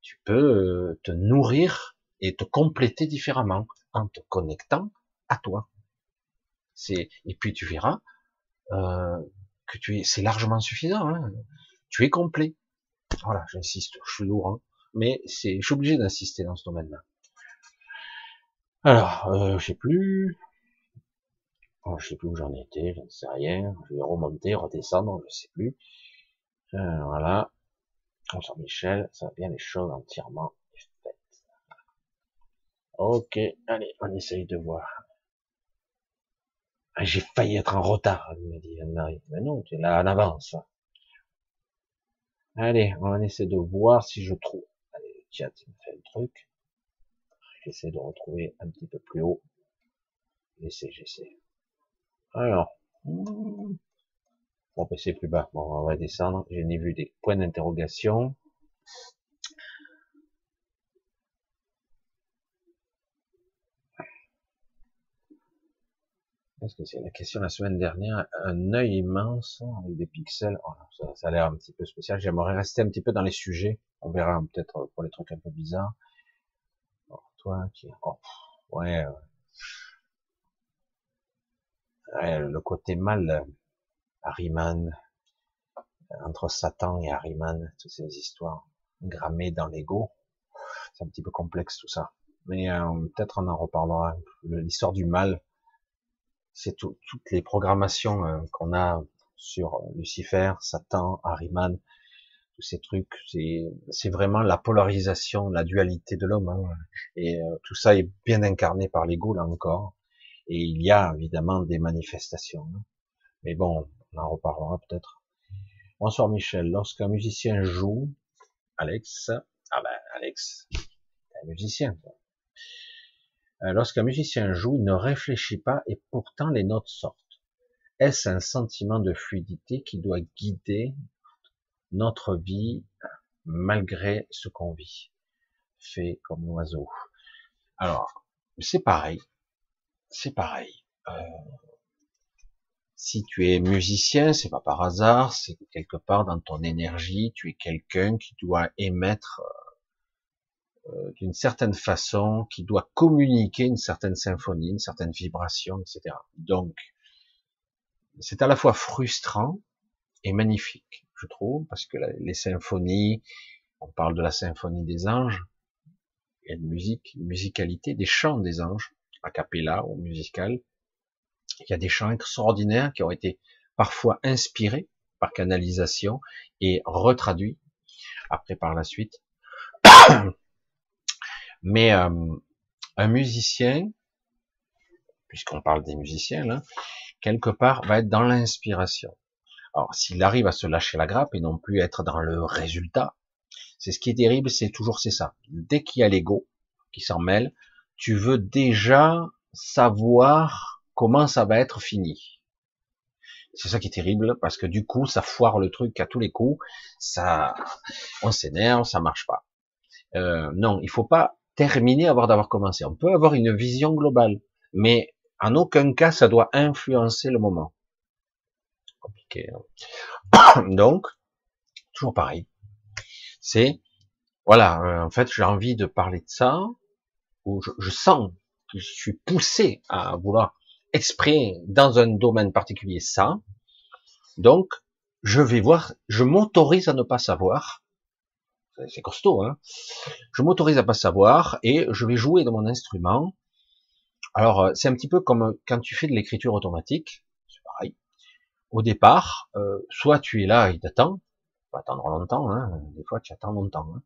Tu peux euh, te nourrir et te compléter différemment en te connectant à toi. C'est et puis tu verras euh, que tu es, c'est largement suffisant. Hein. Tu es complet. Voilà, j'insiste, je suis lourd, hein. mais c'est, je suis obligé d'insister dans ce domaine-là. Alors, euh, je sais plus, oh, je sais plus où j'en étais, je ne sais rien. Je vais remonter, redescendre, je sais plus. Euh, voilà. Bonsoir Michel, ça va bien les choses entièrement faites. Ok, allez, on essaye de voir. Ah, j'ai failli être en retard, il m'a dit Mais non, tu es là en avance. Allez, on va essayer de voir si je trouve. Allez, le chat me fait un truc. J'essaie de retrouver un petit peu plus haut. J'essaie, j'essaie. Alors. Bon, ben c'est plus bas. Bon, on va descendre. J'ai vu des points d'interrogation. Est-ce que c'est la question la semaine dernière Un œil immense avec des pixels. Oh, ça, a l'air un petit peu spécial. J'aimerais rester un petit peu dans les sujets. On verra peut-être pour les trucs un peu bizarres. toi qui, oh, ouais, ouais, le côté mal, Harryman, entre Satan et Harryman, toutes ces histoires grammées dans l'ego. C'est un petit peu complexe tout ça. Mais euh, peut-être on en reparlera. L'histoire du mal, c'est toutes les programmations euh, qu'on a sur euh, Lucifer, Satan, Harryman, tous ces trucs, c'est vraiment la polarisation, la dualité de l'homme. Hein. Et euh, tout ça est bien incarné par l'ego là encore. Et il y a évidemment des manifestations. Hein. Mais bon, on en reparlera peut-être. Bonsoir Michel. Lorsqu'un musicien joue, Alex, ah ben Alex, un musicien. Lorsqu'un musicien joue, il ne réfléchit pas et pourtant les notes sortent. Est-ce un sentiment de fluidité qui doit guider notre vie malgré ce qu'on vit? Fait comme l'oiseau. Alors, c'est pareil. C'est pareil. Euh, si tu es musicien, c'est pas par hasard, c'est quelque part dans ton énergie, tu es quelqu'un qui doit émettre euh, d'une certaine façon, qui doit communiquer une certaine symphonie, une certaine vibration, etc. Donc, c'est à la fois frustrant et magnifique, je trouve, parce que les symphonies, on parle de la symphonie des anges, il y a une musique, une musicalité, des chants des anges, a cappella ou musical. Il y a des chants extraordinaires qui ont été parfois inspirés par canalisation et retraduits après par la suite. Mais euh, un musicien, puisqu'on parle des musiciens quelque part va être dans l'inspiration. Alors s'il arrive à se lâcher la grappe et non plus être dans le résultat, c'est ce qui est terrible, c'est toujours c'est ça. Dès qu'il y a l'ego qui s'en mêle, tu veux déjà savoir comment ça va être fini. C'est ça qui est terrible parce que du coup, ça foire le truc à tous les coups. Ça, on s'énerve, ça marche pas. Euh, non, il faut pas terminé avant d'avoir commencé. On peut avoir une vision globale, mais en aucun cas ça doit influencer le moment. Compliqué. Hein. Donc, toujours pareil. C'est, voilà, euh, en fait, j'ai envie de parler de ça, ou je, sens que je suis poussé à vouloir exprimer dans un domaine particulier ça. Donc, je vais voir, je m'autorise à ne pas savoir, c'est costaud, hein. Je m'autorise à pas savoir et je vais jouer de mon instrument. Alors, euh, c'est un petit peu comme quand tu fais de l'écriture automatique, c'est pareil. Au départ, euh, soit tu es là et t'attends, tu attendre longtemps, hein. des fois tu attends longtemps, hein.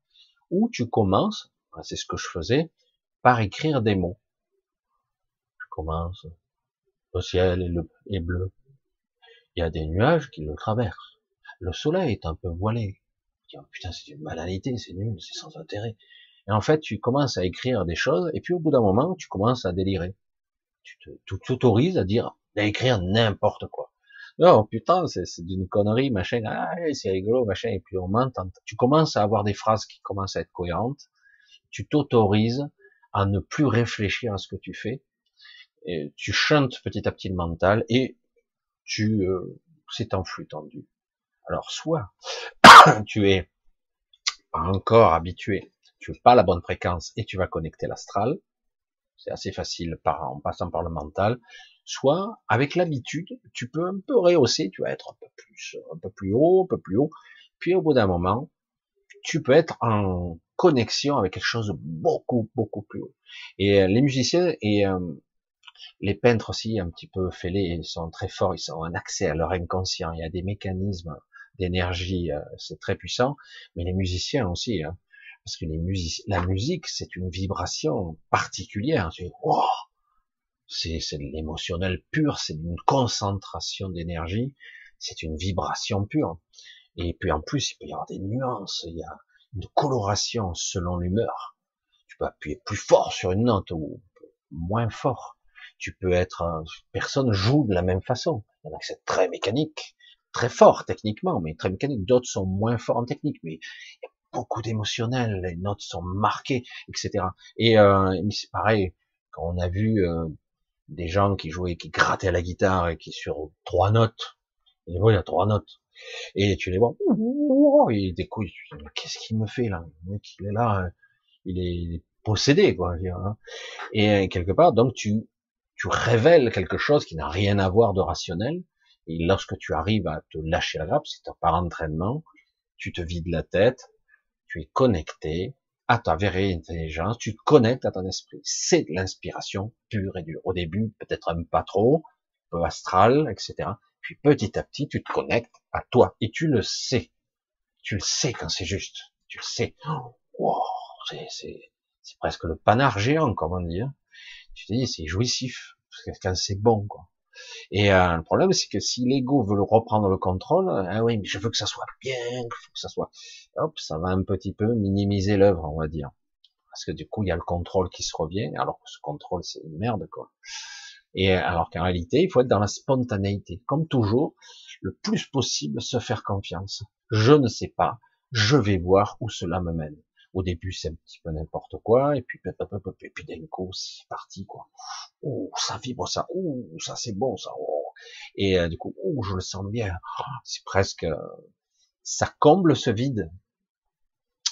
ou tu commences c'est ce que je faisais, par écrire des mots. Je commence, le ciel est, bleu, il y a des nuages qui le traversent, le soleil est un peu voilé. Putain, c'est une banalité, c'est nul, c'est sans intérêt. Et en fait, tu commences à écrire des choses, et puis au bout d'un moment, tu commences à délirer. Tu t'autorises à dire, à écrire n'importe quoi. Non, putain, c'est d'une connerie, machin, ah, c'est rigolo, machin, et puis on m'entend. Tu commences à avoir des phrases qui commencent à être cohérentes, tu t'autorises à ne plus réfléchir à ce que tu fais, tu chantes petit à petit le mental, et tu, euh, c'est en flux tendu. Alors, soit tu es encore habitué, tu n'as pas la bonne fréquence, et tu vas connecter l'astral, c'est assez facile par, en passant par le mental, soit avec l'habitude, tu peux un peu rehausser, tu vas être un peu plus, un peu plus haut, un peu plus haut, puis au bout d'un moment, tu peux être en connexion avec quelque chose de beaucoup, beaucoup plus haut. Et euh, les musiciens et euh, les peintres aussi, un petit peu fêlés, ils sont très forts, ils ont un accès à leur inconscient, il y a des mécanismes d'énergie, euh, c'est très puissant, mais les musiciens aussi, hein, parce que les musiques, la musique, c'est une vibration particulière, wow, c'est de l'émotionnel pur, c'est une concentration d'énergie, c'est une vibration pure. Et puis en plus, il peut y avoir des nuances, il y a une coloration selon l'humeur. Tu peux appuyer plus fort sur une note ou moins fort. Tu peux être, personne joue de la même façon. Il y en a c'est très mécanique, très fort techniquement, mais très mécanique. D'autres sont moins forts en technique, mais il y a beaucoup d'émotionnel. Les notes sont marquées, etc. Et euh, c'est pareil quand on a vu euh, des gens qui jouaient, qui grattaient à la guitare et qui sur trois notes, et il y a trois notes, et tu les vois, il des qu'est-ce qu'il me fait là? Le mec, il est là, il est possédé, quoi. Hein. Et quelque part, donc tu, tu révèles quelque chose qui n'a rien à voir de rationnel, et lorsque tu arrives à te lâcher la grappe, c'est par entraînement, tu te vides la tête, tu es connecté, à ta vraie intelligence, tu te connectes à ton esprit. C'est de l'inspiration pure et dure. Au début, peut-être même pas trop, un peu astral, etc. Puis petit à petit, tu te connectes à toi et tu le sais. Tu le sais quand c'est juste. Tu le sais. Oh, c'est presque le panard géant, comment dire. Tu te dis, c'est jouissif quand c'est bon, quoi. Et euh, le problème, c'est que si l'ego veut reprendre le contrôle, ah oui, mais je veux que ça soit bien, faut que ça soit, hop, ça va un petit peu minimiser l'œuvre, on va dire, parce que du coup, il y a le contrôle qui se revient, alors que ce contrôle, c'est une merde, quoi. Et alors qu'en réalité, il faut être dans la spontanéité, comme toujours, le plus possible se faire confiance. Je ne sais pas, je vais voir où cela me mène. Au début, c'est un petit peu n'importe quoi, et puis, et puis d'un coup, c'est parti, quoi. Oh, ça vibre, ça. Oh, ça c'est bon, ça. Oh. Et euh, du coup, oh, je le sens bien. C'est presque, euh, ça comble ce vide.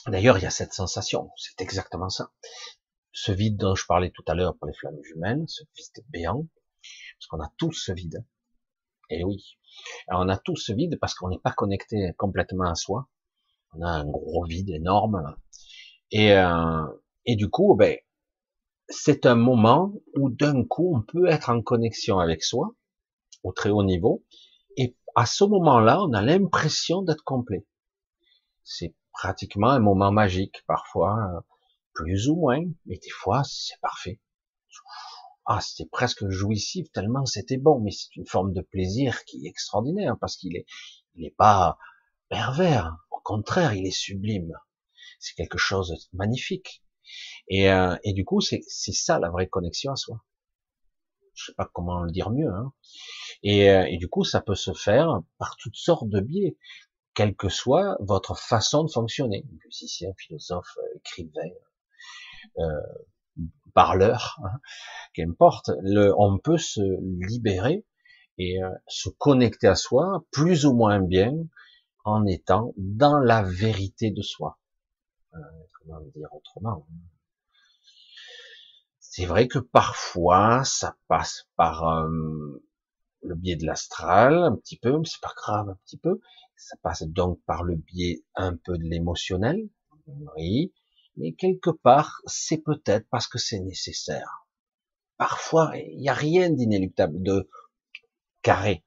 D'ailleurs, il y a cette sensation. C'est exactement ça. Ce vide dont je parlais tout à l'heure pour les flammes jumelles, ce vide béant, parce qu'on a tous ce vide. Et oui. Alors, on a tous ce vide parce qu'on n'est pas connecté complètement à soi. On a un gros vide énorme et, euh, et du coup, ben, c'est un moment où d'un coup, on peut être en connexion avec soi, au très haut niveau, et à ce moment-là, on a l'impression d'être complet. C'est pratiquement un moment magique, parfois plus ou moins, mais des fois, c'est parfait. Ah, c'était presque jouissif tellement c'était bon, mais c'est une forme de plaisir qui est extraordinaire parce qu'il est, il n'est pas pervers. Au contraire, il est sublime c'est quelque chose de magnifique. Et, euh, du coup, c'est ça la vraie connexion à soi. Je sais pas comment le dire mieux. Hein. Et, euh, et du coup, ça peut se faire par toutes sortes de biais, quelle que soit votre façon de fonctionner. Musicien, philosophe, euh, écrivain, parleur, hein, qu'importe. On peut se libérer et se connecter à soi plus ou moins bien en étant dans la vérité de soi. Comment dire autrement C'est vrai que parfois ça passe par euh, le biais de l'astral, un petit peu, mais c'est pas grave, un petit peu. Ça passe donc par le biais un peu de l'émotionnel, oui, mais quelque part, c'est peut-être parce que c'est nécessaire. Parfois, il n'y a rien d'inéluctable, de carré.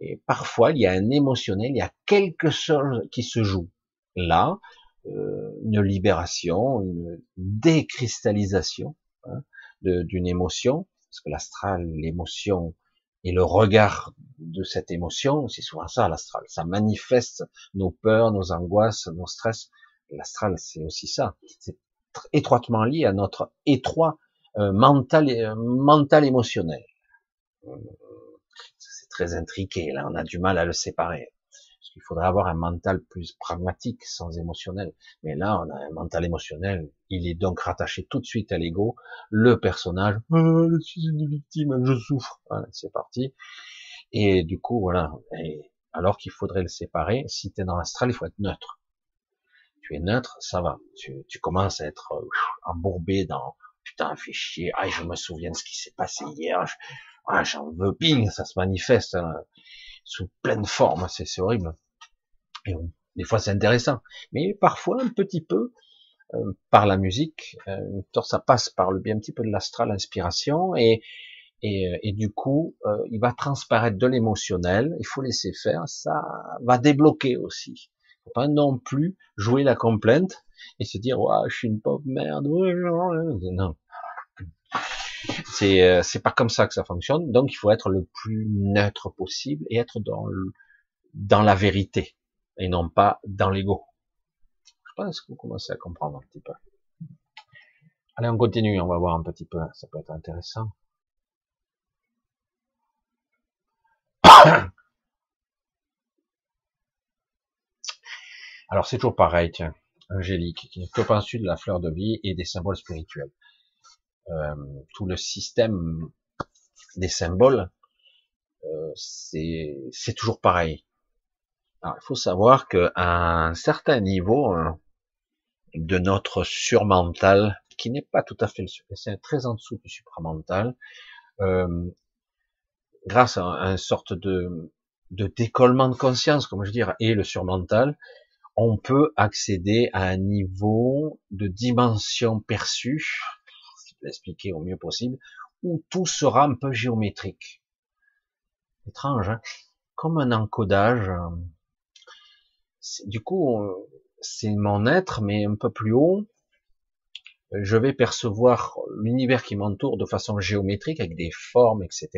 Et parfois, il y a un émotionnel, il y a quelque chose qui se joue là, une libération, une décristallisation hein, d'une émotion, parce que l'astral, l'émotion et le regard de cette émotion, c'est souvent ça l'astral. Ça manifeste nos peurs, nos angoisses, nos stress. L'astral, c'est aussi ça. C'est étroitement lié à notre étroit euh, mental, euh, mental émotionnel. C'est très intriqué. Là, on a du mal à le séparer. Il faudrait avoir un mental plus pragmatique, sans émotionnel. Mais là, on a un mental émotionnel. Il est donc rattaché tout de suite à l'ego. Le personnage, oh, je suis une victime, je souffre. c'est parti. Et du coup, voilà. alors qu'il faudrait le séparer, si tu es dans l'astral, il faut être neutre. Tu es neutre, ça va. Tu, commences à être euh, embourbé dans putain, fais chier. Ah, je me souviens de ce qui s'est passé hier. Ah, j'en veux ping, ça se manifeste hein, sous pleine forme. C'est horrible. Et des fois c'est intéressant, mais parfois un petit peu euh, par la musique, euh, ça passe par le bien un petit peu de l'astral, inspiration, et, et, euh, et, du coup euh, il va transparaître de l'émotionnel. Il faut laisser faire, ça va débloquer aussi. Faut pas non plus jouer la complainte et se dire ouais je suis une pauvre merde. Non, c'est c'est pas comme ça que ça fonctionne. Donc il faut être le plus neutre possible et être dans le, dans la vérité et non pas dans l'ego. Je pense que vous commencez à comprendre un petit peu. Allez, on continue, on va voir un petit peu, ça peut être intéressant. Alors c'est toujours pareil, tiens, Angélique, que penses-tu de la fleur de vie et des symboles spirituels? Euh, Tout le système des symboles, euh, c'est toujours pareil. Alors, il faut savoir qu'à un certain niveau hein, de notre surmental, qui n'est pas tout à fait le c'est très en dessous du supramental, euh, grâce à une sorte de, de décollement de conscience, comme je veux dire, et le surmental, on peut accéder à un niveau de dimension perçue, l'expliquer au mieux possible, où tout sera un peu géométrique. Étrange, hein? Comme un encodage, du coup, c'est mon être, mais un peu plus haut. Je vais percevoir l'univers qui m'entoure de façon géométrique, avec des formes, etc.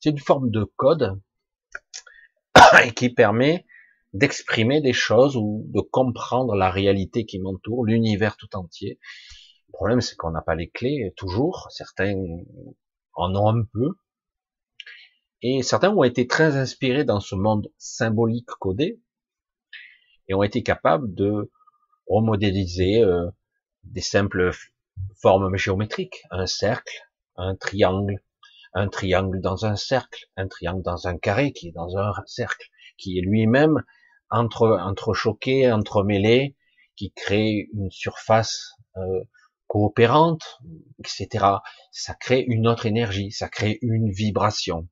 C'est une forme de code et qui permet d'exprimer des choses ou de comprendre la réalité qui m'entoure, l'univers tout entier. Le problème, c'est qu'on n'a pas les clés toujours. Certains en ont un peu. Et certains ont été très inspirés dans ce monde symbolique codé, et ont été capables de remodéliser euh, des simples formes géométriques, un cercle, un triangle, un triangle dans un cercle, un triangle dans un carré qui est dans un cercle, qui est lui-même entre entrechoqué, entremêlé, qui crée une surface euh, coopérante, etc. Ça crée une autre énergie, ça crée une vibration.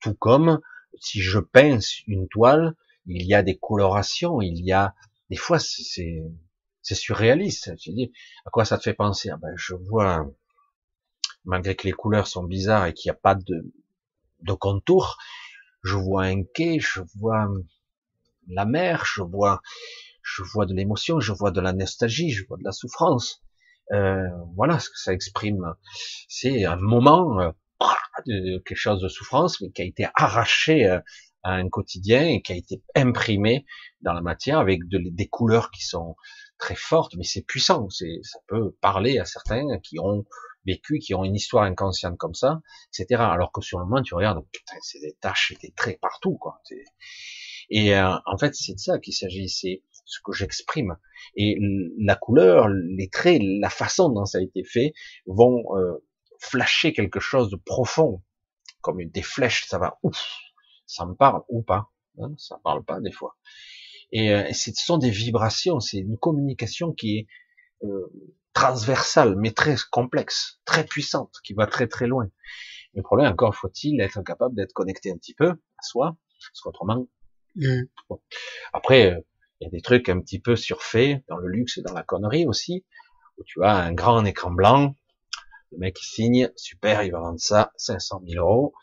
Tout comme si je pince une toile, il y a des colorations, il y a des fois c'est c'est surréaliste. Tu dis à quoi ça te fait penser? Ah ben, je vois malgré que les couleurs sont bizarres et qu'il n'y a pas de de contour, je vois un quai, je vois la mer, je vois je vois de l'émotion, je vois de la nostalgie, je vois de la souffrance. Euh, voilà ce que ça exprime. C'est un moment euh, quelque chose de souffrance, mais qui a été arraché euh, un quotidien et qui a été imprimé dans la matière avec des couleurs qui sont très fortes, mais c'est puissant. C'est, ça peut parler à certains qui ont vécu, qui ont une histoire inconsciente comme ça, etc. Alors que sur le moment, tu regardes, putain, c'est des taches et des traits partout, quoi. Et euh, en fait, c'est de ça qu'il s'agit. C'est ce que j'exprime. Et la couleur, les traits, la façon dont ça a été fait vont euh, flasher quelque chose de profond, comme des flèches. Ça va ouf, ça me parle ou pas. Hein, ça parle pas des fois. Et, euh, ce sont des vibrations, c'est une communication qui est euh, transversale, mais très complexe, très puissante, qui va très très loin. Le problème, encore faut-il être capable d'être connecté un petit peu à soi, parce qu'autrement, mm. après, euh, il y a des trucs un petit peu surfaits dans le luxe et dans la connerie aussi, où tu as un grand écran blanc, le mec il signe, super, il va vendre ça 500 000 euros,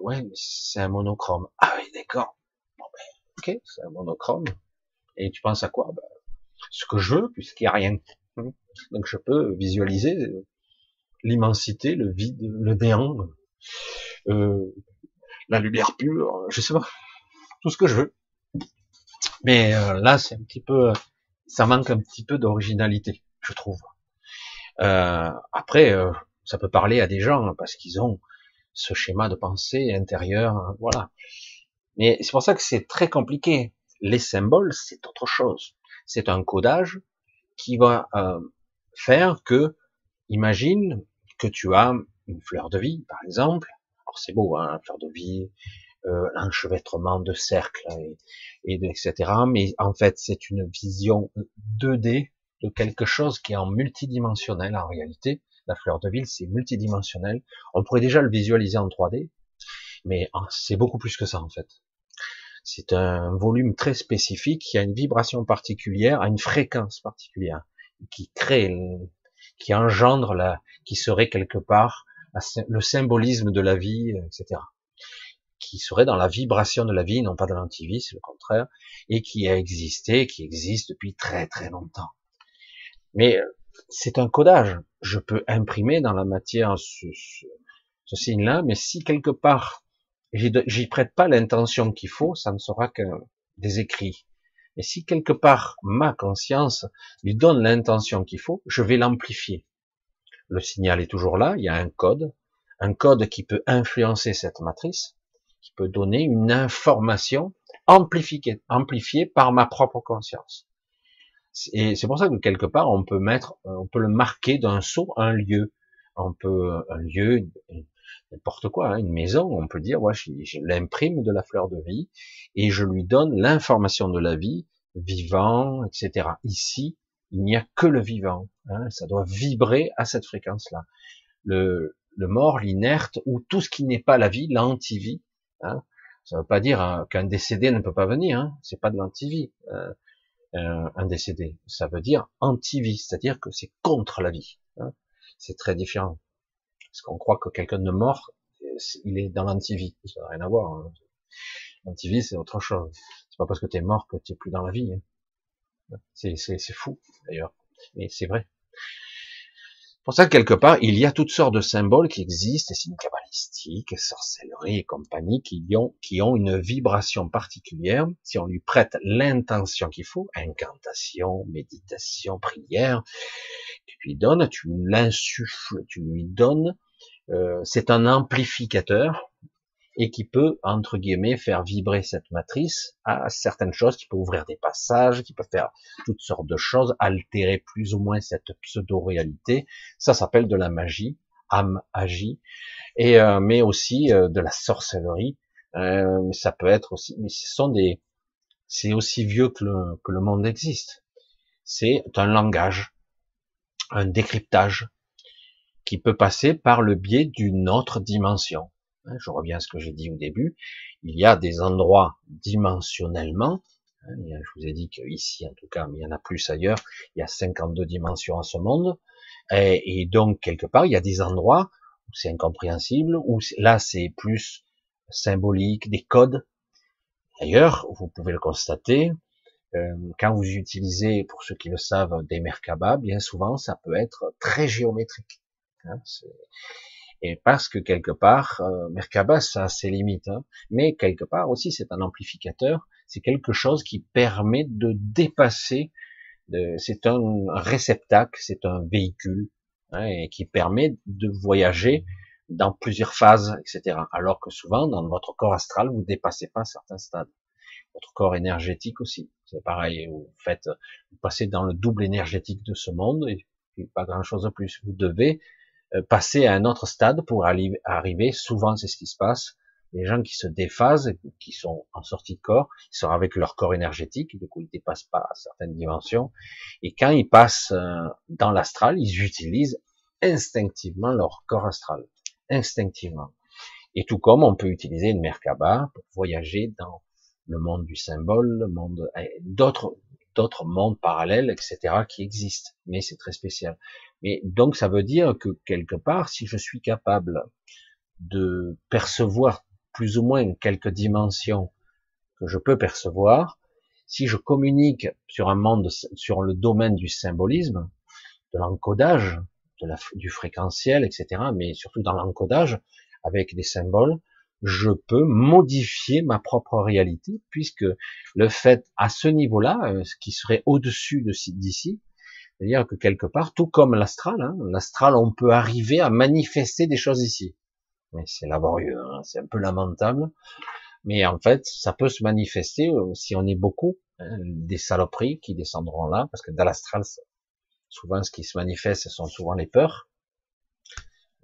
ouais, mais c'est un monochrome. Ah oui, d'accord. Bon, ben, ok, c'est un monochrome. Et tu penses à quoi? Ben, ce que je veux, puisqu'il n'y a rien. Donc je peux visualiser l'immensité, le vide, le néant, euh, la lumière pure, je sais pas, tout ce que je veux. Mais euh, là, c'est un petit peu, ça manque un petit peu d'originalité, je trouve. Euh, après, euh, ça peut parler à des gens hein, parce qu'ils ont ce schéma de pensée intérieur, hein, voilà. Mais c'est pour ça que c'est très compliqué. Les symboles, c'est autre chose. C'est un codage qui va euh, faire que, imagine que tu as une fleur de vie, par exemple. Alors c'est beau, hein, fleur de vie, euh, enchevêtrement de cercles et, et de, etc. Mais en fait, c'est une vision 2D de quelque chose qui est en multidimensionnel en réalité. La fleur de ville, c'est multidimensionnel. On pourrait déjà le visualiser en 3D, mais c'est beaucoup plus que ça en fait. C'est un volume très spécifique qui a une vibration particulière, a une fréquence particulière, qui crée, qui engendre la, qui serait quelque part le symbolisme de la vie, etc. Qui serait dans la vibration de la vie, non pas de l'antivie, c'est le contraire, et qui a existé, qui existe depuis très très longtemps. Mais euh, c'est un codage. Je peux imprimer dans la matière ce, signe-là, mais si quelque part j'y prête pas l'intention qu'il faut, ça ne sera que des écrits. Et si quelque part ma conscience lui donne l'intention qu'il faut, je vais l'amplifier. Le signal est toujours là, il y a un code, un code qui peut influencer cette matrice, qui peut donner une information amplifiée par ma propre conscience. Et c'est pour ça que quelque part, on peut mettre, on peut le marquer d'un saut un lieu. On peut, un lieu, n'importe quoi, hein, une maison, on peut dire, ouais, je, l'imprime de la fleur de vie et je lui donne l'information de la vie, vivant, etc. Ici, il n'y a que le vivant. Hein, ça doit vibrer à cette fréquence-là. Le, le mort, l'inerte, ou tout ce qui n'est pas la vie, l'antivie. Hein, ça ne veut pas dire hein, qu'un décédé ne peut pas venir. Hein, c'est pas de l'antivie. Euh, euh, un décédé. Ça veut dire anti-vie, c'est-à-dire que c'est contre la vie. Hein. C'est très différent. Parce qu'on croit que quelqu'un de mort, il est dans l'anti-vie. Ça n'a rien à voir. Hein. L'anti-vie, c'est autre chose. C'est pas parce que tu es mort que tu es plus dans la vie. Hein. C'est fou, d'ailleurs. Mais c'est vrai pour ça, quelque part, il y a toutes sortes de symboles qui existent, signes cabalistiques, sorcellerie et compagnie, qui ont, qui ont une vibration particulière. Si on lui prête l'intention qu'il faut, incantation, méditation, prière, tu lui donnes, tu l'insuffles, tu lui donnes, euh, c'est un amplificateur et qui peut, entre guillemets, faire vibrer cette matrice à certaines choses, qui peut ouvrir des passages, qui peut faire toutes sortes de choses, altérer plus ou moins cette pseudo-réalité. Ça s'appelle de la magie, âme agie, et euh, mais aussi euh, de la sorcellerie. Euh, ça peut être aussi, mais ce sont des, c'est aussi vieux que le, que le monde existe. C'est un langage, un décryptage qui peut passer par le biais d'une autre dimension je reviens à ce que j'ai dit au début, il y a des endroits dimensionnellement, hein, je vous ai dit qu'ici en tout cas, mais il y en a plus ailleurs, il y a 52 dimensions à ce monde, et, donc quelque part, il y a des endroits où c'est incompréhensible, où là c'est plus symbolique, des codes. D'ailleurs, vous pouvez le constater, euh, quand vous utilisez, pour ceux qui le savent, des Merkaba, bien souvent, ça peut être très géométrique. Et parce que quelque part, euh, Merkaba, ça a ses limites, hein. mais quelque part aussi c'est un amplificateur, c'est quelque chose qui permet de dépasser, c'est un réceptacle, c'est un véhicule, hein, et qui permet de voyager dans plusieurs phases, etc. Alors que souvent, dans votre corps astral, vous dépassez pas certains stades. Votre corps énergétique aussi, c'est pareil. Vous faites, vous passez dans le double énergétique de ce monde et pas grand chose de plus. Vous devez passer à un autre stade pour arriver, souvent c'est ce qui se passe, les gens qui se déphasent, qui sont en sortie de corps, ils sont avec leur corps énergétique, du coup ils dépassent pas certaines dimensions, et quand ils passent euh, dans l'astral, ils utilisent instinctivement leur corps astral, instinctivement. Et tout comme on peut utiliser une Merkaba pour voyager dans le monde du symbole, le monde d'autres d'autres mondes parallèles, etc., qui existent. Mais c'est très spécial. Mais donc ça veut dire que quelque part, si je suis capable de percevoir plus ou moins quelques dimensions que je peux percevoir, si je communique sur un monde, sur le domaine du symbolisme, de l'encodage, de du fréquentiel, etc., mais surtout dans l'encodage, avec des symboles, je peux modifier ma propre réalité, puisque le fait à ce niveau-là, euh, ce qui serait au-dessus d'ici, c'est-à-dire que quelque part, tout comme l'astral, hein, l'astral, on peut arriver à manifester des choses ici. Mais c'est laborieux, hein, c'est un peu lamentable. Mais en fait, ça peut se manifester euh, si on est beaucoup, hein, des saloperies qui descendront là, parce que dans l'astral, souvent ce qui se manifeste, ce sont souvent les peurs.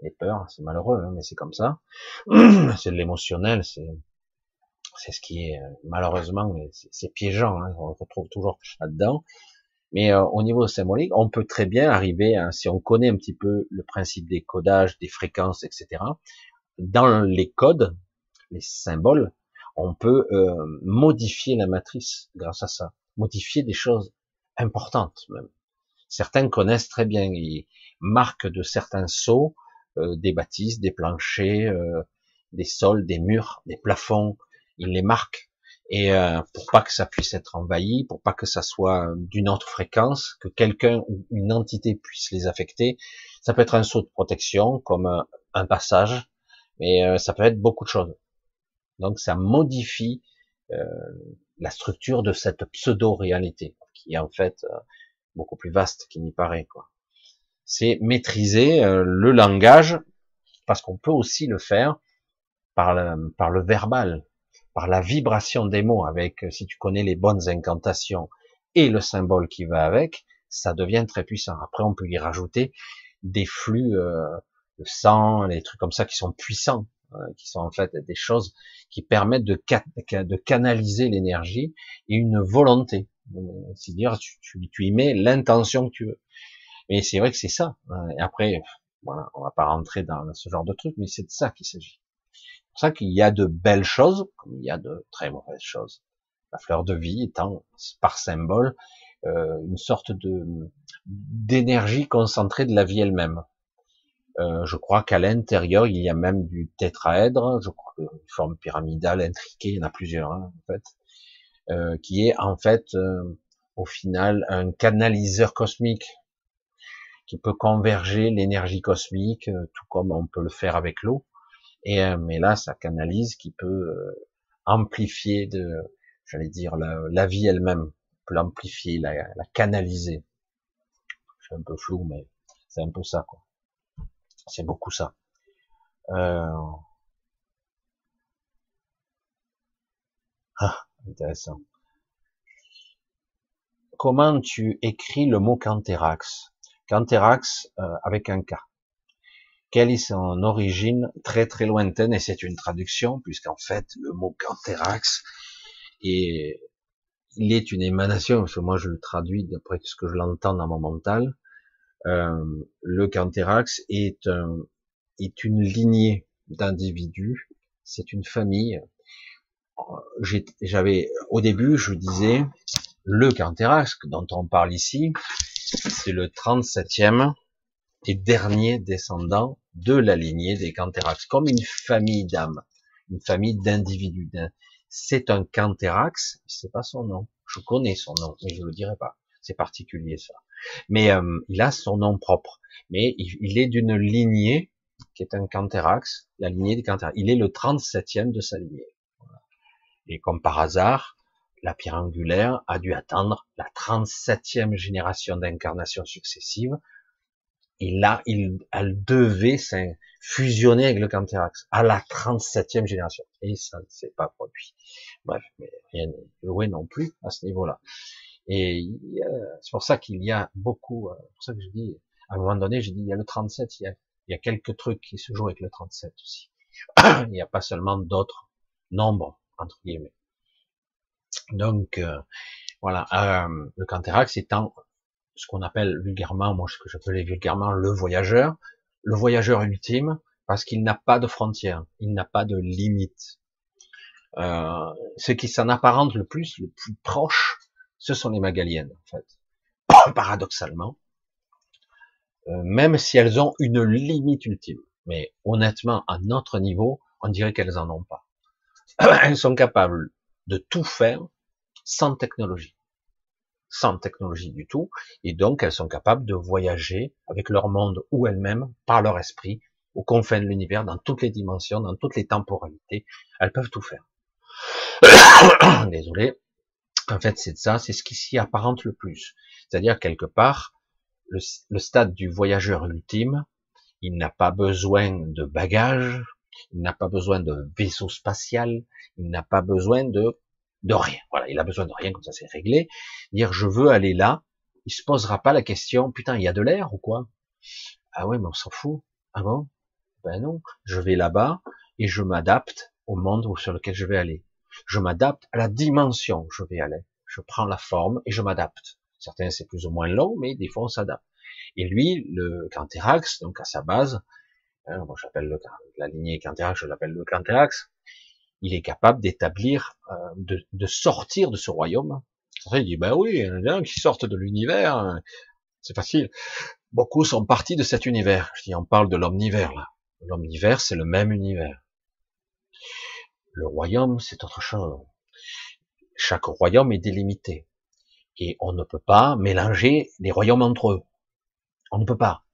Les peurs, c'est malheureux, hein, mais c'est comme ça. c'est de l'émotionnel, c'est c'est ce qui est euh, malheureusement, c'est piégeant. Hein, on retrouve toujours là-dedans. Mais euh, au niveau symbolique, on peut très bien arriver, si on connaît un petit peu le principe des codages, des fréquences, etc. Dans les codes, les symboles, on peut euh, modifier la matrice grâce à ça, modifier des choses importantes même. Certains connaissent très bien, ils marquent de certains sauts, euh, des bâtisses, des planchers, des sols, des murs, des plafonds, ils les marquent. Et pour pas que ça puisse être envahi, pour pas que ça soit d'une autre fréquence, que quelqu'un ou une entité puisse les affecter, ça peut être un saut de protection, comme un passage, mais ça peut être beaucoup de choses. Donc ça modifie euh, la structure de cette pseudo-réalité, qui est en fait euh, beaucoup plus vaste qu'il n'y paraît. quoi. C'est maîtriser euh, le langage, parce qu'on peut aussi le faire par le, par le verbal, par la vibration des mots, avec, si tu connais les bonnes incantations et le symbole qui va avec, ça devient très puissant. Après, on peut y rajouter des flux, le sang, les trucs comme ça qui sont puissants. Euh, qui sont en fait des choses qui permettent de, canaliser l'énergie et une volonté. Euh, c'est-à-dire, tu, y mets l'intention que tu veux. Mais c'est vrai que c'est ça. Hein. Après, voilà, on va pas rentrer dans ce genre de truc, mais c'est de ça qu'il s'agit. Pour ça qu'il y a de belles choses, comme il y a de très mauvaises choses. La fleur de vie étant par symbole euh, une sorte de d'énergie concentrée de la vie elle-même. Euh, je crois qu'à l'intérieur, il y a même du tétraèdre, je crois une forme pyramidale intriquée, il y en a plusieurs hein, en fait, euh, qui est en fait au final un canaliseur cosmique qui peut converger l'énergie cosmique, tout comme on peut le faire avec l'eau. Et mais là, ça canalise, qui peut amplifier de, j'allais dire la, vie elle-même, peut l'amplifier, la, la canaliser. C'est un peu flou, mais c'est un peu ça quoi. C'est beaucoup ça. Euh... Ah, intéressant. Comment tu écris le mot Canthérax Canthérax euh, avec un K. Quelle est son origine très très lointaine et c'est une traduction puisqu'en fait le mot Canthérax est il est une émanation parce que moi je le traduis d'après ce que je l'entends dans mon mental euh, le Canthérax est, est une lignée d'individus, c'est une famille. J'avais au début, je disais le Canthérax dont on parle ici, c'est le 37e et dernier descendant de la lignée des Canthérax, comme une famille d'âmes, une famille d'individus. C'est un Canthérax, c'est pas son nom. Je connais son nom, mais je le dirai pas. C'est particulier ça. Mais euh, il a son nom propre. Mais il, est d'une lignée qui est un Canthérax, la lignée des Canthérax. Il est le 37e de sa lignée. Et comme par hasard, la pierre angulaire a dû attendre la 37e génération d'incarnations successives. Et là, il, elle devait fusionner avec le Canthérax à la 37e génération. Et ça ne s'est pas produit. Bref, mais rien n'est joué non plus à ce niveau-là. Et c'est pour ça qu'il y a beaucoup, euh, pour ça que je dis, à un moment donné, j'ai dit, il y a le 37, il y a, il y a quelques trucs qui se jouent avec le 37 aussi. il n'y a pas seulement d'autres nombres, entre guillemets. Donc, euh, voilà, euh, le Canthérax étant ce qu'on appelle vulgairement, moi ce que j'appelais vulgairement le voyageur, le voyageur ultime, parce qu'il n'a pas de frontières, il n'a pas de limites. Euh, ce qui s'en apparente le plus, le plus proche, ce sont les Magaliennes, en fait. Paradoxalement. Euh, même si elles ont une limite ultime. Mais honnêtement, à notre niveau, on dirait qu'elles en ont pas. elles sont capables de tout faire sans technologie. Sans technologie du tout. Et donc, elles sont capables de voyager avec leur monde ou elles-mêmes, par leur esprit, aux confins de l'univers, dans toutes les dimensions, dans toutes les temporalités. Elles peuvent tout faire. Désolé. En fait, c'est ça, c'est ce qui s'y apparente le plus. C'est-à-dire, quelque part, le, le stade du voyageur ultime, il n'a pas besoin de bagages, il n'a pas besoin de vaisseau spatial, il n'a pas besoin de, de rien. Voilà, il a besoin de rien, comme ça c'est réglé. Dire je veux aller là, il se posera pas la question, putain, il y a de l'air ou quoi? Ah ouais, mais on s'en fout. Ah bon? Ben non, je vais là-bas et je m'adapte au monde sur lequel je vais aller. Je m'adapte à la dimension où je vais aller. Je prends la forme et je m'adapte. Certains c'est plus ou moins long, mais des fois on s'adapte. Et lui, le Canterax, donc à sa base, hein, moi j'appelle la lignée Canterax, je l'appelle le Canterax, il est capable d'établir, euh, de, sortir de ce royaume. il dit, ben oui, il y en a qui sortent de l'univers, c'est facile. Beaucoup sont partis de cet univers. Je dis, on parle de l'omnivers là. L'omnivers, c'est le même univers. Le royaume, c'est autre chose. Chaque royaume est délimité. Et on ne peut pas mélanger les royaumes entre eux. On ne peut pas.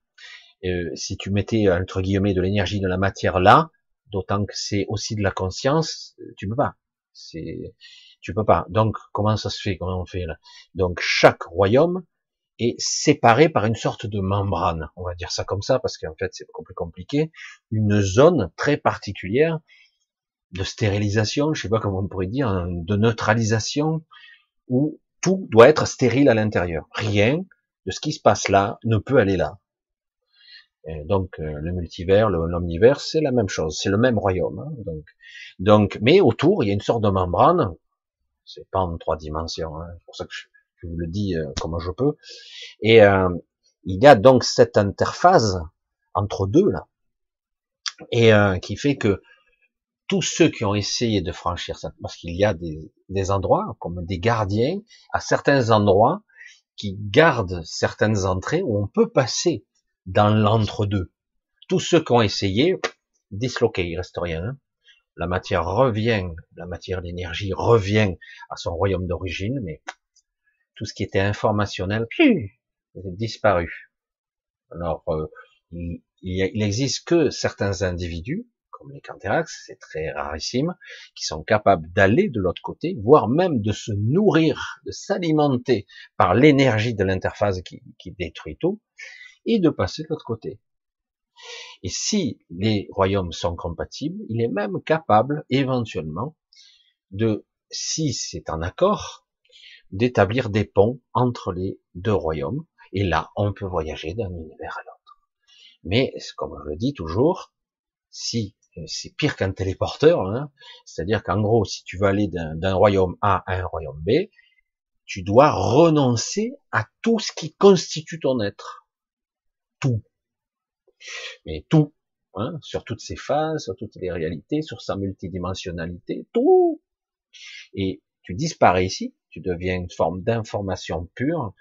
Euh, si tu mettais, entre guillemets, de l'énergie de la matière là, d'autant que c'est aussi de la conscience, tu peux pas. C'est, tu peux pas. Donc, comment ça se fait? Comment on fait là? Donc, chaque royaume est séparé par une sorte de membrane. On va dire ça comme ça parce qu'en fait, c'est beaucoup plus compliqué. Une zone très particulière de stérilisation, je sais pas comment on pourrait dire, hein, de neutralisation, où tout doit être stérile à l'intérieur. Rien de ce qui se passe là ne peut aller là. Donc euh, le multivers, l'omnivers, c'est la même chose, c'est le même royaume. Hein, donc, donc, mais autour, il y a une sorte de membrane. C'est pas en trois dimensions. Hein, c'est pour ça que je, vous le dis euh, comme je peux. Et euh, il y a donc cette interface entre deux là, et qui fait que tous ceux qui ont essayé de franchir ça, parce qu'il y a des, des, endroits comme des gardiens à certains endroits qui gardent certaines entrées où on peut passer dans l'entre-deux. Tous ceux qui ont essayé, disloqués, il reste rien. Hein. La matière revient, la matière d'énergie revient à son royaume d'origine, mais tout ce qui était informationnel, disparu. Alors, euh, il, il, existe que certains individus comme les Canterax, c'est très rarissime, qui sont capables d'aller de l'autre côté, voire même de se nourrir, de s'alimenter par l'énergie de l'interface qui, détruit tout, et de passer de l'autre côté. Et si les royaumes sont compatibles, il est même capable, éventuellement, de, si c'est en accord, d'établir des ponts entre les deux royaumes. Et là, on peut voyager d'un univers à l'autre. Mais, comme je le dis toujours, si c'est pire qu'un téléporteur, hein. c'est-à-dire qu'en gros, si tu veux aller d'un royaume A à un royaume B, tu dois renoncer à tout ce qui constitue ton être. Tout. Mais tout. Hein, sur toutes ses phases, sur toutes les réalités, sur sa multidimensionnalité, tout. Et tu disparais ici, tu deviens une forme d'information pure,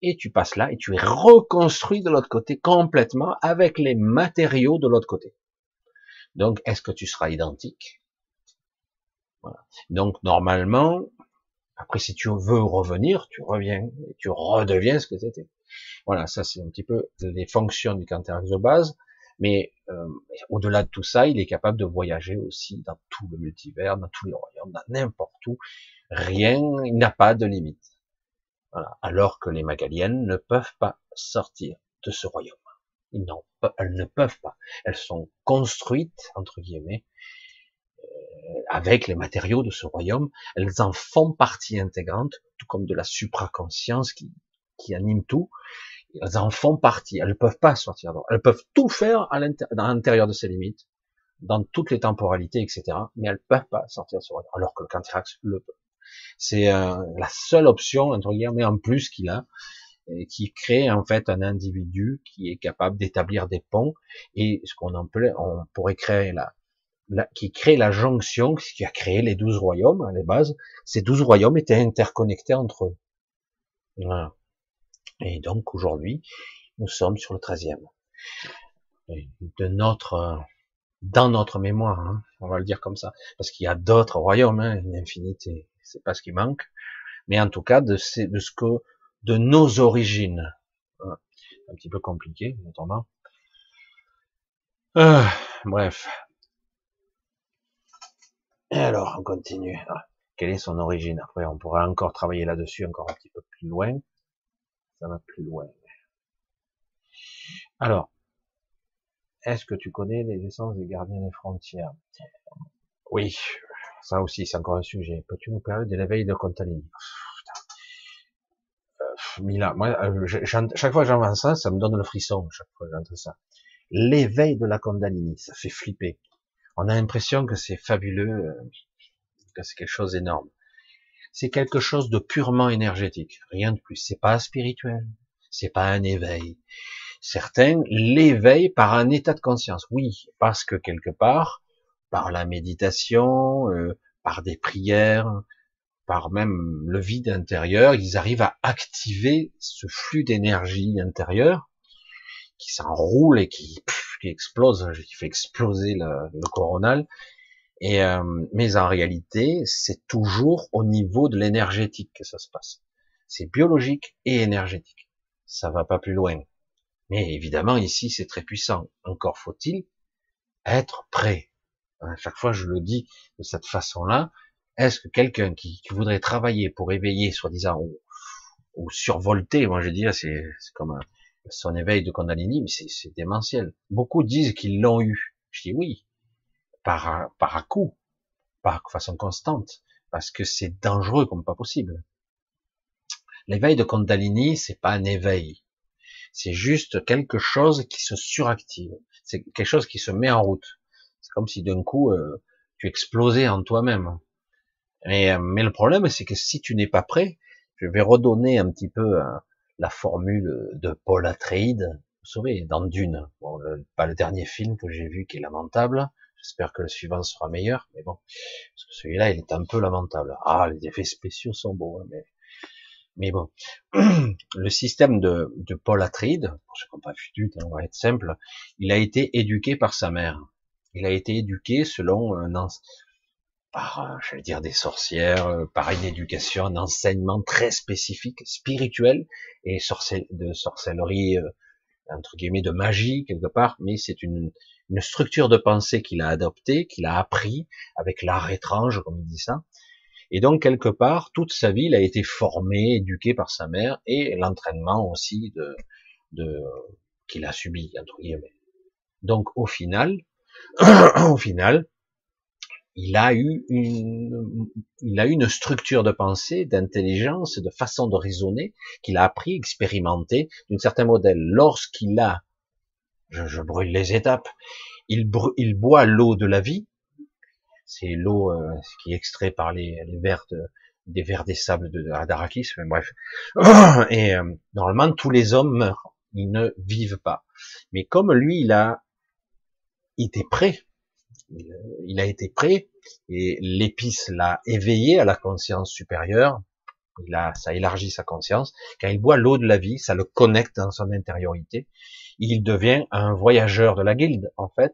et tu passes là, et tu es reconstruit de l'autre côté complètement avec les matériaux de l'autre côté. Donc, est-ce que tu seras identique? Donc, normalement, après, si tu veux revenir, tu reviens, et tu redeviens ce que tu. Voilà, ça c'est un petit peu les fonctions du Canterax de base. Mais euh, au-delà de tout ça, il est capable de voyager aussi dans tout le multivers, dans tous les royaumes, dans n'importe où. Rien, il n'a pas de limite. Voilà. Alors que les Magaliennes ne peuvent pas sortir de ce royaume. Ils elles ne peuvent pas. Elles sont construites, entre guillemets, euh, avec les matériaux de ce royaume. Elles en font partie intégrante, tout comme de la supraconscience qui, qui anime tout. Elles en font partie. Elles ne peuvent pas sortir. Elles peuvent tout faire à l'intérieur de ces limites, dans toutes les temporalités, etc. Mais elles ne peuvent pas sortir de ce royaume, alors que le Cantirax le peut. C'est euh, la seule option, entre guillemets, en plus qu'il a, qui crée en fait un individu qui est capable d'établir des ponts et ce qu'on appelle, on pourrait créer la, qui crée la jonction, qui a créé les douze royaumes à la base. Ces douze royaumes étaient interconnectés entre eux. Voilà. Et donc aujourd'hui, nous sommes sur le treizième. De notre, dans notre mémoire, hein, on va le dire comme ça, parce qu'il y a d'autres royaumes, hein, une infinité, c'est pas ce qui manque. mais en tout cas de, de ce que, de nos origines. Un petit peu compliqué, notamment. Euh, bref. Et alors, on continue. Ah, quelle est son origine? Après, on pourra encore travailler là-dessus encore un petit peu plus loin. Ça va plus loin. Alors, est-ce que tu connais les essences des gardiens des frontières? Oui, ça aussi, c'est encore un sujet. Peux-tu nous parler de l'éveil de Contalini euh, Mila, moi, euh, chaque fois que j'en ça, ça me donne le frisson, chaque fois que j'entends ça. L'éveil de la Kundalini, ça fait flipper. On a l'impression que c'est fabuleux, euh, que c'est quelque chose d'énorme. C'est quelque chose de purement énergétique, rien de plus. C'est pas spirituel, c'est pas un éveil. Certains l'éveillent par un état de conscience. Oui, parce que quelque part, par la méditation, euh, par des prières, par même le vide intérieur, ils arrivent à activer ce flux d'énergie intérieure qui s'enroule et qui, qui explose, qui fait exploser le, le coronal. Et euh, mais en réalité, c'est toujours au niveau de l'énergétique que ça se passe. C'est biologique et énergétique. Ça va pas plus loin. Mais évidemment, ici, c'est très puissant. Encore faut-il être prêt. À chaque fois, je le dis de cette façon-là. Est-ce que quelqu'un qui, qui, voudrait travailler pour éveiller, soi-disant, ou, ou, survolter, moi je dis, c'est comme un, son éveil de Kundalini, mais c'est démentiel. Beaucoup disent qu'ils l'ont eu. Je dis oui, par, par à coup, par façon constante, parce que c'est dangereux comme pas possible. L'éveil de Kundalini, c'est pas un éveil. C'est juste quelque chose qui se suractive. C'est quelque chose qui se met en route. C'est comme si d'un coup, euh, tu explosais en toi-même. Mais, euh, mais le problème, c'est que si tu n'es pas prêt, je vais redonner un petit peu euh, la formule de Paul Atreides, vous savez, dans Dune, bon, pas le dernier film que j'ai vu qui est lamentable, j'espère que le suivant sera meilleur, mais bon, parce que celui-là, il est un peu lamentable. Ah, les effets spéciaux sont beaux, hein, mais, mais bon. Le système de, de Paul Atreides, pour ceux qui n'ont pas vu Dune, on va être simple, il a été éduqué par sa mère. Il a été éduqué selon un, par, euh, j'allais dire, des sorcières, euh, par une éducation, un enseignement très spécifique, spirituel et de sorcellerie, euh, entre guillemets, de magie quelque part, mais c'est une, une structure de pensée qu'il a adoptée, qu'il a appris avec l'art étrange, comme il dit ça. Et donc quelque part, toute sa vie, il a été formé, éduqué par sa mère et l'entraînement aussi de, de qu'il a subi entre guillemets. Donc au final, au final, il a eu une, il a une structure de pensée, d'intelligence, de façon de raisonner qu'il a appris, expérimenté d'une certain modèle. Lorsqu'il a, je, brûle les étapes, il, il boit l'eau de la vie, c'est l'eau euh, qui est extrait par les, les vers des vers des sables de Adarakis, mais bref. Et euh, normalement, tous les hommes meurent, ils ne vivent pas. Mais comme lui, il a été prêt il a été prêt et l'épice l'a éveillé à la conscience supérieure. Il a, ça élargit sa conscience. Quand il boit l'eau de la vie, ça le connecte dans son intériorité. Il devient un voyageur de la guilde, en fait,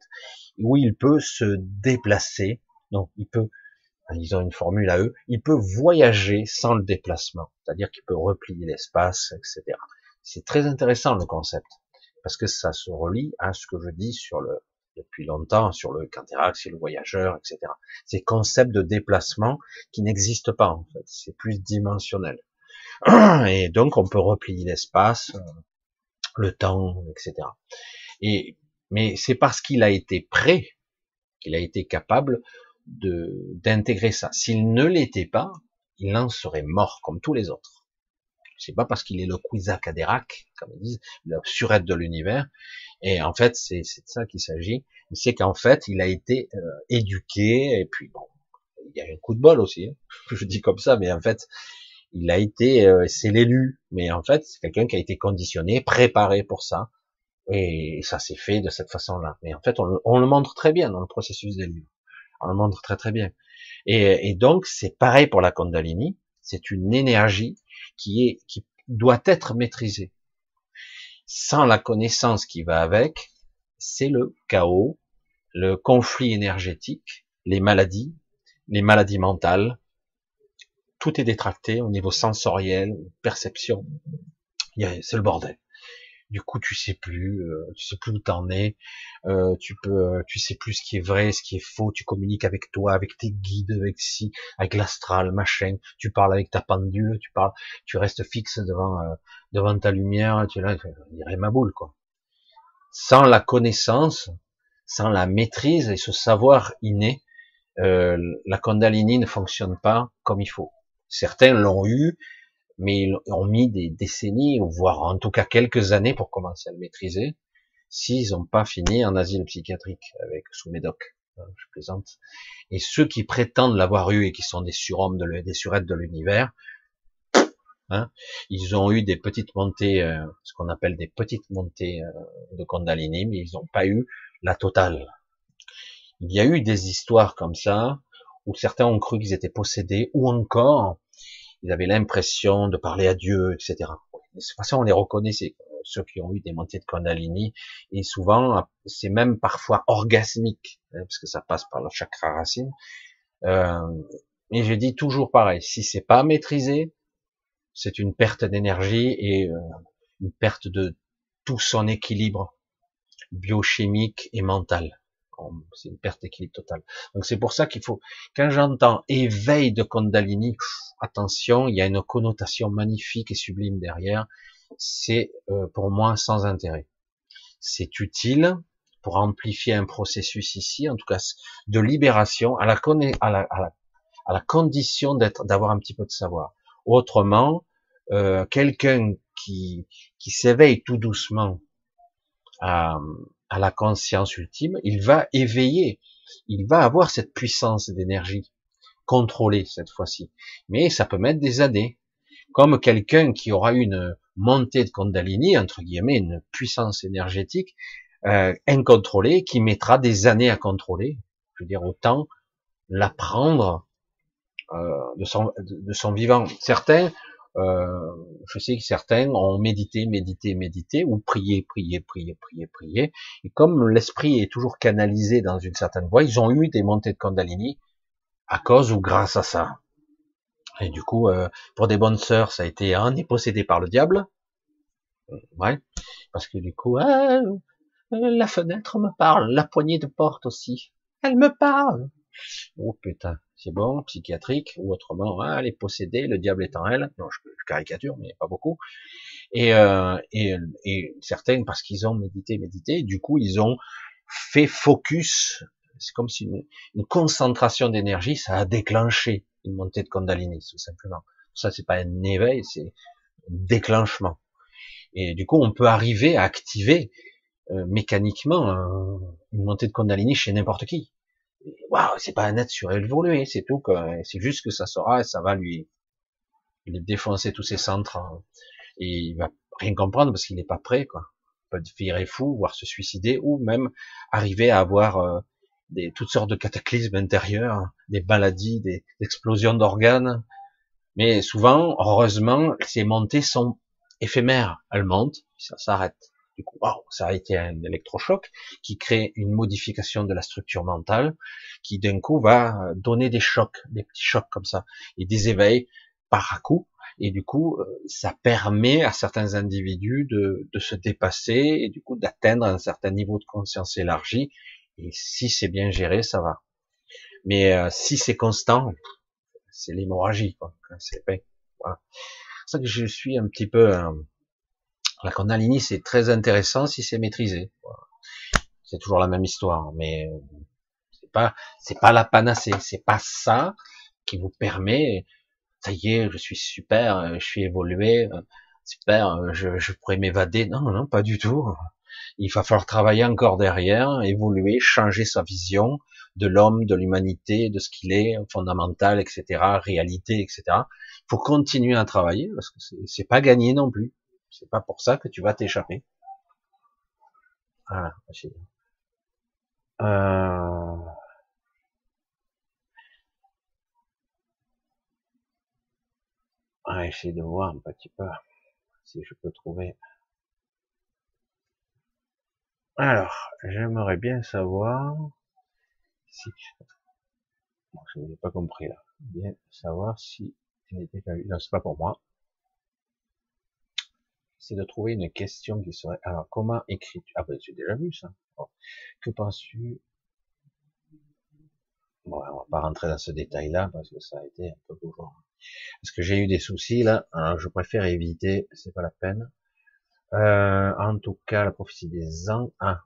où il peut se déplacer. Donc, il peut, ils ont une formule à eux, il peut voyager sans le déplacement. C'est-à-dire qu'il peut replier l'espace, etc. C'est très intéressant le concept. Parce que ça se relie à ce que je dis sur le, depuis longtemps sur le Canterax et le voyageur, etc. Ces concepts de déplacement qui n'existent pas en fait, c'est plus dimensionnel. Et donc on peut replier l'espace, euh, le temps, etc. Et mais c'est parce qu'il a été prêt qu'il a été capable de d'intégrer ça. S'il ne l'était pas, il en serait mort comme tous les autres. C'est pas parce qu'il est le Haderach, comme ils disent, le surette de l'univers, et en fait, c'est de ça qu'il s'agit. C'est qu'en fait, il a été euh, éduqué, et puis bon, il y a un coup de bol aussi. Hein. Je dis comme ça, mais en fait, il a été, euh, c'est l'élu, mais en fait, c'est quelqu'un qui a été conditionné, préparé pour ça, et ça s'est fait de cette façon-là. Mais en fait, on le, on le, montre très bien dans le processus livres. On le montre très très bien. Et, et donc, c'est pareil pour la Kundalini. C'est une énergie qui est, qui doit être maîtrisée sans la connaissance qui va avec, c'est le chaos, le conflit énergétique, les maladies, les maladies mentales, tout est détracté au niveau sensoriel, perception. C'est le bordel. Du coup, tu sais plus, euh, tu sais plus où t'en es. Euh, tu peux, euh, tu sais plus ce qui est vrai, ce qui est faux. Tu communiques avec toi, avec tes guides, avec si, avec l'astral, machin. Tu parles avec ta pendule, tu parles, tu restes fixe devant devant ta lumière. Tu là, on ma boule quoi. Sans la connaissance, sans la maîtrise et ce savoir inné, la Kundalini ne fonctionne pas comme il faut. Certains l'ont eu, mais ils ont mis des décennies, voire en tout cas quelques années pour commencer à le maîtriser, s'ils n'ont pas fini en asile psychiatrique avec sous médoc. Hein, je plaisante. Et ceux qui prétendent l'avoir eu et qui sont des surhommes, de, des surêtres de l'univers, hein, ils ont eu des petites montées, euh, ce qu'on appelle des petites montées euh, de Kundalini, mais ils n'ont pas eu la totale. Il y a eu des histoires comme ça, où certains ont cru qu'ils étaient possédés, ou encore, ils avaient l'impression de parler à Dieu, etc. De toute façon, on les reconnaît, c'est ceux qui ont eu des montées de Kundalini, et souvent, c'est même parfois orgasmique, hein, parce que ça passe par le chakra racine. Euh, mais je dis toujours pareil, si c'est pas maîtrisé, c'est une perte d'énergie et euh, une perte de tout son équilibre biochimique et mental. C'est une perte d'équilibre totale. Donc c'est pour ça qu'il faut, quand j'entends éveil de Kundalini, attention, il y a une connotation magnifique et sublime derrière. C'est euh, pour moi sans intérêt. C'est utile pour amplifier un processus ici, en tout cas de libération, à la, à la, à la, à la condition d'être, d'avoir un petit peu de savoir. Autrement, euh, quelqu'un qui, qui s'éveille tout doucement à la conscience ultime, il va éveiller, il va avoir cette puissance d'énergie contrôlée cette fois-ci. Mais ça peut mettre des années. Comme quelqu'un qui aura une montée de Kundalini, entre guillemets, une puissance énergétique euh, incontrôlée, qui mettra des années à contrôler. Je veux dire, autant l'apprendre euh, de, son, de son vivant. Certains euh, je sais que certains ont médité, médité, médité, ou prié, prié, prié, prié, prié. Et comme l'esprit est toujours canalisé dans une certaine voie, ils ont eu des montées de Kundalini à cause ou grâce à ça. Et du coup, euh, pour des bonnes sœurs, ça a été un est possédé par le diable. Ouais, parce que du coup, ah, la fenêtre me parle, la poignée de porte aussi, elle me parle. Oh putain, c'est bon, psychiatrique, ou autrement, hein, elle est possédée, le diable est en elle. Non, je, caricature, mais pas beaucoup. Et, euh, et, et certaines, parce qu'ils ont médité, médité, du coup, ils ont fait focus. C'est comme si une, une concentration d'énergie, ça a déclenché une montée de Kundalini, tout simplement. Ça, c'est pas un éveil, c'est un déclenchement. Et du coup, on peut arriver à activer euh, mécaniquement euh, une montée de Kundalini chez n'importe qui waouh, c'est pas un être surévolué, c'est tout, c'est juste que ça sera et ça va lui, lui défoncer tous ses centres, hein. et il va rien comprendre parce qu'il n'est pas prêt, quoi. Il peut virer fou, voire se suicider, ou même arriver à avoir euh, des, toutes sortes de cataclysmes intérieurs, des maladies, des, explosions d'organes. Mais souvent, heureusement, ces montées sont éphémères. Elles montent, ça s'arrête. Du coup, ça a été un électrochoc qui crée une modification de la structure mentale, qui d'un coup va donner des chocs, des petits chocs comme ça, et des éveils par à coup. Et du coup, euh, ça permet à certains individus de, de se dépasser et du coup d'atteindre un certain niveau de conscience élargi. Et si c'est bien géré, ça va. Mais euh, si c'est constant, c'est l'hémorragie, quoi. C'est voilà. Ça que je suis un petit peu euh, la Kundalini, c'est très intéressant si c'est maîtrisé. C'est toujours la même histoire, mais euh, c'est pas, c'est pas la panacée. C'est pas ça qui vous permet. Ça y est, je suis super, euh, je suis évolué, euh, super, je, je pourrais m'évader. Non, non, pas du tout. Il va falloir travailler encore derrière, évoluer, changer sa vision de l'homme, de l'humanité, de ce qu'il est, fondamental, etc., réalité, etc. Faut continuer à travailler parce que c'est pas gagné non plus. C'est pas pour ça que tu vas t'échapper. Voilà. Euh... Va essayer de voir un petit peu si je peux trouver. Alors, j'aimerais bien savoir si. je n'ai pas compris là. Bien savoir si Non, c'est pas pour moi. C'est de trouver une question qui serait. Alors, comment écris Ah ben, j'ai déjà vu ça. Que penses-tu? Bon, on va pas rentrer dans ce détail-là parce que ça a été un peu beaucoup. Parce que j'ai eu des soucis là. Alors, je préfère éviter. C'est pas la peine. Euh, en tout cas, la prophétie des ans. Ah,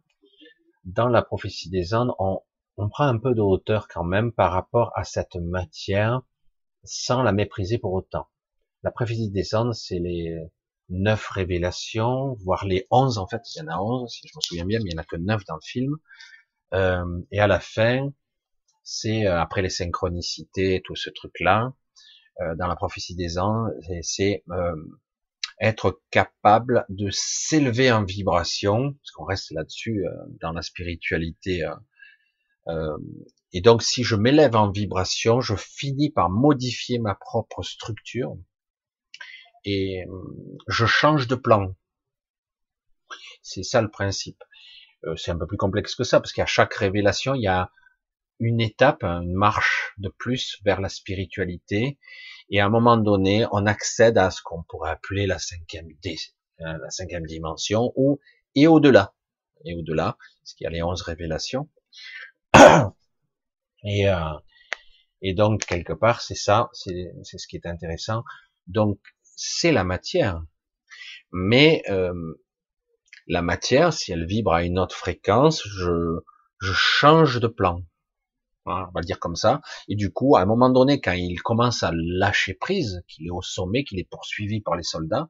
dans la prophétie des Andes, on, on prend un peu de hauteur quand même par rapport à cette matière sans la mépriser pour autant. La prophétie des Andes, c'est les neuf révélations, voire les onze, en fait, il y en a onze, si je me souviens bien, mais il n'y en a que neuf dans le film. Euh, et à la fin, c'est euh, après les synchronicités, tout ce truc-là, euh, dans la prophétie des anges, c'est euh, être capable de s'élever en vibration, parce qu'on reste là-dessus euh, dans la spiritualité. Euh, et donc, si je m'élève en vibration, je finis par modifier ma propre structure et je change de plan. C'est ça le principe. c'est un peu plus complexe que ça, parce qu'à chaque révélation, il y a une étape, une marche de plus vers la spiritualité, et à un moment donné, on accède à ce qu'on pourrait appeler la cinquième, euh, la cinquième dimension, ou et au-delà, et au-delà, parce qu'il y a les onze révélations. Et, euh, et donc quelque part, c'est ça, c'est ce qui est intéressant. Donc c'est la matière, mais euh, la matière, si elle vibre à une autre fréquence, je, change de plan on va dire comme ça. Et du coup, à un moment donné, quand il commence à lâcher prise, qu'il est au sommet, qu'il est poursuivi par les soldats,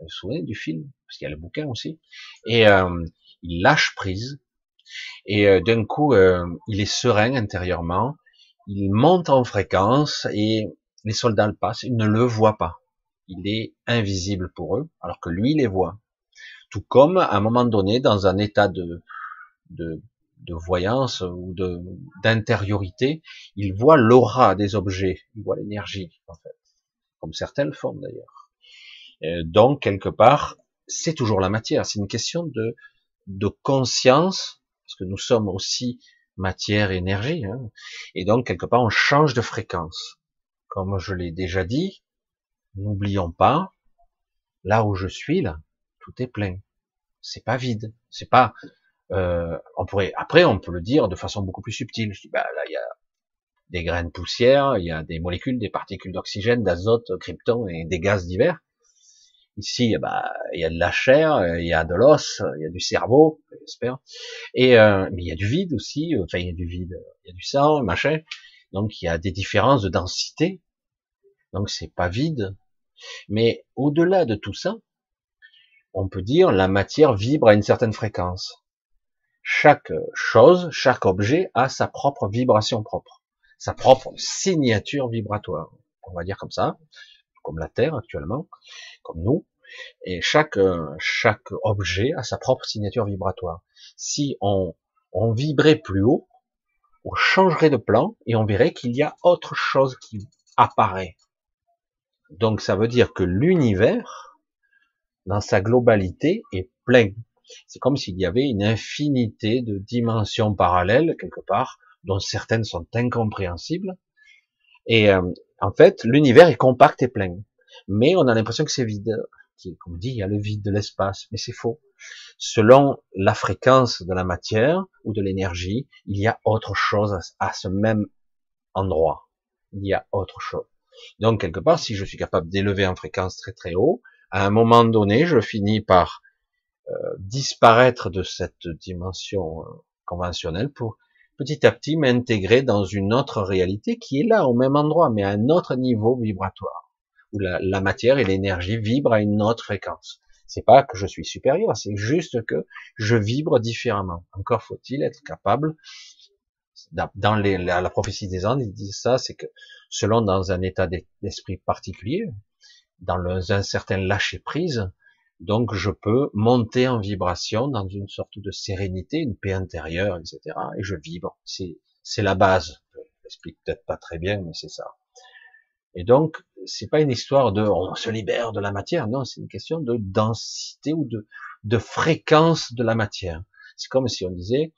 vous vous souvenez du film? Parce qu'il y a le bouquin aussi. Et euh, il lâche prise. Et euh, d'un coup, il est serein intérieurement. Il monte en fréquence et les soldats le passent. Ils ne le voient pas. Il est invisible pour eux, alors que lui les voit. Tout comme, à un moment donné, dans un état de, de voyance ou de d'intériorité, il voit l'aura des objets, il voit l'énergie en fait, comme certains le font d'ailleurs. Euh, donc quelque part, c'est toujours la matière, c'est une question de de conscience parce que nous sommes aussi matière et énergie, hein, et donc quelque part on change de fréquence. Comme je l'ai déjà dit, n'oublions pas, là où je suis là, tout est plein. C'est pas vide. C'est pas euh, on pourrait, après, on peut le dire de façon beaucoup plus subtile. Je dis, bah là, il y a des graines de poussière, il y a des molécules, des particules d'oxygène, d'azote, krypton et des gaz divers. Ici, bah, il y a de la chair, il y a de l'os, il y a du cerveau, j'espère. Et euh, mais il y a du vide aussi. Enfin, il y a du vide, il y a du sang, machin. Donc, il y a des différences de densité. Donc, c'est pas vide. Mais au-delà de tout ça, on peut dire la matière vibre à une certaine fréquence chaque chose, chaque objet a sa propre vibration propre, sa propre signature vibratoire. On va dire comme ça, comme la Terre actuellement, comme nous. Et chaque chaque objet a sa propre signature vibratoire. Si on on vibrait plus haut, on changerait de plan et on verrait qu'il y a autre chose qui apparaît. Donc ça veut dire que l'univers, dans sa globalité, est plein c'est comme s'il y avait une infinité de dimensions parallèles quelque part, dont certaines sont incompréhensibles. Et euh, en fait, l'univers est compact et plein, mais on a l'impression que c'est vide. Comme dit, il y a le vide de l'espace, mais c'est faux. Selon la fréquence de la matière ou de l'énergie, il y a autre chose à ce même endroit. Il y a autre chose. Donc quelque part, si je suis capable d'élever en fréquence très très haut, à un moment donné, je finis par euh, disparaître de cette dimension euh, conventionnelle pour petit à petit m'intégrer dans une autre réalité qui est là au même endroit mais à un autre niveau vibratoire où la, la matière et l'énergie vibrent à une autre fréquence. C'est pas que je suis supérieur, c'est juste que je vibre différemment. Encore faut-il être capable dans les, la, la, prophétie des Andes, ils disent ça, c'est que selon dans un état d'esprit particulier, dans un certain lâcher prise, donc je peux monter en vibration dans une sorte de sérénité, une paix intérieure, etc. Et je vibre. C'est la base. Je l'explique peut-être pas très bien, mais c'est ça. Et donc c'est pas une histoire de on se libère de la matière. Non, c'est une question de densité ou de de fréquence de la matière. C'est comme si on disait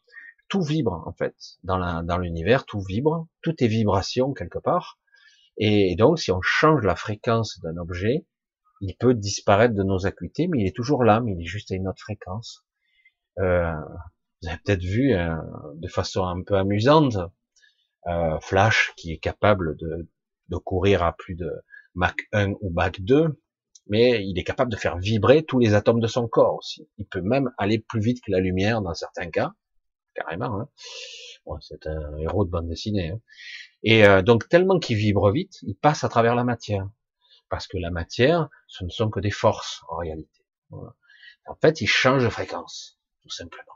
tout vibre en fait dans la dans l'univers, tout vibre, tout est vibration quelque part. Et donc, si on change la fréquence d'un objet, il peut disparaître de nos acuités, mais il est toujours là, mais il est juste à une autre fréquence. Euh, vous avez peut-être vu euh, de façon un peu amusante euh, Flash qui est capable de, de courir à plus de Mach 1 ou Mach 2, mais il est capable de faire vibrer tous les atomes de son corps aussi. Il peut même aller plus vite que la lumière dans certains cas, carrément. Hein. Bon, c'est un héros de bande dessinée. Hein. Et euh, donc tellement qu'il vibre vite, il passe à travers la matière, parce que la matière, ce ne sont que des forces en réalité. En fait, il change de fréquence, tout simplement.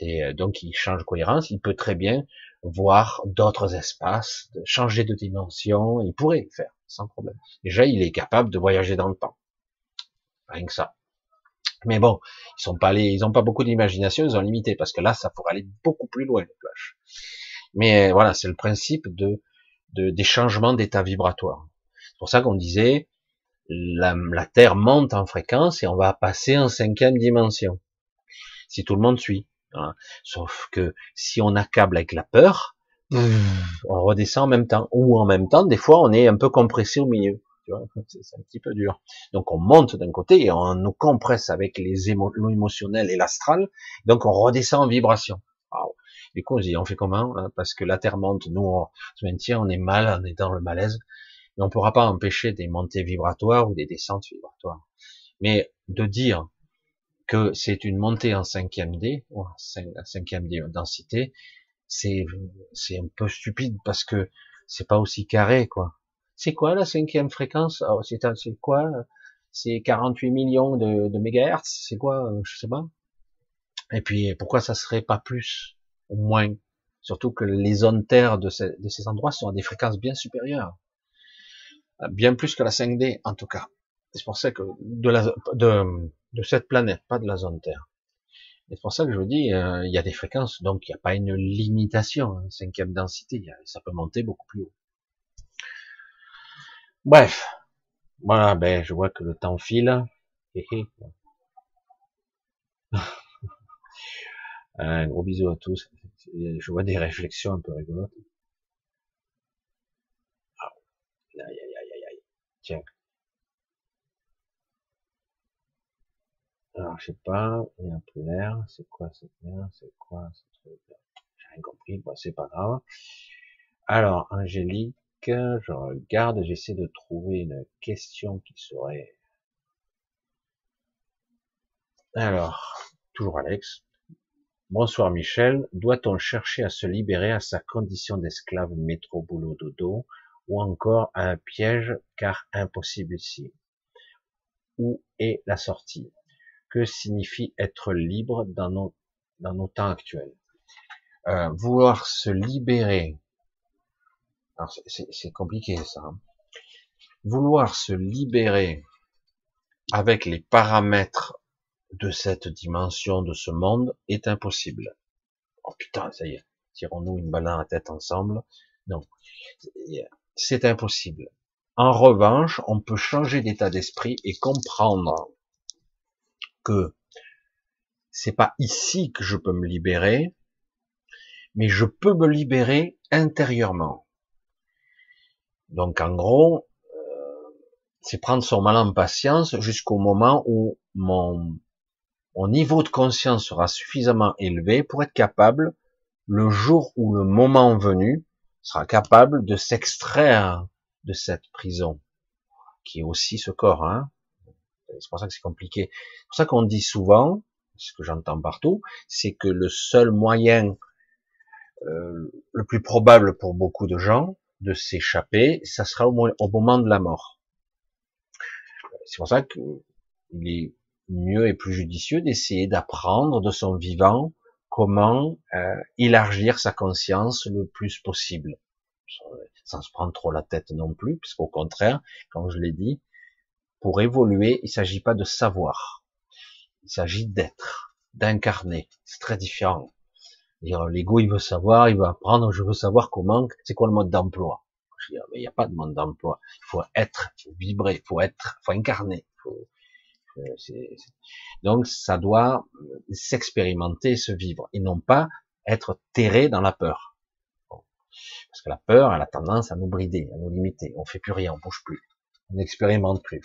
Et euh, donc il change de cohérence. Il peut très bien voir d'autres espaces, changer de dimension. Il pourrait le faire sans problème. Déjà, il est capable de voyager dans le temps. Rien que ça. Mais bon, ils sont pas allés, ils ont pas beaucoup d'imagination, ils ont limité parce que là, ça pourrait aller beaucoup plus loin le flash. Mais voilà, c'est le principe de, de des changements d'état vibratoire. C'est pour ça qu'on disait la, Terre monte en fréquence et on va passer en cinquième dimension. Si tout le monde suit. Sauf que si on accable avec la peur, on redescend en même temps. Ou en même temps, des fois, on est un peu compressé au milieu. C'est un petit peu dur. Donc on monte d'un côté et on nous compresse avec les émotionnels et l'astral. Donc on redescend en vibration. Du coup, on se dit, on fait comment hein, Parce que la Terre monte, nous, on se maintient, on est mal, on est dans le malaise. On pourra pas empêcher des montées vibratoires ou des descentes vibratoires. Mais de dire que c'est une montée en cinquième D, ou en cinquième D densité, c'est un peu stupide parce que c'est pas aussi carré quoi. C'est quoi la cinquième fréquence? Oh, C'est quoi? C'est 48 millions de, de mégahertz? C'est quoi? Je sais pas. Et puis pourquoi ça serait pas plus? Ou moins Surtout que les zones terre de ces, de ces endroits sont à des fréquences bien supérieures, bien plus que la 5D en tout cas. C'est pour ça que de, la, de, de cette planète, pas de la zone Terre. C'est pour ça que je vous dis, euh, il y a des fréquences, donc il n'y a pas une limitation, hein, cinquième densité, ça peut monter beaucoup plus haut. Bref, voilà, ben je vois que le temps file. Un gros bisou à tous. Je vois des réflexions un peu rigolotes. Ah, aïe, aïe, aïe, aïe. Tiens, Alors, je sais pas, il y a un peu l'air, c'est quoi cette merde, c'est quoi ce truc? J'ai rien compris, bon, c'est pas grave. Alors, Angélique, je regarde, j'essaie de trouver une question qui serait... Alors, toujours Alex. Bonsoir Michel, doit-on chercher à se libérer à sa condition d'esclave métro boulot dodo ou encore à un piège car impossible ici? Où est la sortie? Que signifie être libre dans nos, dans temps actuels? Euh, vouloir se libérer, c'est compliqué ça, hein. vouloir se libérer avec les paramètres de cette dimension, de ce monde, est impossible. Oh putain, ça y est, tirons-nous une balle dans la tête ensemble. Non, c'est impossible. En revanche, on peut changer d'état d'esprit et comprendre que c'est pas ici que je peux me libérer, mais je peux me libérer intérieurement. Donc en gros, euh, c'est prendre son mal en patience jusqu'au moment où mon, mon niveau de conscience sera suffisamment élevé pour être capable, le jour où le moment venu, sera capable de s'extraire de cette prison, qui est aussi ce corps, hein, c'est pour ça que c'est compliqué. C'est pour ça qu'on dit souvent, ce que j'entends partout, c'est que le seul moyen euh, le plus probable pour beaucoup de gens de s'échapper, ça sera au, au, moment de la mort. C'est pour ça qu'il est mieux et plus judicieux d'essayer d'apprendre de son vivant comment euh, élargir sa conscience le plus possible, sans se prendre trop la tête non plus, puisqu'au contraire, comme je l'ai dit, pour évoluer, il ne s'agit pas de savoir. Il s'agit d'être, d'incarner. C'est très différent. L'ego, il veut savoir, il veut apprendre, je veux savoir comment, c'est quoi le mode d'emploi? Il n'y a pas de mode d'emploi. Il faut être, il faut vibrer, il faut être, il faut incarner. Donc ça doit s'expérimenter, se vivre, et non pas être terré dans la peur. Parce que la peur, elle a tendance à nous brider, à nous limiter. On fait plus rien, on bouge plus, on n'expérimente plus.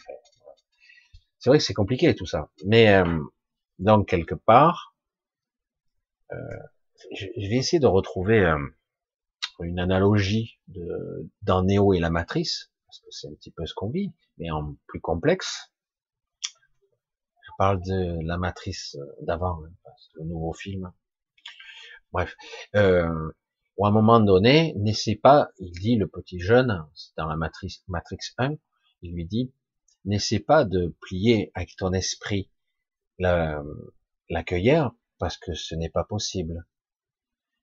C'est vrai que c'est compliqué tout ça. Mais euh, donc quelque part, euh, je, vais essayer de retrouver euh, une analogie dans Néo et la matrice, parce que c'est un petit peu ce qu'on vit, mais en plus complexe. Parle de la matrice d'avant, hein, le nouveau film. Bref, euh, à un moment donné, n'essaie pas, il dit le petit jeune, dans la matrice Matrix 1, il lui dit, n'essaie pas de plier avec ton esprit la, la cueillère, parce que ce n'est pas possible.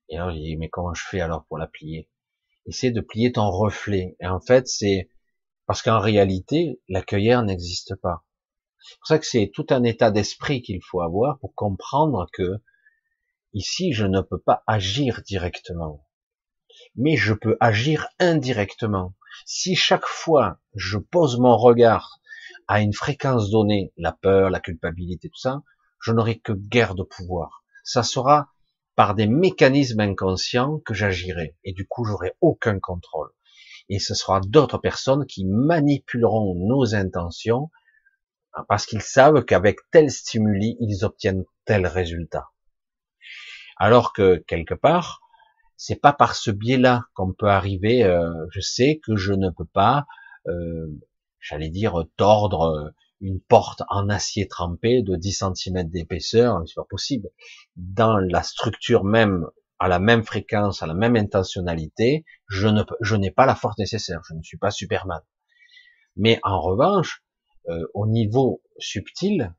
Et alors, il dit, mais comment je fais alors pour la plier? Essaie de plier ton reflet. Et en fait, c'est parce qu'en réalité, la cueillère n'existe pas. C'est pour ça que c'est tout un état d'esprit qu'il faut avoir pour comprendre que ici, je ne peux pas agir directement. Mais je peux agir indirectement. Si chaque fois je pose mon regard à une fréquence donnée, la peur, la culpabilité, tout ça, je n'aurai que guerre de pouvoir. Ça sera par des mécanismes inconscients que j'agirai. Et du coup, j'aurai aucun contrôle. Et ce sera d'autres personnes qui manipuleront nos intentions parce qu'ils savent qu'avec tel stimuli, ils obtiennent tel résultat. Alors que quelque part, c'est pas par ce biais-là qu'on peut arriver. Euh, je sais que je ne peux pas, euh, j'allais dire, tordre une porte en acier trempé de 10 cm d'épaisseur, c'est pas possible. Dans la structure même, à la même fréquence, à la même intentionnalité, je ne je n'ai pas la force nécessaire. Je ne suis pas Superman. Mais en revanche, euh, au niveau subtil,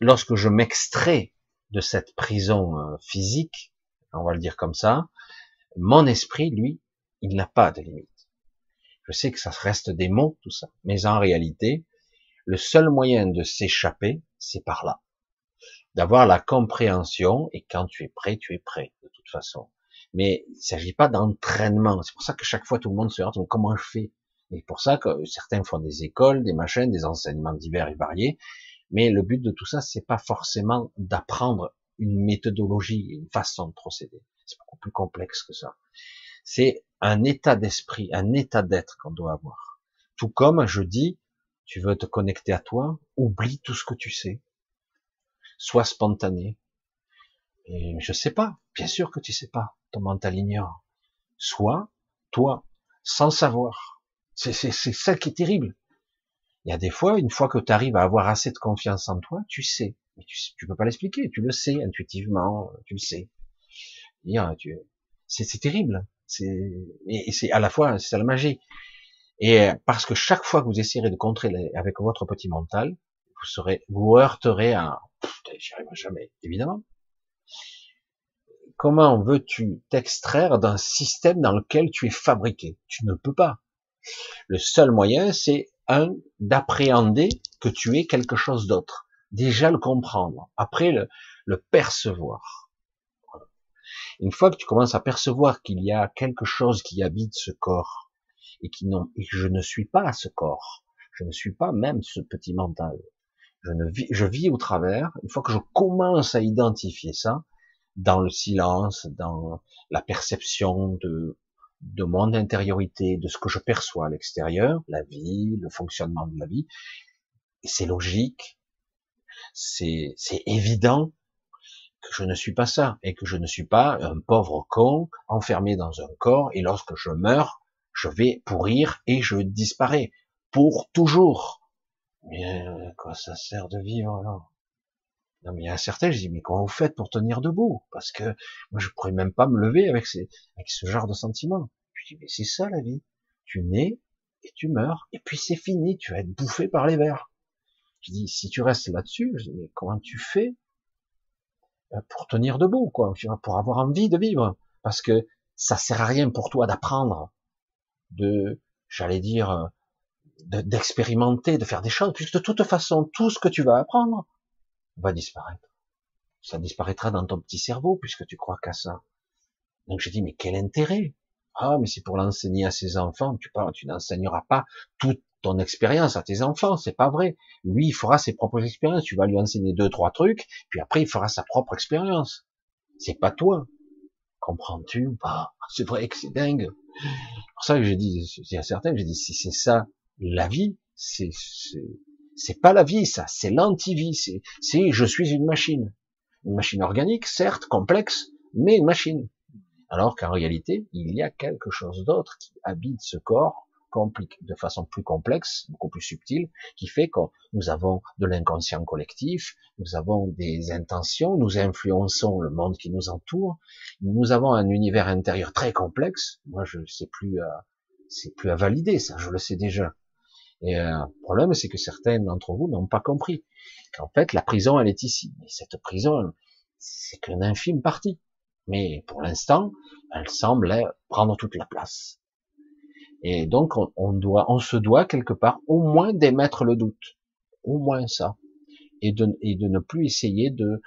lorsque je m'extrais de cette prison euh, physique, on va le dire comme ça, mon esprit, lui, il n'a pas de limite. Je sais que ça reste des mots, tout ça, mais en réalité, le seul moyen de s'échapper, c'est par là. D'avoir la compréhension, et quand tu es prêt, tu es prêt, de toute façon. Mais il ne s'agit pas d'entraînement. C'est pour ça que chaque fois tout le monde se demande comment je fais? Et pour ça que certains font des écoles, des machines, des enseignements divers et variés. Mais le but de tout ça, c'est pas forcément d'apprendre une méthodologie, une façon de procéder. C'est beaucoup plus complexe que ça. C'est un état d'esprit, un état d'être qu'on doit avoir. Tout comme je dis, tu veux te connecter à toi, oublie tout ce que tu sais. Sois spontané. Et je sais pas. Bien sûr que tu sais pas. Ton mental ignore. Sois toi, sans savoir. C'est ça qui est terrible. Il y a des fois, une fois que tu arrives à avoir assez de confiance en toi, tu sais. Mais tu, tu peux pas l'expliquer. Tu le sais intuitivement. Tu le sais. C'est terrible. Et c'est à la fois c'est la magie. Et euh, parce que chaque fois que vous essayerez de contrer avec votre petit mental, vous serez, vous heurterez à, j'y arriverai jamais, évidemment. Comment veux-tu t'extraire d'un système dans lequel tu es fabriqué? Tu ne peux pas. Le seul moyen, c'est un d'appréhender que tu es quelque chose d'autre. Déjà le comprendre. Après le, le percevoir. Une fois que tu commences à percevoir qu'il y a quelque chose qui habite ce corps, et qui n'ont, et que je ne suis pas ce corps. Je ne suis pas même ce petit mental. Je ne vis, je vis au travers. Une fois que je commence à identifier ça, dans le silence, dans la perception de, de mon intériorité, de ce que je perçois à l'extérieur, la vie, le fonctionnement de la vie, c'est logique, c'est, évident que je ne suis pas ça et que je ne suis pas un pauvre con enfermé dans un corps et lorsque je meurs, je vais pourrir et je disparais pour toujours. Mais euh, quoi ça sert de vivre alors? Non mais il y a certains, je dis mais comment vous faites pour tenir debout? Parce que moi je pourrais même pas me lever avec, ces, avec ce genre de sentiments. Je dis mais c'est ça la vie. Tu nais et tu meurs et puis c'est fini. Tu vas être bouffé par les vers. Je dis si tu restes là-dessus, je dis mais comment tu fais euh, pour tenir debout quoi? Pour avoir envie de vivre Parce que ça sert à rien pour toi d'apprendre de, j'allais dire, d'expérimenter, de, faire des choses, puisque de toute façon, tout ce que tu vas apprendre va disparaître. Ça disparaîtra dans ton petit cerveau, puisque tu crois qu'à ça. Donc je dis, mais quel intérêt? Ah, mais c'est pour l'enseigner à ses enfants. Tu, tu n'enseigneras pas toute ton expérience à tes enfants, c'est pas vrai. Lui, il fera ses propres expériences. Tu vas lui enseigner deux, trois trucs, puis après, il fera sa propre expérience. C'est pas toi. Comprends-tu pas? C'est vrai que c'est dingue. C'est pour ça que j'ai dit, il y a certains, j'ai dit, si c'est ça la vie, c'est c'est pas la vie, ça, c'est l'anti-vie. C'est, c'est je suis une machine, une machine organique, certes complexe, mais une machine. Alors qu'en réalité, il y a quelque chose d'autre qui habite ce corps de façon plus complexe, beaucoup plus subtile, qui fait que nous avons de l'inconscient collectif, nous avons des intentions, nous influençons le monde qui nous entoure, nous avons un univers intérieur très complexe. Moi, je sais plus, à, c'est plus à valider, ça, je le sais déjà. Et euh, le problème, c'est que certains d'entre vous n'ont pas compris qu'en fait, la prison, elle est ici. Et cette prison, c'est qu'une infime partie. Mais pour l'instant, elle semble prendre toute la place. Et donc, on, doit, on se doit quelque part au moins d'émettre le doute, au moins ça, et de, et de ne plus essayer de,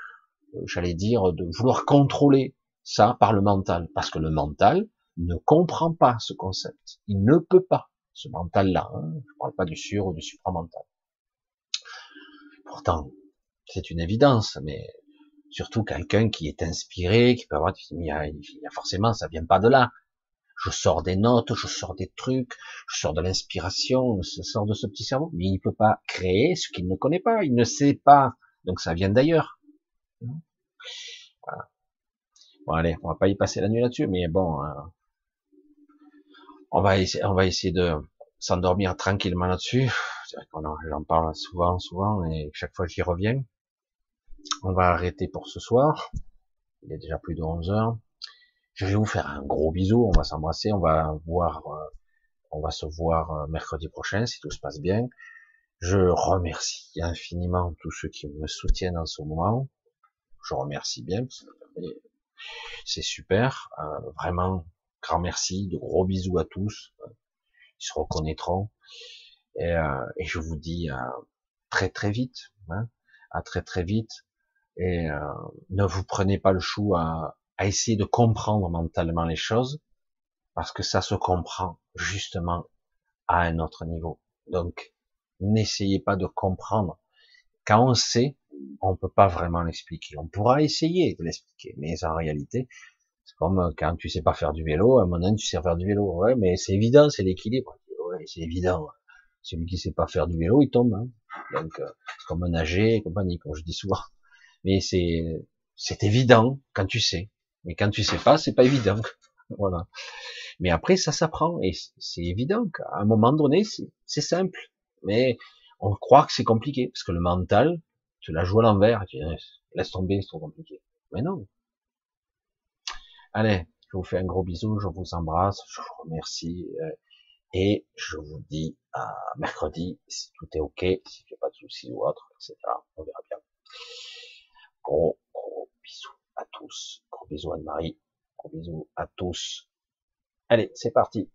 euh, j'allais dire, de vouloir contrôler ça par le mental, parce que le mental ne comprend pas ce concept, il ne peut pas, ce mental-là. Hein, je parle pas du sur ou du supramental. Pourtant, c'est une évidence, mais surtout quelqu'un qui est inspiré, qui peut avoir, il y a, forcément, ça vient pas de là je sors des notes, je sors des trucs, je sors de l'inspiration, je sors de ce petit cerveau, mais il peut pas créer ce qu'il ne connaît pas, il ne sait pas, donc ça vient d'ailleurs. Voilà. Bon allez, on va pas y passer la nuit là-dessus, mais bon, euh, on va essayer, on va essayer de s'endormir tranquillement là-dessus. J'en parle souvent, souvent, et chaque fois j'y reviens. On va arrêter pour ce soir. Il est déjà plus de 11 heures. Je vais vous faire un gros bisou, on va s'embrasser, on va voir, euh, on va se voir euh, mercredi prochain si tout se passe bien. Je remercie infiniment tous ceux qui me soutiennent en ce moment. Je remercie bien, c'est super, euh, vraiment grand merci, de gros bisous à tous, ils se reconnaîtront. Et, et je vous dis à très très vite, hein, à très très vite. Et ne vous prenez pas le chou à, à essayer de comprendre mentalement les choses, parce que ça se comprend justement à un autre niveau. Donc, n'essayez pas de comprendre. Quand on sait, on peut pas vraiment l'expliquer. On pourra essayer de l'expliquer, mais en réalité, c'est comme quand tu sais pas faire du vélo, à un moment tu sais faire du vélo. Ouais, mais c'est évident, c'est l'équilibre. Ouais, c'est évident. Celui qui sait pas faire du vélo, il tombe. Hein. Donc, euh, c'est comme nager et compagnie, comme je dis souvent. Mais c'est, c'est évident quand tu sais. Mais quand tu sais pas, c'est pas évident. voilà. Mais après, ça s'apprend et c'est évident qu'à un moment donné, c'est simple. Mais on croit que c'est compliqué parce que le mental, tu la joues à l'envers, laisse tomber, c'est trop compliqué. Mais non. Allez, je vous fais un gros bisou, je vous embrasse, je vous remercie euh, et je vous dis à mercredi si tout est ok, si tu pas de soucis ou autre, etc. On verra bien. Gros, gros bisous à tous. Gros bisous Anne-Marie. Gros bisous à tous. Allez, c'est parti.